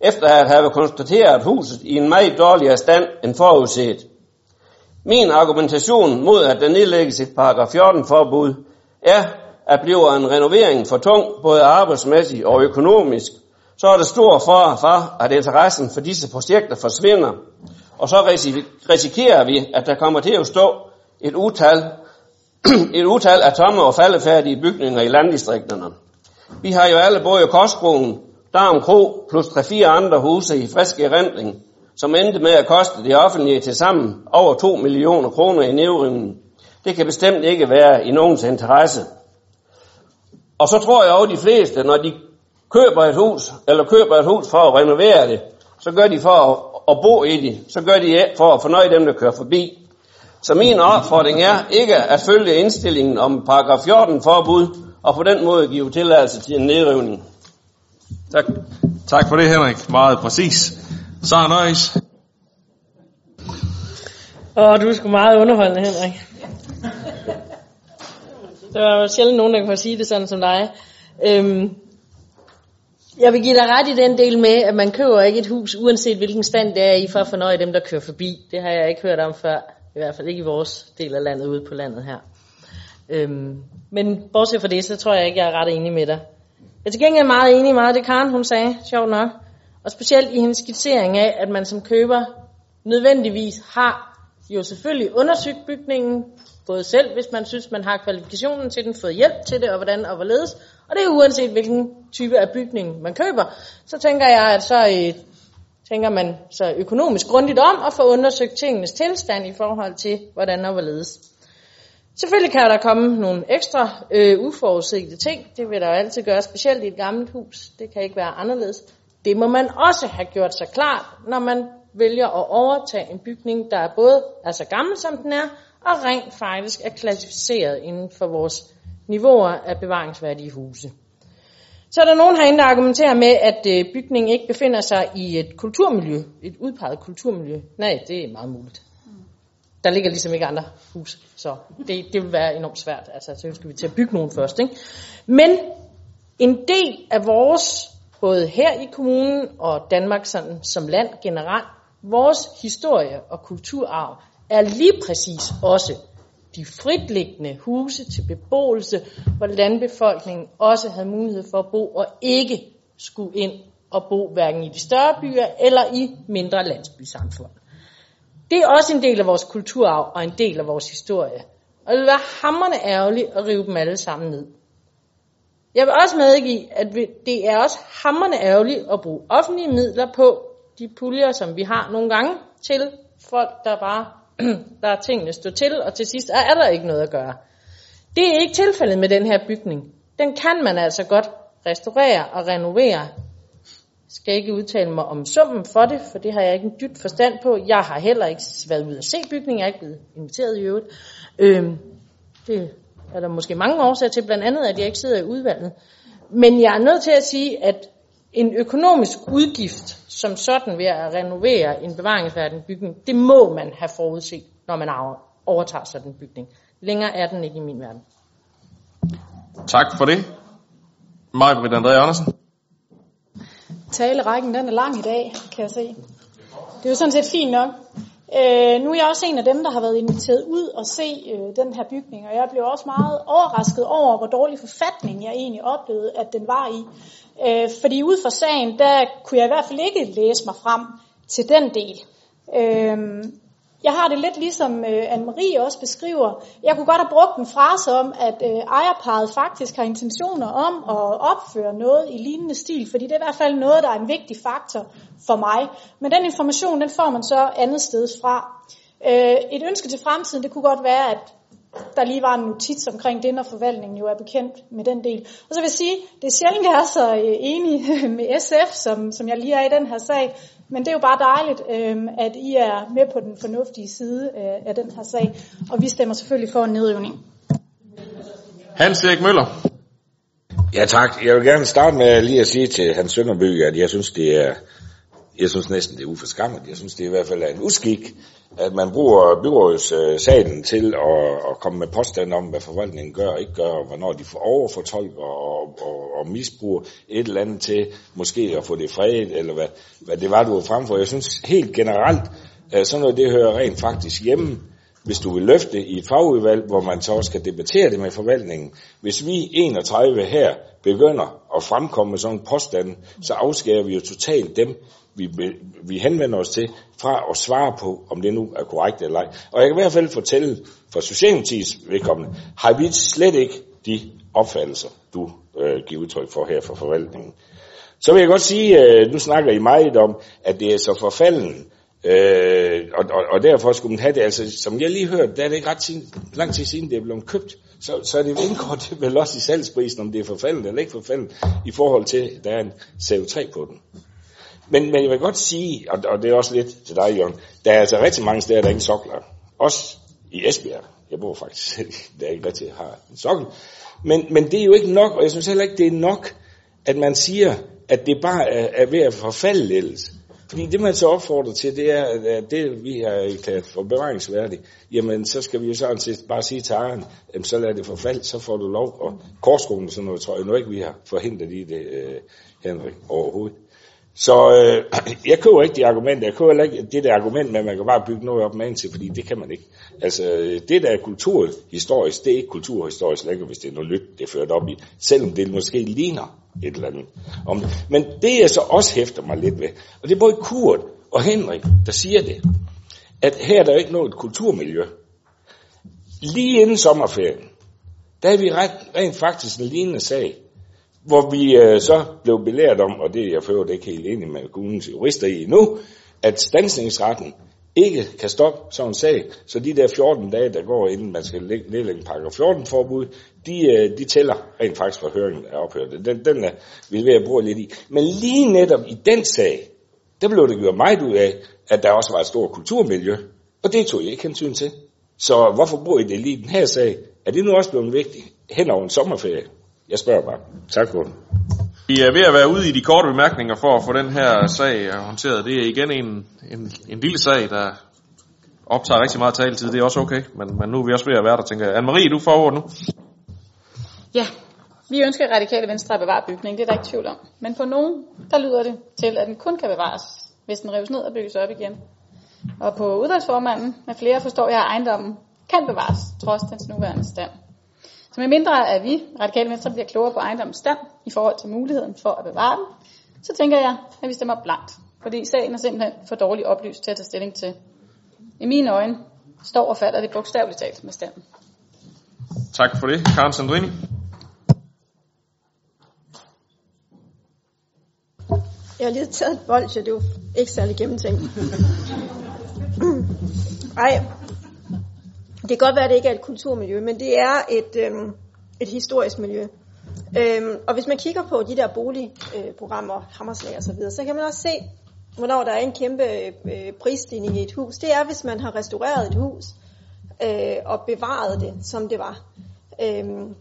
efter at have konstateret huset i en meget dårligere stand end forudset. Min argumentation mod, at der nedlægges et paragraf 14 forbud, er, at bliver en renovering for tung, både arbejdsmæssigt og økonomisk, så er der stor fare for, at interessen for disse projekter forsvinder, og så risikerer vi, at der kommer til at stå et utal, et utal af tomme og faldefærdige bygninger i landdistrikterne. Vi har jo alle både Kostbroen, Darm Kro plus 3-4 andre huse i frisk erindring, som endte med at koste det offentlige til sammen over 2 millioner kroner i nedrivningen. Det kan bestemt ikke være i nogens interesse. Og så tror jeg også de fleste, når de køber et hus, eller køber et hus for at renovere det, så gør de for at, at bo i det. Så gør de for at fornøje dem, der kører forbi. Så min opfordring er ikke at følge indstillingen om paragraf 14 forbud, og på den måde give tilladelse til en nedrivning. Tak. Tak for det, Henrik. Meget præcis. Så er nøjes. Åh, du er sgu meget underholdende, Henrik. Der var sjældent nogen, der kunne sige det sådan som dig. Øhm, Jeg vil give dig ret i den del med, at man køber ikke et hus, uanset hvilken stand det er i, for at fornøje dem, der kører forbi. Det har jeg ikke hørt om før. I hvert fald ikke i vores del af landet, ude på landet her. Øhm, men bortset fra det, så tror jeg ikke, jeg er ret enig med dig. Jeg er til gengæld meget enig i meget af det, Karen hun sagde, sjovt nok. Og specielt i hendes skitsering af, at man som køber nødvendigvis har jo selvfølgelig undersøgt bygningen, både selv, hvis man synes, man har kvalifikationen til den, fået hjælp til det, og hvordan og hvorledes. Og det er uanset, hvilken type af bygning man køber. Så tænker jeg, at så øh, tænker man så økonomisk grundigt om og få undersøgt tingenes tilstand i forhold til, hvordan og hvorledes. Selvfølgelig kan der komme nogle ekstra øh, uforudsete ting. Det vil der jo altid gøre, specielt i et gammelt hus. Det kan ikke være anderledes. Det må man også have gjort sig klart, når man vælger at overtage en bygning, der er både er så gammel som den er, og rent faktisk er klassificeret inden for vores niveauer af bevaringsværdige huse. Så er der nogen herinde, der argumenterer med, at øh, bygningen ikke befinder sig i et kulturmiljø, et udpeget kulturmiljø. Nej, det er meget muligt. Der ligger ligesom ikke andre hus, så det, det vil være enormt svært. Altså, så skal vi til at bygge nogen først. Ikke? Men en del af vores, både her i kommunen og Danmark sådan, som land generelt, vores historie og kulturarv er lige præcis også de fritliggende huse til beboelse, hvor landbefolkningen også havde mulighed for at bo og ikke skulle ind og bo hverken i de større byer eller i mindre landsbysamfund. Det er også en del af vores kulturarv og en del af vores historie. Og det vil være hammerne ærgerligt at rive dem alle sammen ned. Jeg vil også medgive, at det er også hammerne ærgerligt at bruge offentlige midler på de puljer, som vi har nogle gange, til folk, der bare der tingene stå til, og til sidst er der ikke noget at gøre. Det er ikke tilfældet med den her bygning. Den kan man altså godt restaurere og renovere. Jeg skal ikke udtale mig om summen for det, for det har jeg ikke en dybt forstand på. Jeg har heller ikke været ude at se bygningen, jeg er ikke blevet inviteret i øvrigt. Øhm, det er der måske mange årsager til, blandt andet at jeg ikke sidder i udvalget. Men jeg er nødt til at sige, at en økonomisk udgift som sådan ved at renovere en bevaringsværdig bygning, det må man have forudset, når man overtager sådan en bygning. Længere er den ikke i min verden. Tak for det. Maj-Britt André Andersen. Talerækken den er lang i dag, kan jeg se. Det er jo sådan set fint nok. Øh, nu er jeg også en af dem, der har været inviteret ud og se øh, den her bygning, og jeg blev også meget overrasket over, hvor dårlig forfatning jeg egentlig oplevede, at den var i. Øh, fordi ud fra sagen, der kunne jeg i hvert fald ikke læse mig frem til den del. Øh, jeg har det lidt ligesom øh, Anne-Marie også beskriver. Jeg kunne godt have brugt en frase om, at øh, ejerparet faktisk har intentioner om at opføre noget i lignende stil, fordi det er i hvert fald noget, der er en vigtig faktor for mig. Men den information, den får man så andet sted fra. Øh, et ønske til fremtiden, det kunne godt være, at der lige var en notits omkring det, når forvaltningen jo er bekendt med den del. Og så vil jeg sige, det er sjældent, jeg er så øh, enig med SF, som, som jeg lige er i den her sag. Men det er jo bare dejligt, øh, at I er med på den fornuftige side øh, af den her sag. Og vi stemmer selvfølgelig for en nedøvning. Hans Erik Møller. Ja tak. Jeg vil gerne starte med lige at sige til Hans Sønderby, at jeg synes, det er, jeg synes næsten, det er uforskammet. Jeg synes, det er i hvert fald en uskik, at man bruger byrådssalen øh, til at, at komme med påstand om, hvad forvaltningen gør og ikke gør, og hvornår de får overfortolker og, og, og misbruger et eller andet til måske at få det fredet, eller hvad, hvad det var, du var fremfor. Jeg synes helt generelt, at sådan noget, det hører rent faktisk hjemme, hvis du vil løfte i et fagudvalg, hvor man så skal debattere det med forvaltningen. Hvis vi 31 her begynder at fremkomme med sådan en påstand, så afskærer vi jo totalt dem, vi, vi henvender os til, fra at svare på, om det nu er korrekt eller ej. Og jeg kan i hvert fald fortælle, for Socialdemokratiets vedkommende, har vi slet ikke de opfattelser, du øh, giver udtryk for her for forvaltningen. Så vil jeg godt sige, øh, nu snakker I meget om, at det er så forfalden, øh, og, og, og derfor skulle man have det, altså som jeg lige hørte, der er det ikke ret sin, lang tid siden, det er blevet købt, så, så er det indgår det vel også i salgsprisen, om det er forfaldet eller ikke forfaldet, i forhold til, at der er en CO3 på den. Men, men jeg vil godt sige, og, og det er også lidt til dig, Jørgen, der er altså rigtig mange steder, der er ingen sokler. Også i Esbjerg. Jeg bor faktisk selv, der ikke rigtig har en sokkel. Men, men det er jo ikke nok, og jeg synes heller ikke, det er nok, at man siger, at det bare er, er ved at forfalde lidt. Fordi det man så opfordrer til, det er, at det vi har erklæret for bevaringsværdigt, jamen så skal vi jo sådan set bare sige til ejeren, jamen så lad det forfald, så får du lov. Og korskolen og sådan noget, tror jeg nu ikke, vi har forhindret i det, øh, Henrik, overhovedet. Så øh, jeg køber ikke de argumenter. Jeg køber ikke det der argument med, at man kan bare bygge noget op med til, fordi det kan man ikke. Altså, øh, det der er kulturhistorisk, det er ikke kulturhistorisk længere, hvis det er noget nyt, det er ført op i. Selvom det måske ligner et eller andet. Om, men det jeg så også hæfter mig lidt ved, og det er både Kurt og Henrik, der siger det, at her er der ikke noget kulturmiljø. Lige inden sommerferien, der er vi rent, rent faktisk en lignende sag, hvor vi øh, så blev belært om, og det er jeg for ikke helt enig med kommunens jurister i nu, at stansningsretten ikke kan stoppe sådan en sag, så de der 14 dage, der går, inden man skal nedlægge en paragraf 14 forbud, de, øh, de tæller rent faktisk for høringen er ophørt. Den, den er vi ved at bruge lidt i. Men lige netop i den sag, der blev det gjort meget ud af, at der også var et stort kulturmiljø, og det tog jeg ikke hensyn til. Så hvorfor bruger I det lige i den her sag? Er det nu også blevet vigtigt hen over en sommerferie? Jeg spørger bare. Tak for det. Vi er ved at være ude i de korte bemærkninger for at få den her sag håndteret. Det er igen en, en, en lille sag, der optager rigtig meget taletid. Det er også okay, men, men nu er vi også ved at være der, tænker jeg. Anne-Marie, du får ordet nu. Ja, vi ønsker radikale venstre at bevare bygningen, det er der ikke tvivl om. Men på nogen, der lyder det til, at den kun kan bevares, hvis den rives ned og bygges op igen. Og på udvalgsformanden med flere forstår jeg, at ejendommen kan bevares, trods dens nuværende stand. Så med mindre at vi, radikale venstre, bliver klogere på ejendommens stand i forhold til muligheden for at bevare den, så tænker jeg, at vi stemmer blankt. Fordi sagen er simpelthen for dårligt oplyst til at tage stilling til. I mine øjne står og falder det bogstaveligt talt med standen. Tak for det. Karen Sandrini. Jeg har lige taget et bold, så det var ikke særlig gennemtænkt. Ej, det kan godt være, at det ikke er et kulturmiljø, men det er et, øhm, et historisk miljø. Øhm, og hvis man kigger på de der boligprogrammer, øh, Hammerslag og så videre, så kan man også se, hvornår der er en kæmpe øh, prisstigning i et hus. Det er, hvis man har restaureret et hus øh, og bevaret det, som det var. Øhm,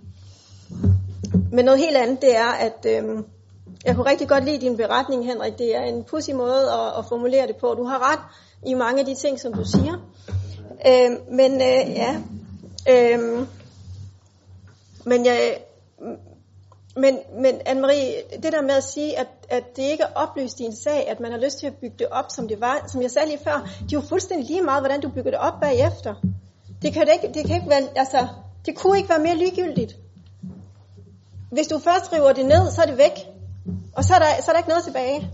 men noget helt andet, det er, at øhm, jeg kunne rigtig godt lide din beretning, Henrik. Det er en pussy måde at, at formulere det på. Du har ret i mange af de ting, som du siger. Øh, men øh, ja, øhm, øh, men jeg, men, men Anne-Marie, det der med at sige, at, at det ikke er oplyst i en sag, at man har lyst til at bygge det op, som det var, som jeg sagde lige før, det er jo fuldstændig lige meget, hvordan du bygger det op bagefter. Det kan, det ikke, det kan ikke være, altså, det kunne ikke være mere ligegyldigt. Hvis du først river det ned, så er det væk. Og så er der, så er der ikke noget tilbage.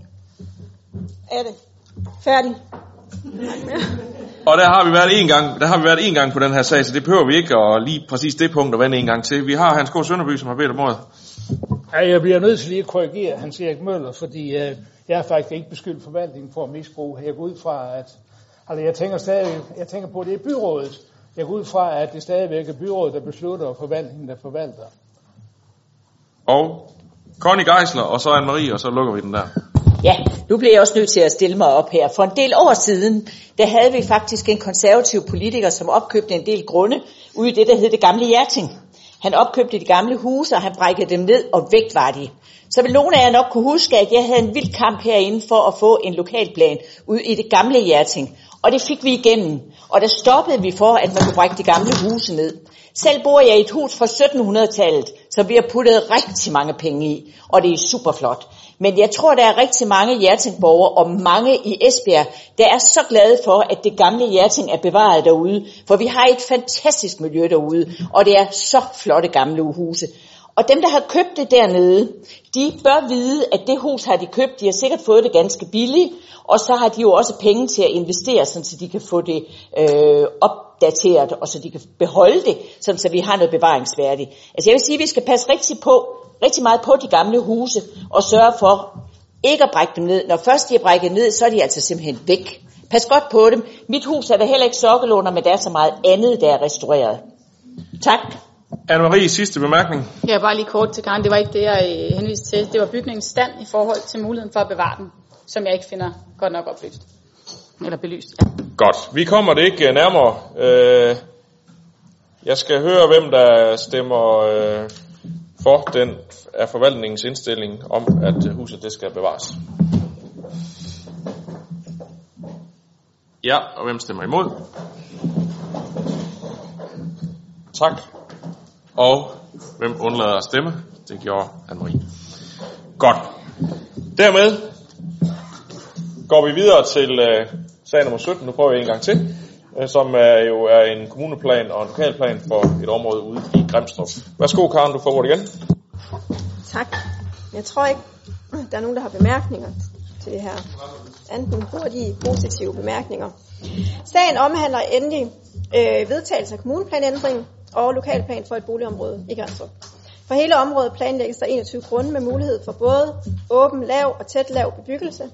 Er det? Færdig. Og der har vi været en gang, der har vi været en gang på den her sag, så det behøver vi ikke at lige præcis det punkt at vende en gang til. Vi har Hans K. Sønderby, som har bedt om ordet. Ja, jeg bliver nødt til lige at korrigere Hans Erik Møller, fordi øh, jeg har faktisk ikke beskyldt forvaltningen for at misbruge. Jeg går ud fra, at altså jeg tænker stadig, jeg tænker på, at det er byrådet. Jeg går ud fra, at det stadigvæk er byrådet, der beslutter, og forvaltningen, der forvalter. Og Connie Geisler, og så Anne-Marie, og så lukker vi den der. Ja, nu bliver jeg også nødt til at stille mig op her. For en del år siden, der havde vi faktisk en konservativ politiker, som opkøbte en del grunde ude i det, der hed det gamle Hjerting. Han opkøbte de gamle huse, og han brækkede dem ned, og væk var de. Så vil nogle af jer nok kunne huske, at jeg havde en vild kamp herinde for at få en lokalplan ud i det gamle Hjerting. Og det fik vi igennem. Og der stoppede vi for, at man kunne brække de gamle huse ned. Selv bor jeg i et hus fra 1700-tallet, som vi har puttet rigtig mange penge i, og det er super flot. Men jeg tror, der er rigtig mange Hjertingborgere og mange i Esbjerg, der er så glade for, at det gamle Hjerting er bevaret derude. For vi har et fantastisk miljø derude, og det er så flotte gamle huse. Og dem, der har købt det dernede, de bør vide, at det hus har de købt. De har sikkert fået det ganske billigt, og så har de jo også penge til at investere, så de kan få det øh, opdateret, og så de kan beholde det, så vi har noget bevaringsværdigt. Altså jeg vil sige, at vi skal passe rigtig, på, rigtig meget på de gamle huse, og sørge for ikke at brække dem ned. Når først de er brækket ned, så er de altså simpelthen væk. Pas godt på dem. Mit hus er der heller ikke sokkelåner, men der er så meget andet, der er restaureret. Tak. Anne-Marie, sidste bemærkning. Ja, bare lige kort til Karen. Det var ikke det, jeg øh, henviste til. Det var bygningens stand i forhold til muligheden for at bevare den, som jeg ikke finder godt nok oplyst. Eller belyst. Ja. Godt. Vi kommer det ikke øh, nærmere. Øh, jeg skal høre, hvem der stemmer for den af forvaltningens indstilling om, at huset det skal bevares. Ja, og hvem stemmer imod? Tak. Og hvem undlader at stemme? Det gjorde Anne-Marie. Godt. Dermed går vi videre til øh, sag nummer 17. Nu prøver vi en gang til. Øh, som er jo er en kommuneplan og en lokalplan for et område ude i Grimstrup. Værsgo, Karen, du får ordet igen. Tak. Jeg tror ikke, der er nogen, der har bemærkninger til det her. Enten hurtige positive bemærkninger. Sagen omhandler endelig øh, vedtagelse af kommuneplanændringen, og lokalplan for et boligområde i Grænsrup. For hele området planlægges der 21 grunde med mulighed for både åben, lav og tæt lav bebyggelse.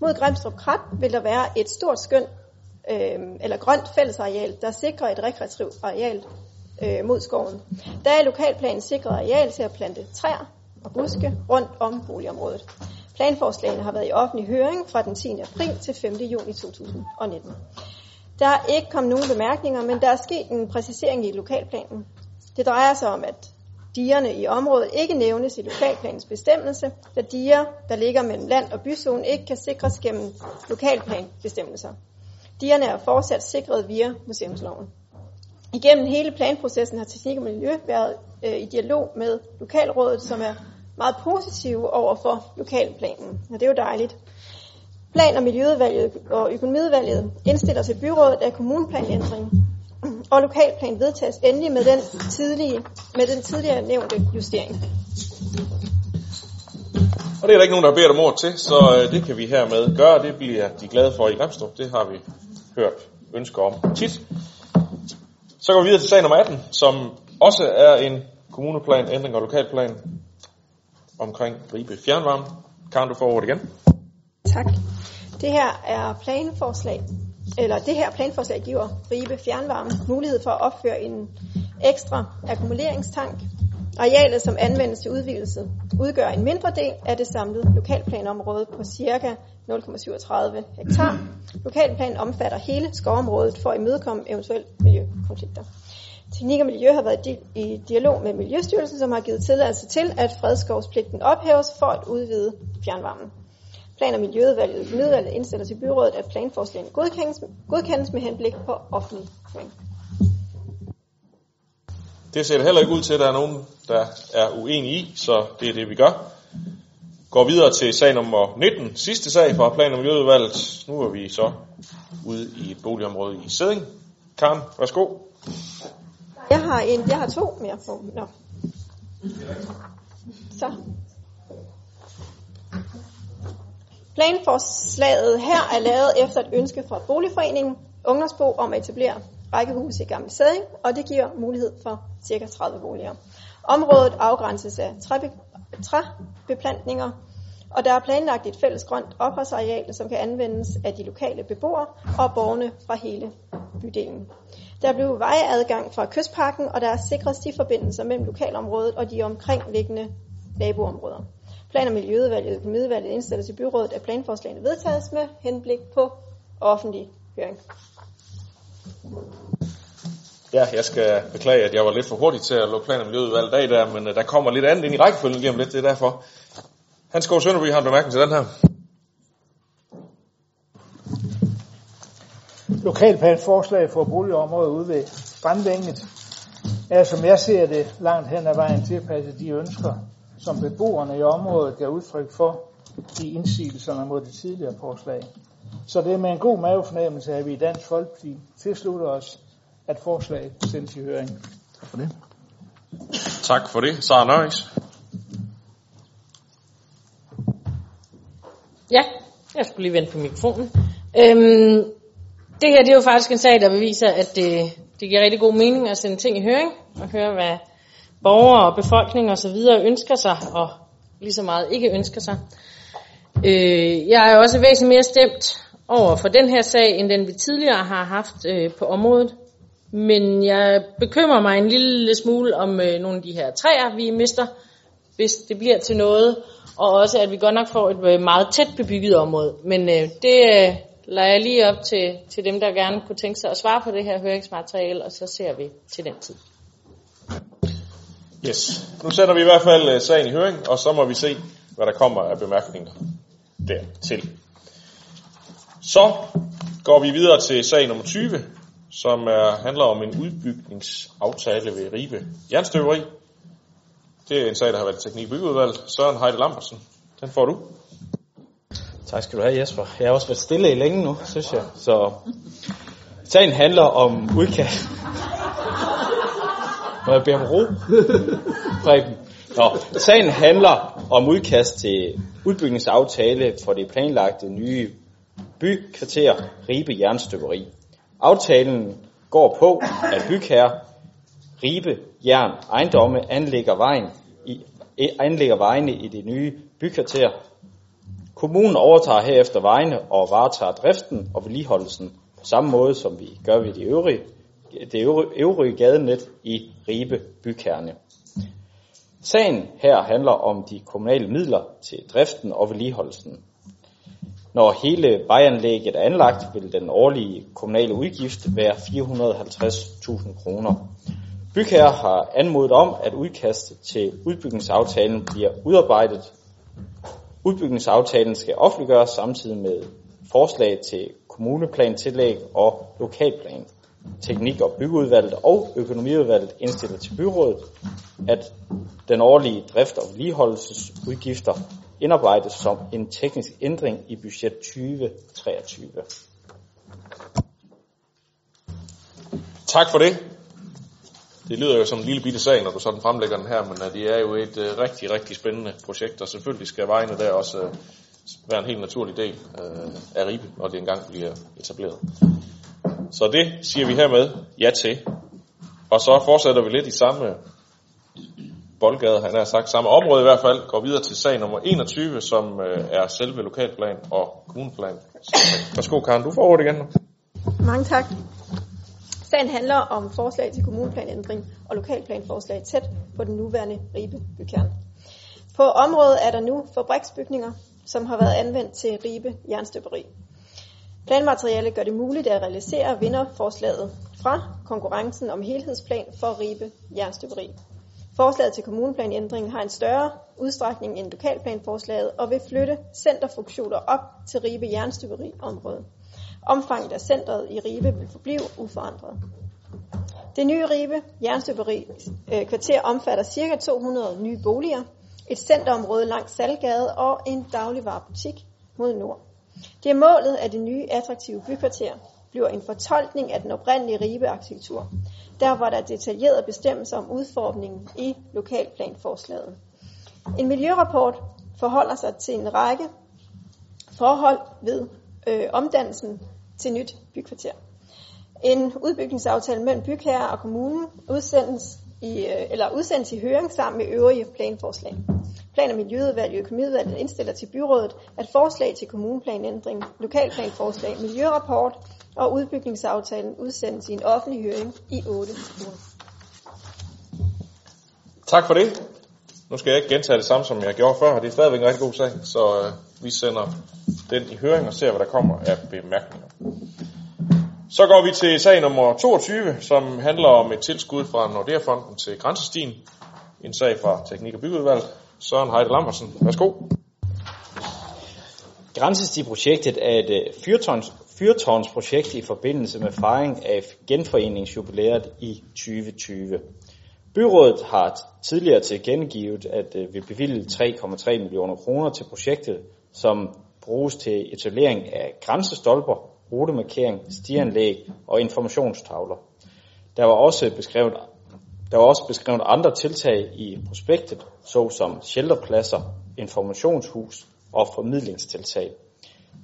Mod Grimstrup Krat vil der være et stort skøn øh, eller grønt fællesareal, der sikrer et rekreativt areal øh, mod skoven. Der er lokalplanen sikret areal til at plante træer og buske rundt om boligområdet. Planforslagene har været i offentlig høring fra den 10. april til 5. juni 2019. Der er ikke kommet nogen bemærkninger, men der er sket en præcisering i lokalplanen. Det drejer sig om, at digerne i området ikke nævnes i lokalplanens bestemmelse, da diger, der ligger mellem land og byzone, ikke kan sikres gennem lokalplanbestemmelser. Digerne er fortsat sikret via museumsloven. Igennem hele planprocessen har Teknik og Miljø været øh, i dialog med lokalrådet, som er meget positive over for lokalplanen. Og det er jo dejligt. Plan- og Miljøudvalget og Økonomiudvalget indstiller til byrådet af kommuneplanændring, og lokalplan vedtages endelig med den, tidlige, med den tidligere nævnte justering. Og det er der ikke nogen, der har bedt om ord til, så øh, det kan vi hermed gøre. Det bliver de glade for i Grimstrup. Det har vi hørt ønsker om tit. Så går vi videre til sag nummer 18, som også er en kommuneplan, ændring og lokalplan omkring Ribe Fjernvarme. Karen, du får ordet igen. Tak. Det her er planforslag, eller det her planforslag giver Ribe Fjernvarme mulighed for at opføre en ekstra akkumuleringstank. Arealet, som anvendes til udvidelse, udgør en mindre del af det samlede lokalplanområde på ca. 0,37 hektar. Lokalplanen omfatter hele skovområdet for at imødekomme eventuelle miljøkonflikter. Teknik og Miljø har været i dialog med Miljøstyrelsen, som har givet tilladelse til, at fredskovspligten ophæves for at udvide fjernvarmen. Plan- og Miljøudvalget Miljøudvalget indstiller til byrådet, at planforslagene godkendes, godkendes med henblik på offentlig høring. Det ser det heller ikke ud til, at der er nogen, der er uenige i, så det er det, vi gør. Går videre til sag nummer 19, sidste sag fra Plan- og Miljøudvalget. Nu er vi så ude i et boligområde i Sæding. Karen, værsgo. Jeg har en, jeg har to mere på. Nå. Så. Planforslaget her er lavet efter et ønske fra Boligforeningen Ungdomsbo om at etablere rækkehus i Gamle Sæding, og det giver mulighed for ca. 30 boliger. Området afgrænses af træbeplantninger, og der er planlagt et fælles grønt opholdsareal, som kan anvendes af de lokale beboere og borgerne fra hele bydelen. Der blev vejadgang fra kystparken, og der er sikret stiforbindelser mellem lokalområdet og de omkringliggende naboområder. Plan- og Miljøudvalget og Miljøudvalget indstiller til byrådet, at planforslagene vedtages med henblik på offentlig høring. Ja, jeg skal beklage, at jeg var lidt for hurtig til at lukke plan- og miljøudvalget af der, men uh, der kommer lidt andet ind i rækkefølgen gennem lidt, det er derfor. Hans Gård Sønderby har en bemærkning til den her. Lokalplanforslag for boligområdet ude ved Strandvænget er, som jeg ser det, langt hen ad vejen tilpasset de ønsker, som beboerne i området gav udtryk for i indsigelserne mod det tidligere forslag. Så det er med en god mavefornemmelse, at vi i Dansk Folkeparti tilslutter os, at forslaget sendes i høring. Tak for det. Tak for det. Sara Nøjes. Ja, jeg skulle lige vente på mikrofonen. Øhm, det her det er jo faktisk en sag, der beviser, at det, det giver rigtig god mening at sende ting i høring og høre, hvad borgere og befolkning og så videre ønsker sig, og lige så meget ikke ønsker sig. Øh, jeg er også væsentligt mere stemt over for den her sag, end den vi tidligere har haft øh, på området. Men jeg bekymrer mig en lille smule om øh, nogle af de her træer, vi mister, hvis det bliver til noget. Og også, at vi godt nok får et øh, meget tæt bebygget område. Men øh, det øh, lader jeg lige op til, til dem, der gerne kunne tænke sig at svare på det her høringsmateriale, og så ser vi til den tid. Yes. Nu sender vi i hvert fald øh, sagen i høring, og så må vi se, hvad der kommer af bemærkninger dertil. Så går vi videre til sag nummer 20, som er, handler om en udbygningsaftale ved Ribe Jernstøberi. Det er en sag, der har været i teknik- og byggeudvalg. Søren Heide Lambersen, den får du. Tak skal du have, Jesper. Jeg har også været stille i længe nu, synes jeg. Så sagen handler om udkast. Må jeg bede om ro? Preben. Nå, sagen handler om udkast til udbygningsaftale for det planlagte nye bykvarter Ribe Jernstøberi. Aftalen går på, at bygherre Ribe Jern Ejendomme anlægger, vejen i, eh, anlægger vejene i det nye bykvarter. Kommunen overtager herefter vejene og varetager driften og vedligeholdelsen på samme måde, som vi gør ved de øvrige, det øvrige, gadenet i Ribe bykerne. Sagen her handler om de kommunale midler til driften og vedligeholdelsen. Når hele vejanlægget er anlagt, vil den årlige kommunale udgift være 450.000 kroner. Bygherre har anmodet om, at udkastet til udbygningsaftalen bliver udarbejdet. Udbygningsaftalen skal offentliggøres samtidig med forslag til kommuneplantillæg og lokalplan. Teknik- og byggeudvalget og økonomiudvalget indstiller til byrådet, at den årlige drift- og vedligeholdelsesudgifter indarbejdes som en teknisk ændring i budget 2023. Tak for det. Det lyder jo som en lille bitte sag, når du sådan fremlægger den her, men øh, det er jo et øh, rigtig, rigtig spændende projekt, og selvfølgelig skal vejene der også øh, være en helt naturlig del af Ribe, når det engang bliver etableret. Så det siger vi hermed ja til. Og så fortsætter vi lidt i samme boldgade, han har sagt, samme område i hvert fald, går videre til sag nummer 21, som øh, er selve lokalplan og kommuneplan. Værsgo, Karen, du får ordet igen nu. Mange tak. Sagen handler om forslag til kommuneplanændring og lokalplanforslag tæt på den nuværende Ribe bykern. På området er der nu fabriksbygninger, som har været anvendt til Ribe jernstøberi. Planmaterialet gør det muligt at realisere vinderforslaget fra konkurrencen om helhedsplan for Ribe jernstøberi. Forslaget til kommuneplanændring har en større udstrækning end lokalplanforslaget og vil flytte centerfunktioner op til Ribe jernstøberiområde. Omfanget af centret i Ribe vil forblive uforandret. Det nye Ribe jernstøberi øh, kvarter omfatter ca. 200 nye boliger, et centerområde langs Salgade og en dagligvarerbutik mod nord. Det er målet, at det nye attraktive bykvarter bliver en fortolkning af den oprindelige ribearkitektur, der var der detaljerede bestemmelser om udformningen i lokalplanforslaget. En miljørapport forholder sig til en række forhold ved øh, omdannelsen til nyt bykvarter. En udbygningsaftale mellem bygherre og kommunen udsendes i, øh, eller udsendes i høring sammen med øvrige planforslag. Plan- og Miljøudvalg og Økonomiudvalget indstiller til byrådet, at forslag til kommuneplanændring, lokalplanforslag, miljørapport og udbygningsaftalen udsendes i en offentlig høring i 8 uger. Tak for det. Nu skal jeg ikke gentage det samme, som jeg gjorde før, og det er stadigvæk en rigtig god sag, så øh, vi sender den i høring og ser, hvad der kommer af bemærkninger. Så går vi til sag nummer 22, som handler om et tilskud fra Nordea-fonden til Grænsestien. En sag fra Teknik- og Byggeudvalg. Søren Heide Lambersen, værsgo. Grænsestiprojektet er et øh, fyrtårns, fyrtårnsprojekt i forbindelse med fejring af genforeningsjubilæet i 2020. Byrådet har tidligere tilkendegivet, at øh, vi bevilge 3,3 millioner kroner til projektet, som bruges til etablering af grænsestolper, rutemarkering, stianlæg og informationstavler. Der var også beskrevet der var også beskrevet andre tiltag i prospektet, såsom shelterpladser, informationshus og formidlingstiltag.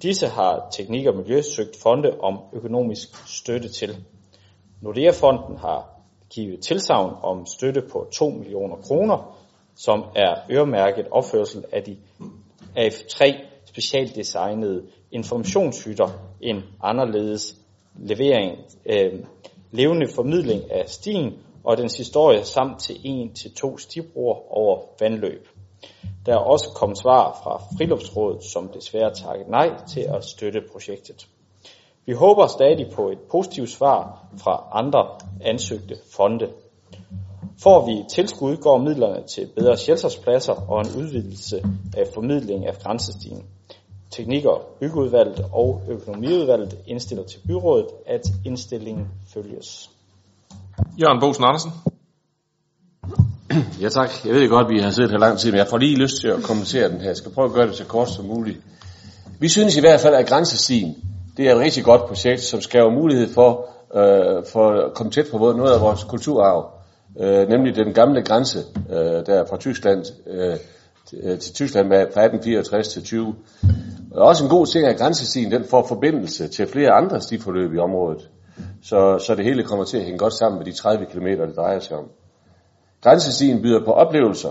Disse har Teknik og Miljø søgt fonde om økonomisk støtte til. Nordea-fonden har givet tilsavn om støtte på 2 millioner kroner, som er øremærket opførsel af de af tre specialdesignede informationshytter, en anderledes levering, øh, levende formidling af stien og dens historie samt til en til to stibroer over vandløb. Der er også kommet svar fra Friluftsrådet, som desværre takket nej til at støtte projektet. Vi håber stadig på et positivt svar fra andre ansøgte fonde. Får vi tilskud, går midlerne til bedre shelterspladser og en udvidelse af formidling af grænsestien. Teknik- og byggeudvalget og økonomiudvalget indstiller til byrådet, at indstillingen følges. Jørgen Bosen Andersen. Ja tak. Jeg ved godt, at vi har siddet her lang tid, men jeg får lige lyst til at kommentere den her. Jeg skal prøve at gøre det så kort som muligt. Vi synes i hvert fald, at grænsestien, det er et rigtig godt projekt, som skaber mulighed for, øh, for at komme tæt på noget af vores kulturarv. Øh, nemlig den gamle grænse, øh, der fra Tyskland øh, til, til Tyskland fra 1864 til 20. Og også en god ting, at grænsestien den får forbindelse til flere andre stiforløb i området. Så, så det hele kommer til at hænge godt sammen med de 30 km, det drejer sig om. Grænsestien byder på oplevelser,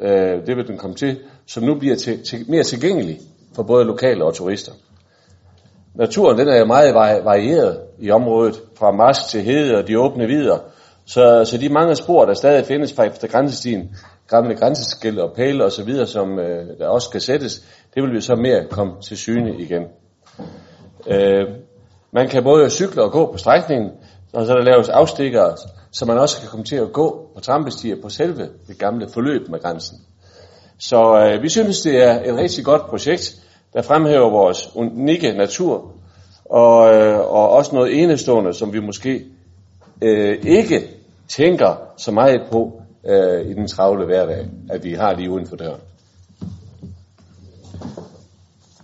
øh, det vil den komme til, som nu bliver til, til, mere tilgængelig for både lokale og turister. Naturen den er jo meget varieret i området, fra marsk til hede og de åbne vidder, så, så de mange spor, der stadig findes fra efter grænsestien, gamle grænseskilt og pæle og så videre, som øh, der også skal sættes, det vil vi så mere komme til syne igen. Øh, man kan både cykle og gå på strækningen, og så der laves afstikker, så man også kan komme til at gå på trampestier på selve det gamle forløb med grænsen. Så øh, vi synes, det er et rigtig godt projekt, der fremhæver vores unikke natur, og, øh, og også noget enestående, som vi måske øh, ikke tænker så meget på øh, i den travle hverdag, at vi har lige uden for døren.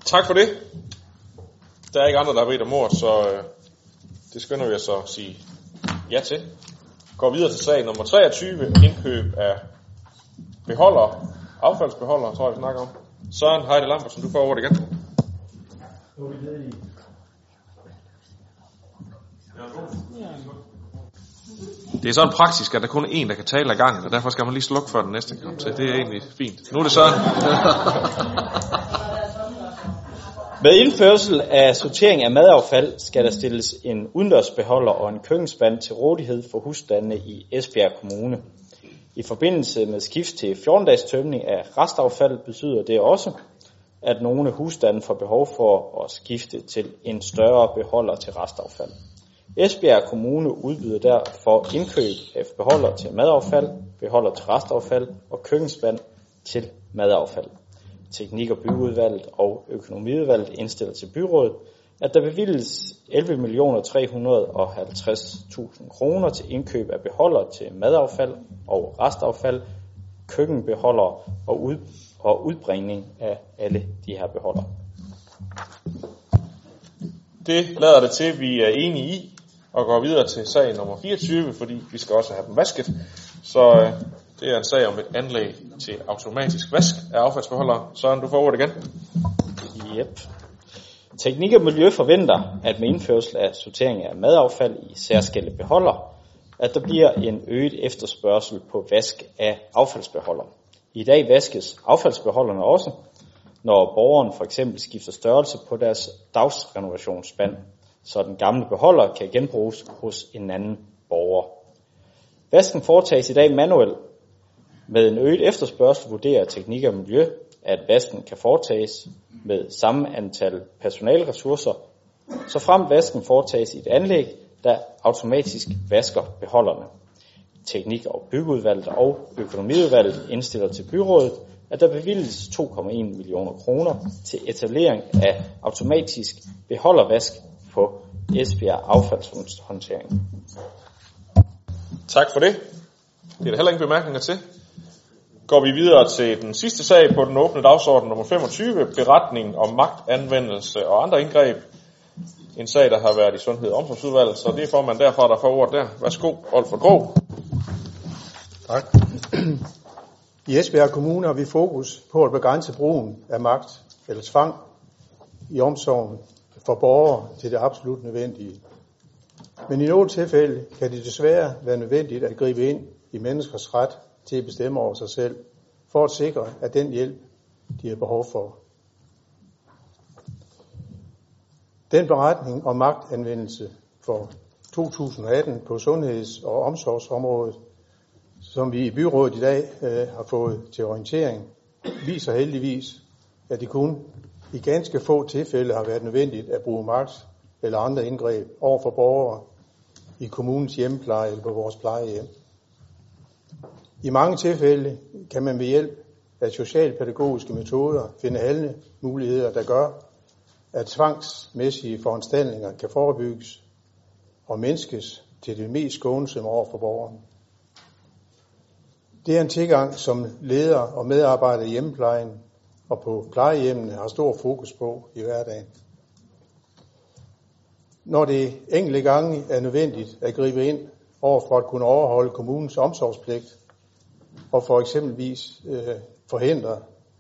Tak for det. Der er ikke andre, der har bedt om ord, så øh, det skynder vi os så at sige ja til. Går videre til sag nummer 23, indkøb af beholder, affaldsbeholder, tror jeg, vi snakker om. Søren Heide Lambertsen, du får ordet igen. Det er sådan praktisk, at der kun er en, der kan tale ad gangen, og derfor skal man lige slukke for den næste gang. til. det er egentlig fint. Nu er det så... Med indførsel af sortering af madaffald skal der stilles en udendørsbeholder og en køkkenspand til rådighed for husstandene i Esbjerg Kommune. I forbindelse med skift til 14-dages tømning af restaffald betyder det også, at nogle husstande får behov for at skifte til en større beholder til restaffald. Esbjerg Kommune udbyder derfor indkøb af beholder til madaffald, beholder til restaffald og køkkenspand til madaffald. Teknik- og byudvalget og økonomiudvalget indstiller til byrådet, at der bevilges 11.350.000 kroner til indkøb af beholder til madaffald og restaffald, køkkenbeholder og, ud, og udbringning af alle de her beholder. Det lader det til, at vi er enige i, og går videre til sag nummer 24, fordi vi skal også have dem vasket. Så øh, det er en sag om et anlæg til automatisk vask af affaldsbeholdere. Søren, du får ordet igen. Yep. Teknik og Miljø forventer, at med indførsel af sortering af madaffald i særskilte beholder, at der bliver en øget efterspørgsel på vask af affaldsbeholder. I dag vaskes affaldsbeholderne også, når borgeren for eksempel skifter størrelse på deres dagsrenovationsspand, så den gamle beholder kan genbruges hos en anden borger. Vasken foretages i dag manuelt. Med en øget efterspørgsel vurderer teknik og miljø, at vasken kan foretages med samme antal personalressourcer, så frem vasken foretages i et anlæg, der automatisk vasker beholderne. Teknik- og byggeudvalget og økonomiudvalget indstiller til byrådet, at der bevilges 2,1 millioner kroner til etablering af automatisk beholdervask på Esbjerg affaldshåndtering. Tak for det. Det er der heller ingen bemærkninger til. Går vi videre til den sidste sag på den åbne dagsorden nummer 25, beretning om magtanvendelse og andre indgreb. En sag, der har været i Sundhed og Omsorgsudvalget, så det får man derfra, der får ordet der. Værsgo, Olfer Grå. Tak. I Esbjerg Kommune har vi fokus på at begrænse brugen af magt eller tvang i omsorgen for borgere til det absolut nødvendige. Men i nogle tilfælde kan det desværre være nødvendigt at gribe ind i menneskers ret til at bestemme over sig selv, for at sikre, at den hjælp, de har behov for. Den beretning om magtanvendelse for 2018 på sundheds- og omsorgsområdet, som vi i byrådet i dag øh, har fået til orientering, viser heldigvis, at det kun i ganske få tilfælde har været nødvendigt at bruge magt eller andre indgreb over for borgere i kommunens hjemmepleje eller på vores plejehjem. I mange tilfælde kan man ved hjælp af socialpædagogiske metoder finde alle muligheder, der gør, at tvangsmæssige foranstaltninger kan forebygges og mindskes til det mest skånsomme over for borgeren. Det er en tilgang, som ledere og medarbejdere i hjemmeplejen og på plejehjemmene har stor fokus på i hverdagen. Når det enkelte gange er nødvendigt at gribe ind over for at kunne overholde kommunens omsorgspligt og for eksempelvis øh, forhindre,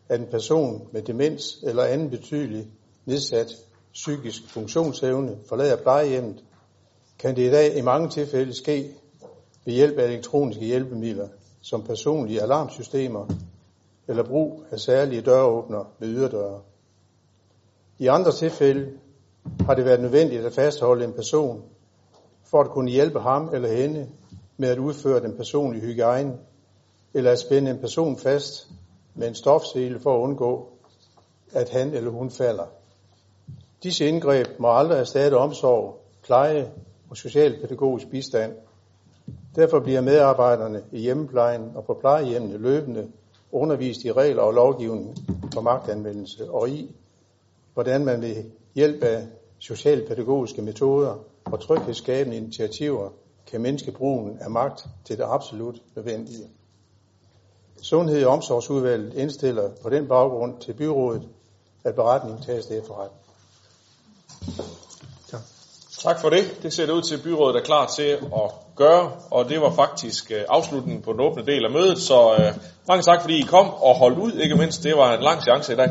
at en person med demens eller anden betydelig nedsat psykisk funktionsevne forlader plejehjemmet, kan det i dag i mange tilfælde ske ved hjælp af elektroniske hjælpemidler, som personlige alarmsystemer eller brug af særlige døråbner ved yderdøre. I andre tilfælde har det været nødvendigt at fastholde en person for at kunne hjælpe ham eller hende med at udføre den personlige hygiejne, eller at spænde en person fast med en stofsele for at undgå, at han eller hun falder. Disse indgreb må aldrig erstatte omsorg, pleje og socialpædagogisk bistand. Derfor bliver medarbejderne i hjemmeplejen og på plejehjemmene løbende undervist i regler og lovgivning for magtanvendelse og i, hvordan man ved hjælp af socialpædagogiske metoder og tryghedsskabende initiativer kan mindske brugen af magt til det absolut nødvendige. Sundhed- og omsorgsudvalget indstiller på den baggrund til byrådet, at beretningen tages til efterretning. Tak for det. Det ser det ud til, at byrådet er klar til at gøre, og det var faktisk øh, afslutningen på den åbne del af mødet, så øh, mange tak fordi I kom og holdt ud, ikke mindst. Det var en lang chance i dag.